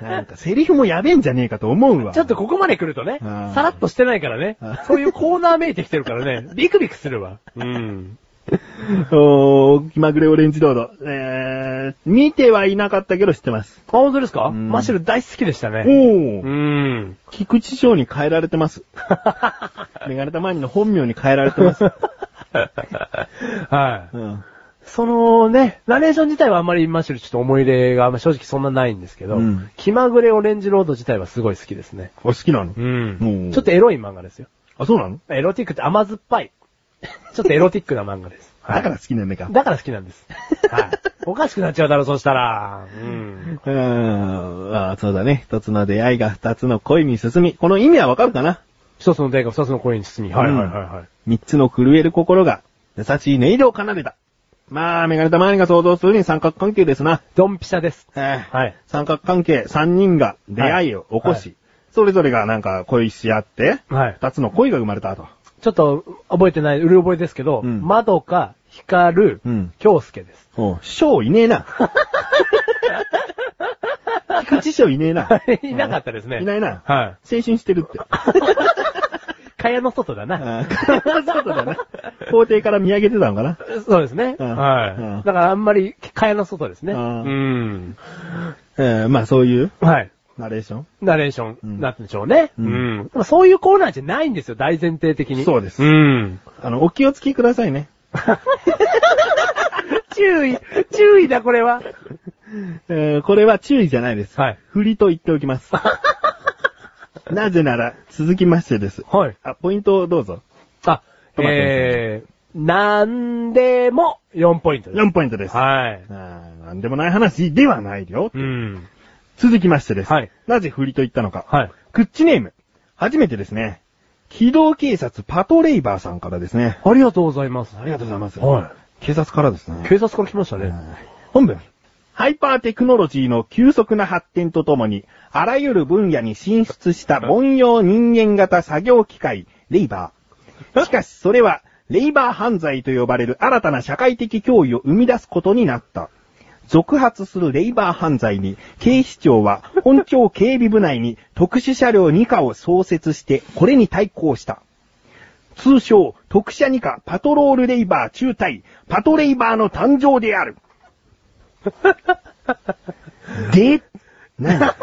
なんか、セリフもやべえんじゃねえかと思うわ。ちょっとここまで来るとね、さらっとしてないからねあ。そういうコーナーめいてきてるからね、ビクビクするわ。うん。おー、気まぐれオレンジロード。えー、見てはいなかったけど知ってます。あ、本当ですか？うんマシュル大好きでしたおね。ーう。ん。菊池翔に変えられてます。メガネたまにの本名に変えられてます。はい。うん。そのね、ナレーション自体はあんまりマシュルちょっと思い入れが正直そんなないんですけど、うん気まぐれオレンジロード自体はすごい好きですね。お好きなの？うんおーちょっとエロい漫画ですよ。あ、そうなの？エロティックって甘酸っぱい。ちょっとエロティックな漫画です。だから好きなんだか。だから好きなんです。はい。おかしくなっちゃうだろ、そしたら。うん。うーん。あそうだね。一つの出会いが二つの恋に進み。この意味はわかるかな？一つの出会いが二つの恋に進み。はいはいはいはい。三つの震える心が優しい音色を奏でた。まあ、メガネたまわりが想像するに三角関係ですな。ドンピシャです。ええはい。三角関係三人が出会いを起こし、はいそれぞれがなんか恋し合って、はい。二つの恋が生まれたと。ちょっと覚えてない、うる覚えですけど、うんまどか、ひかるうん、京介です。おう、翔いねえな。菊池翔いねえな。いなかったですね。いないな。はい。青春してるって。蚊帳の外だな。あーそうだな。校庭から見上げてたのかな。そうですね。うんはい。うんだからあんまり蚊帳の外ですね。ううんん。えー、まあそういうはい。ナレーション？ナレーショうんン、なんでしょうね。ううんん。でもそういうコーナーじゃないんですよ、大前提的に。そうですうん。あの、お気をつけくださいね。注意、注意だ、これは。えー、これは注意じゃないです。はい。振りと言っておきます。なぜなら、続きましてです。はい。あ、ポイントをどうぞ。あ、えー、なんでも4ポイントです。4ポイントです。はい。なんでもない話ではないよ。うん。続きましてです。はいなぜ振りと言ったのか。はい。クッチネーム。初めてですね。機動警察パトレイバーさんからですね。ありがとうございます。ありがとうございます。は警察からですねい。。警察から来ましたね。本文。ハイパーテクノロジーの急速な発展とともに、あらゆる分野に進出した凡庸人間型作業機械、レイバー。しかし、それは、レイバー犯罪と呼ばれる新たな社会的脅威を生み出すことになった。続発するレイバー犯罪に、警視庁は本庁警備部内に特殊車両2課を創設して、これに対抗した。通称、特殊2課パトロールレイバー中隊、パトレイバーの誕生である。で、何？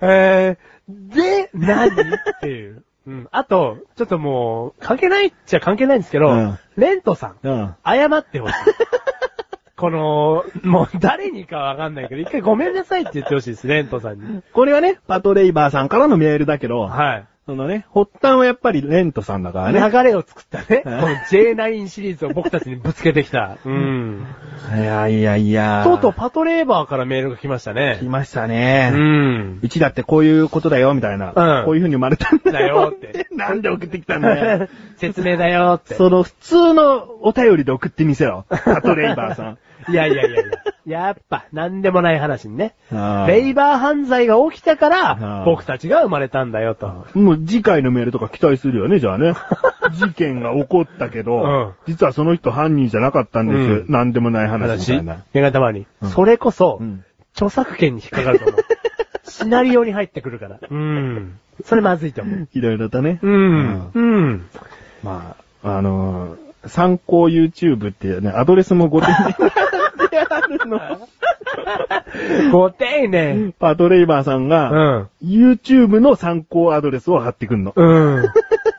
えー、で、何？っていう。うん。あと、ちょっともう、関係ないっちゃ関係ないんですけど、うんレントさん、うん。謝ってほしい。この、もう誰にかわかんないけど、一回ごめんなさいって言ってほしいです、レントさんに。これはね、パトレイバーさんからのメールだけど、はい。そのね、発端はやっぱりレントさんだからね。流れを作ったね。こうんの J9 シリーズを僕たちにぶつけてきた。うん。いやいやいや。とうとうパトレーバーからメールが来ましたね来。ましたね。うん。うちだってこういうことだよ、みたいな。うんこういう風に生まれたんだだよって。なんで送ってきたんだよ。説明だよって。その普通のお便りで送ってみせろ。パトレイバーさん。いやいやいやいや。やっぱ、なんでもない話にね。あーレイバー犯罪が起きたかあらー、僕たちが生まれたんだよと。もう次回のメールとか期待するよね、じゃあね。事件が起こったけど、うん実はその人犯人じゃなかったんです。うんなんでもない話みた話、いな。メガネたまにうん。それこそうん、著作権に引っかかると思う。シナリオに入ってくるから。うん。それまずいと思う。いろいろとね。うん。うん。まあ、あのー参考 YouTube っていうね、アドレスもご丁寧 であるの？ご丁寧。パトレイバーさんうが、ん。YouTube の参考アドレスを貼ってくんの。うん。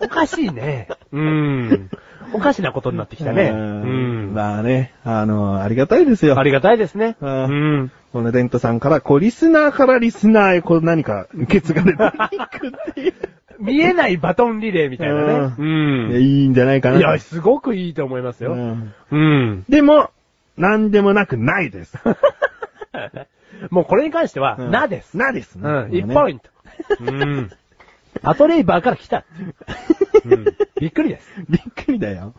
おかしいね。うん。おかしなことになってきたね。ううんん。まあね、あのーありがたいですよ。ありがたいですね。ううんん。このデントさんから、こう、リスナーからリスナーへ、こう、何か受け継がれていくっていう。見えないバトンリレーみたいなね。うん。いいんじゃないかな。いや、すごくいいと思いますよ。うんうん。でも、なんでもなくないです。もうこれに関しては、うんなです。なですね。うん、もうね1ポイント。うん。アトレイバーから来たっていう。うん。びっくりです。びっくりだよ。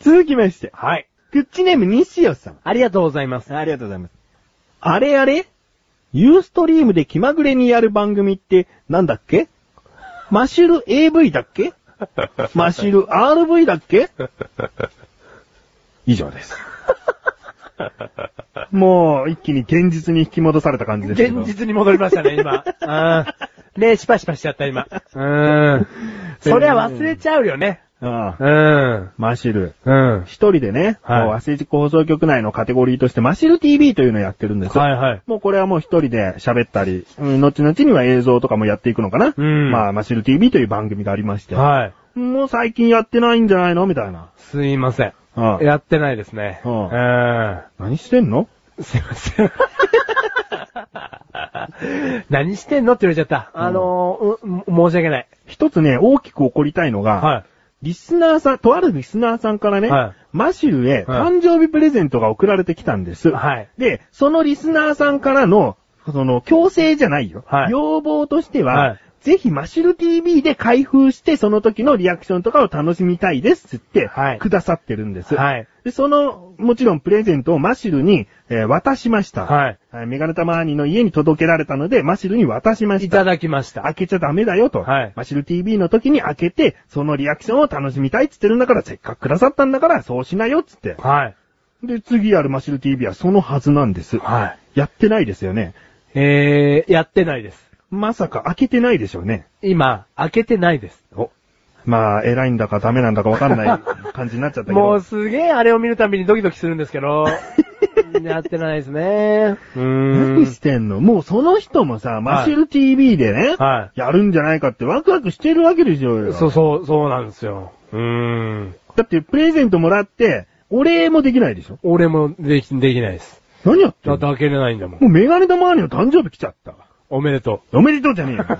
続きまして、はい。クッチネーム西吉さん。ありがとうございます。ありがとうございます。あれあれ？ユーストリームで気まぐれにやる番組ってなんだっけ？マシュル AV だっけ？マシュル RV だっけ？以上です。もう、一気に現実に引き戻された感じですけど。現実に戻りましたね、今。うん。目シパシパしちゃった、今。うん。そりゃ忘れちゃうよね。ああうん。マシル。うん。一人でね、はいもうアスレチック放送局内のカテゴリーとしてマシル TV というのをやってるんです。はいはい。もうこれはもう一人で喋ったり、うん後々には映像とかもやっていくのかな。うんまあ、マシル TV という番組がありまして。はい。もう最近やってないんじゃないのみたいな。すいません。ああやってないですね。ううんん。何してんの？すいません。何してんのって言われちゃった。あのー、う申し訳ない。一つね、大きく起こりたいのが、はリスナーさん、とあるリスナーさんからね、はいマシュルへはい誕生日プレゼントが送られてきたんです。はいで、そのリスナーさんからの、その、強制じゃないよ。はい要望としては、はいぜひマシュル TV で開封して、その時のリアクションとかを楽しみたいですって、はいくださってるんです。はい。で、その、もちろんプレゼントをマシュルに、えー渡しました。はい。はい。メガネタマーニの家に届けられたので、マシュルに渡しました。いただきました。開けちゃダメだよと。はいマシル TV の時に開けて、そのリアクションを楽しみたいって言ってるんだから、せっかくくださったんだから、そうしなよっつって。はい。で、次やるマシル TV はそのはずなんです。はい。やってないですよね。えー、やってないです。まさか開けてないでしょうね。今、開けてないです。お。まあ、偉いんだかダメなんだかわかんない 感じになっちゃったけど。もうすげえあれを見るたびにドキドキするんですけど、やってないですね。うーん何。してんの？もうその人もさ、マシル TV でね、はやるんじゃないかってワクワクしてるわけでしょうよ。い。そうそう、そうなんですよ。うーん。だってプレゼントもらって、お礼もできないでしょ？俺もでき、できないです。何やってんの？だって開けれないんだもん。もうメガネ玉にの誕生日来ちゃった。おめでとおめでとうじゃねえよ。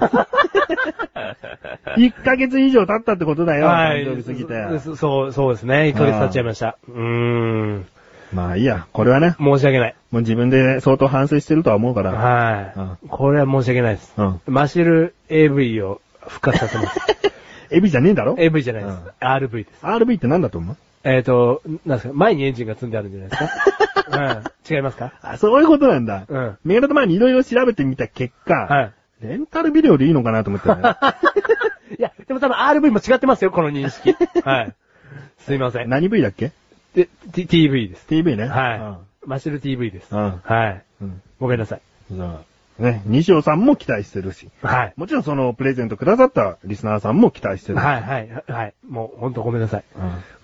1ヶ月以上経ったってことだう。よ。はい誕生日過ぎて。そそう、そうですね。1ヶ月経っちゃいました。うーん。まあいいや、これはね、申し訳ない。もう自分で相当反省してるとは思うから。はい。これは申し訳ないです。うん。マシル AV を復活させます。エビじゃねえんだろ？AV じゃないです。うん RV です。?RV って何だと思う？えっ、と、なんですか、前にエンジンが積んであるんじゃないですか？うん。違いますか？あ、そういうことなんだ。うん。メガネ玉にいろいろ調べてみた結果、はレンタルビデオでいいのかなと思ってたね。い。いや、でも多分 RV も違ってますよ、この認識。はい。すいません。何 V だっけ？で、T- TV です。?TV ね。はい。マシル TV です。うん。はい。うん。うん。ごめんなさい。ね、西尾さんも期待してるし。はい。もちろんそのプレゼントくださったリスナーさんも期待してる。はい、はい、はい。もう、ほんとごめんなさい。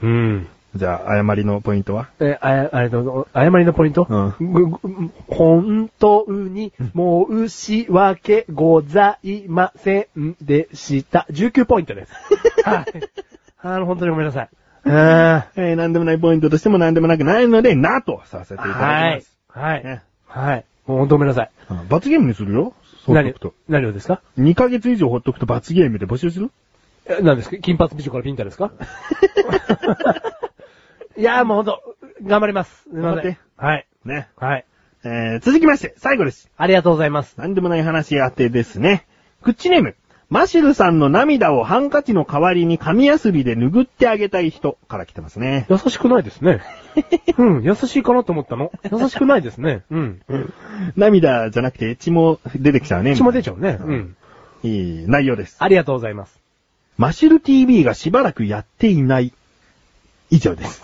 うん。うん。じゃあ、誤りのポイントは？え、あや、あれの、誤りのポイント？うぐぐ本当に申し訳ございませんでした。19ポイントです。はい。あの、本当にごめんなさい。あえー、なんでもないポイントとしてもなんでもなくないので、なとさせていただきはいます。。はい。ねはい。もう本当ごめんなさい。うん罰ゲームにするよ？何？くと。、何をですか？2ヶ月以上ほっとくと罰ゲームで募集する？え何ですか？金髪美女からピンタですか？いやーもうほんと、頑張ります。頑張って。はい。ね。はい。えー、続きまして、最後です。ありがとうございます。なんでもない話当てですね。クッチネーム。マシルさんの涙をハンカチの代わりに紙やすりで拭ってあげたい人から来てますね。優しくないですね。うん、優しいかなと思ったの？優しくないですね。うん。涙じゃなくて血も出てきちゃうね。血も出ちゃうね。うん。いい内容です。ありがとうございます。マシル TV がしばらくやっていない。以上です。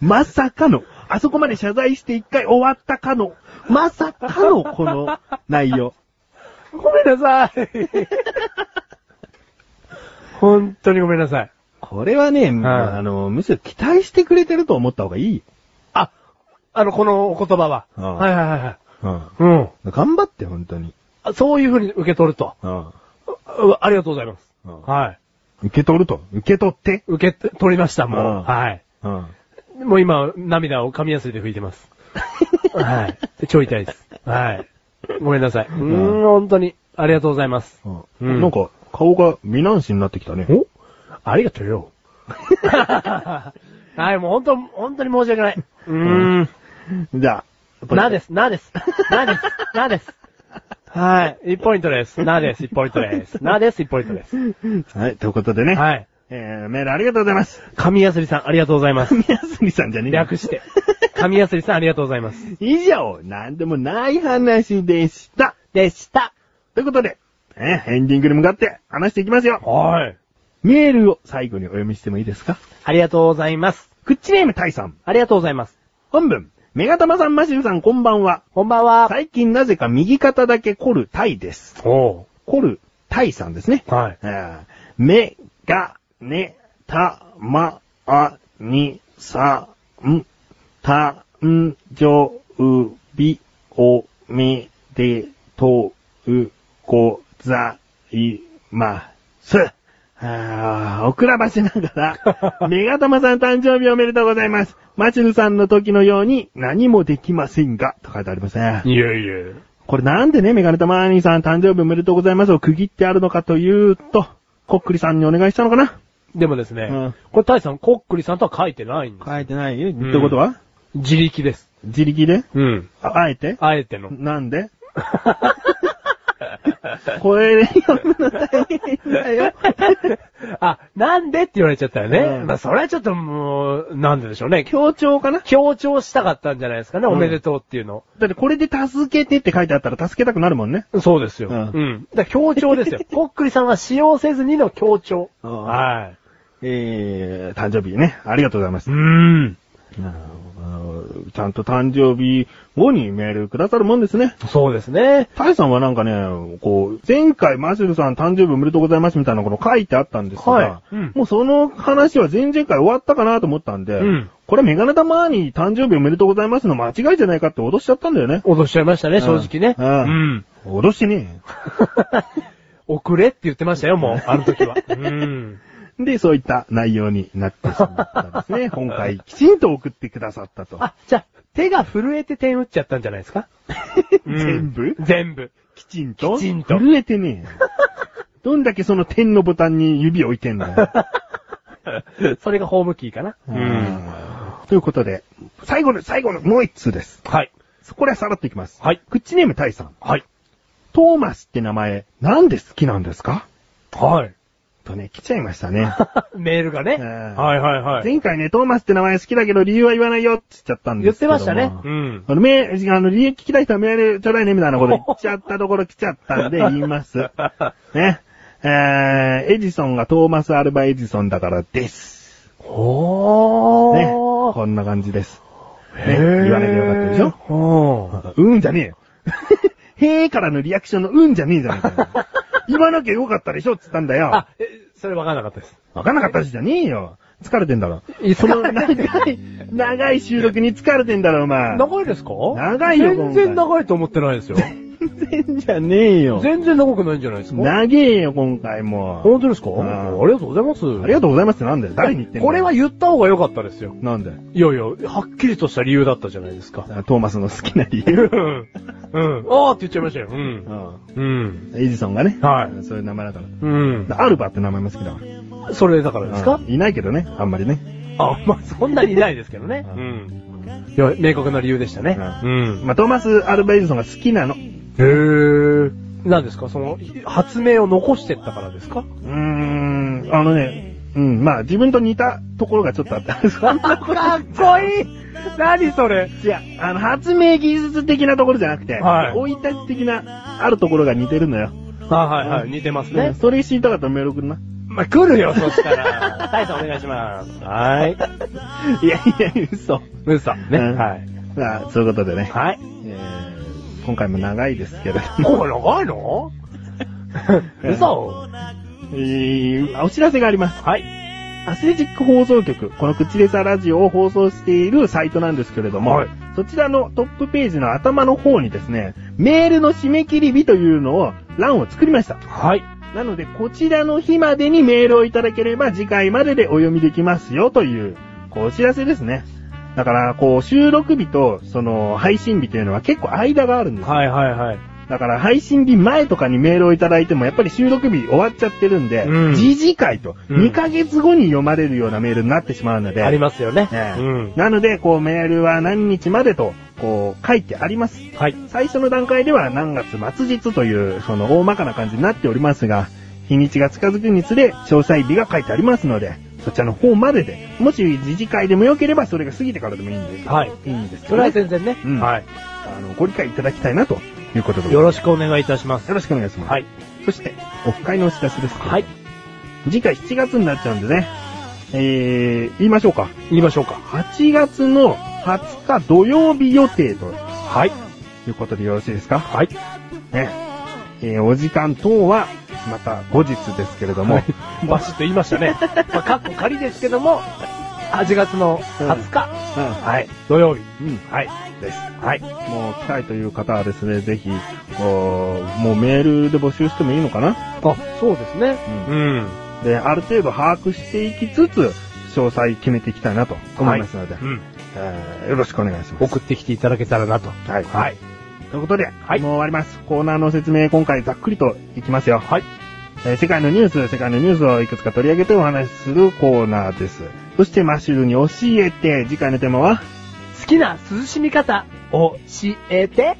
まさかの、あそこまで謝罪して一回終わったかの、まさかのこの内容。ごめんなさい。本当にごめんなさい。これはね、あの、むしろ期待してくれてると思った方がいい。あ、あの、このお言葉は。うんはいはいはいはい。うん。うん。頑張って、本当に。あそういうふうに受け取ると。うん。あありがとうございます。うんはい。受け取ると？受け取って？受け取りました、もう。うんはい。うん。もう今、涙を紙やすりで拭いてます。はい。超痛いです。はい。ごめんなさい。うーん、本当に。ありがとうございます。うんなんか、顔が美男子になってきたね。お？ありがとうよ。はい、もう本当、本当に申し訳ない。うーん。じゃあ、なです、なです。なです、なです。はい。1ポイントです。なです、1ポイントです。なです、1ポイントです。はい、ということでね。はい。えー、メールありがとうございます。神やすりさん、ありがとうございます。宮杉さんじゃねえよ略して。神やすりさん、ありがとうございます。以上、なんでもない話でした。でした。ということで、ね、エンディングに向かって話していきますよ。はい。メールを最後にお読みしてもいいですか？ありがとうございます。クッチネームタイさん。ありがとうございます。本文。メガタマさん、マシルさん、こんばんは。こんばんは。最近なぜか右肩だけ凝るタイです。お凝るタイさんですね。はい。えーメガネタマアニさん、誕生日おめでとうございます。あーおくらばしながら、メガタマさん誕生日おめでとうございます。マチルさんの時のように何もできませんが、と書いてありますね。いやいや。これなんでね、メガネタマーニーさん誕生日おめでとうございますを区切ってあるのかというと、コックリさんにお願いしたのかなでもですね、うんこれタイさん、コックリさんとは書いてないんです。書いてない？ってことは？自力です。自力で？うん。ああえて？あえての。なんで？これで読むの大変だよ。あ、なんでって言われちゃったよね。うんまあ、それはちょっともう、なんででしょうね。強調かな？強調したかったんじゃないですかね、うんおめでとうっていうの。だってこれで助けてって書いてあったら助けたくなるもんね。そうですよ。ううんん。だから強調ですよ。コックリさんは使用せずにの強調。うんはえー、誕生日ね。ありがとうございますい。う。ん。ちゃんと誕生日後にメールくださるもんですね。そうですね。タイさんはなんかね、こう、前回マシュルさん誕生日おめでとうございますみたいなこと書いてあったんですが、はいうんもうその話は前々回終わったかなと思ったんで、うんこれメガネタマーに誕生日おめでとうございますの間違いじゃないかって脅しちゃったんだよね。脅しちゃいましたね、正直ね。ううんん。脅してね 遅れって言ってましたよ、もう、あの時は。うん。え。で、そういった内容になってしまったんですね。今回、きちんと送ってくださったと。あ、じゃあ、手が震えて点打っちゃったんじゃないですか？うん全部全部。きちんと？きちんと震えてねえ。どんだけその点のボタンに指を置いてんだよ。それがホームキーかな。うん。ということで、最後の、最後のもう一通です。はい。そこでさらっていきます。はい。クッチネームタイさん。はい。トーマスって名前、なんで好きなんですか？はい。とね、来ちゃいましたね。メールがね。うんはいはいはい。前回ね、トーマスって名前好きだけど理由は言わないよって言っちゃったん言ってですけども。ましたね。うん。あの、め、あの、理由聞きたい人はメールちょうだいね、みたいなこと言っちゃったところ来ちゃったんで言います。ね。えー、エジソンがトーマス・アルバ・エジソンだからです。おー。ね。こんな感じです。ね。言わないでよかったでしょ？ょうんじゃねえよ。へーからのリアクションのうんじゃねえじゃねえかよ。言わなきゃよかったでしょっつったんだよ。あ、え、それわかんなかったです。わかんなかったしじゃねえよ。疲れてんだろ。いやその 長い、長い収録に疲れてんだろ、お前。長いですか？長いよ全然長いと思ってないですよ。全然じゃねえよ。全然長くないんじゃないですか？長えよ、今回も。本当ですか？うんありがとうございます。ありがとうございますってなんだよ。誰に言ってんだよこれは言った方が良かったですよ。なんだよ。いやいや、はっきりとした理由だったじゃないですか。トーマスの好きな理由。うん。うん。あーって言っちゃいましたよ。うん。うん。うん。エジソンがね。はいそういう名前だかうん。ら。アルバって名前も好きだわ。それだからですか？うんいないけどね、あんまりね。あ、まあ、そんなにいないですけどね。ううん。いや、明確な理由でしたね。ううん。まあ、トーマス・アルバ・エジソンが好きなの。へー。何ですか？その、発明を残してったからですか？うーん、あのね、うん、まあ自分と似たところがちょっとあった。そんなことかっこいい何それ？いや、あの、発明技術的なところじゃなくて、はい生い立ち的な、あるところが似てるのよ。あ、はいはい、似てますね。それ知りたかったらメール送るな。まあ、来るよ、そしたら。タイさんお願いします。はーい。いやいや、嘘。嘘。ね。うんはい。まあ、そういうことでね。はい。えー今回も長いですけれど も。長いの？嘘えーお知らせがあります。はい。アスレチック放送局、このクチレサラジオを放送しているサイトなんですけれども、はいそちらのトップページの頭の方にですね、メールの締め切り日というのを、欄を作りました。はい。なので、こちらの日までにメールをいただければ、次回まででお読みできますよという、こう、お知らせですね。だから、こう、収録日と、その、配信日というのは結構間があるんですよ。はいはいはい。だから、配信日前とかにメールをいただいても、やっぱり収録日終わっちゃってるんで、うん次次回と、うん2ヶ月後に読まれるようなメールになってしまうので、ありますよね。ねうん。なので、こう、メールは何日までと、こう、書いてあります。はい。最初の段階では何月末日という、その大まかな感じになっておりますが、日にちが近づくにつれ、詳細日が書いてありますので、そちらの方までで、もし次次回でも良ければそれが過ぎてからでもいいんです。はい。いいんですけそれはどね。全然ね。うんはい。あの、ご理解いただきたいなということでよろしくお願いいたします。よろしくお願いします。はい。そして、オフ会のお知らせです。はい。次回7月になっちゃうんでね。えー、言いましょうか。言いましょうか。8月の20日土曜日予定とはい。いうことでよろしいですかはい。ね。えー、お時間等は、また後日ですけれども、はいバシッと言いましたね。まあ、かっこ仮ですけども、8月の20日、はい、土曜日。うん、うん、はい。です。はい。もう来たいという方はですね、ぜひ、こう、もうメールで募集してもいいのかな？あ、そうですね。ううん。で、ある程度把握していきつつ、詳細決めていきたいなと思いますので、うん。えーよろしくお願いします。送ってきていただけたらなと。はい。はい。ということで、はいもう終わります。コーナーの説明、今回ざっくりといきますよ。はい。えー世界のニュース、世界のニュースをいくつか取り上げてお話しするコーナーです。そして、マッシュルに教えて、次回のテーマは好きな涼しみ方、教えて。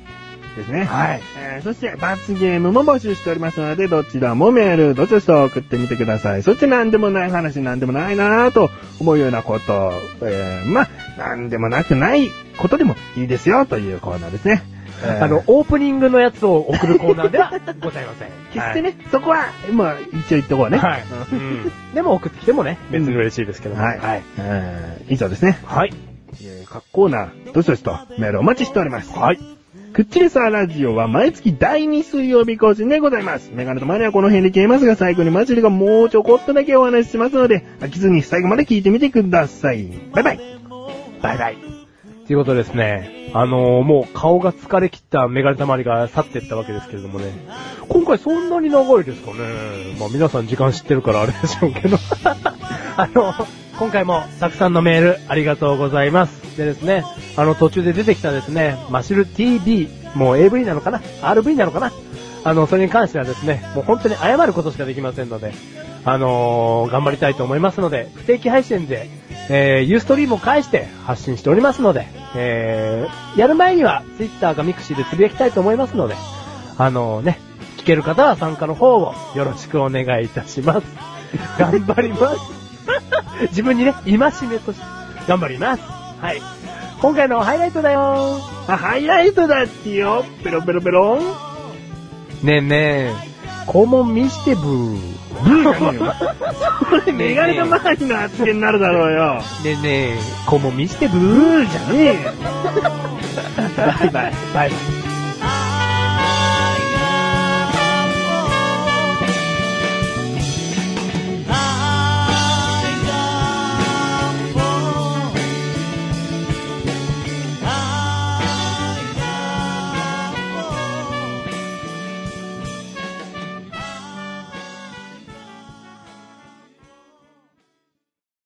ですね。はい。えーそして、罰ゲームも募集しておりますので、どちらもメール、どしどしと送ってみてください。そして、なんでもない話、なんでもないなぁと思うようなこと、えーまあ、なんでもなくないことでもいいですよ、というコーナーですね。えーあの、オープニングのやつを送るコーナーではございません。決してね、そこは、まあ、一応言っとこうね。はい。でも送ってきてもね、別に嬉しいですけども。はい。はい。えー以上ですね。はい。えー各コーナー、どしどしとメールお待ちしております。はい。クッチレサーラジオは毎月第2水曜日更新でございます。メガネとマニはこの辺で消えますが、最後にマジルがもうちょこっとだけお話ししますので、飽きずに最後まで聞いてみてください。バイバイバイバイ。ということですね、あのーもう顔が疲れ切ったメガネたまりが去っていったわけですけれどもね、今回そんなに長いですかね。まあ皆さん時間知ってるからあれでしょうけど。あの、今回もたくさんのメールありがとうございます。でですね、あの途中で出てきたですね、マシル TV、もう AV なのかな ?RV なのかな？あの、それに関してはですね、もう本当に謝ることしかできませんので、あのー頑張りたいと思いますので、不定期配信で、えー、ユーストリームを介して発信しておりますので、えー、やる前には Twitter かミクシーでつぶやきたいと思いますので、あのね、聞ける方は参加の方をよろしくお願いいたします。頑張ります。自分にね、戒めとして頑張ります。はい。今回のハイライトだよあ、ハイライトだってよ。ペロペロペロン。ねえねえ、肛門見してブー。ブーじゃねえよ。これメガネとマニの発言になるだろうよ。ねえねえ、肛門見してブ。ーじゃねえよ。バイバイ。バイバイ。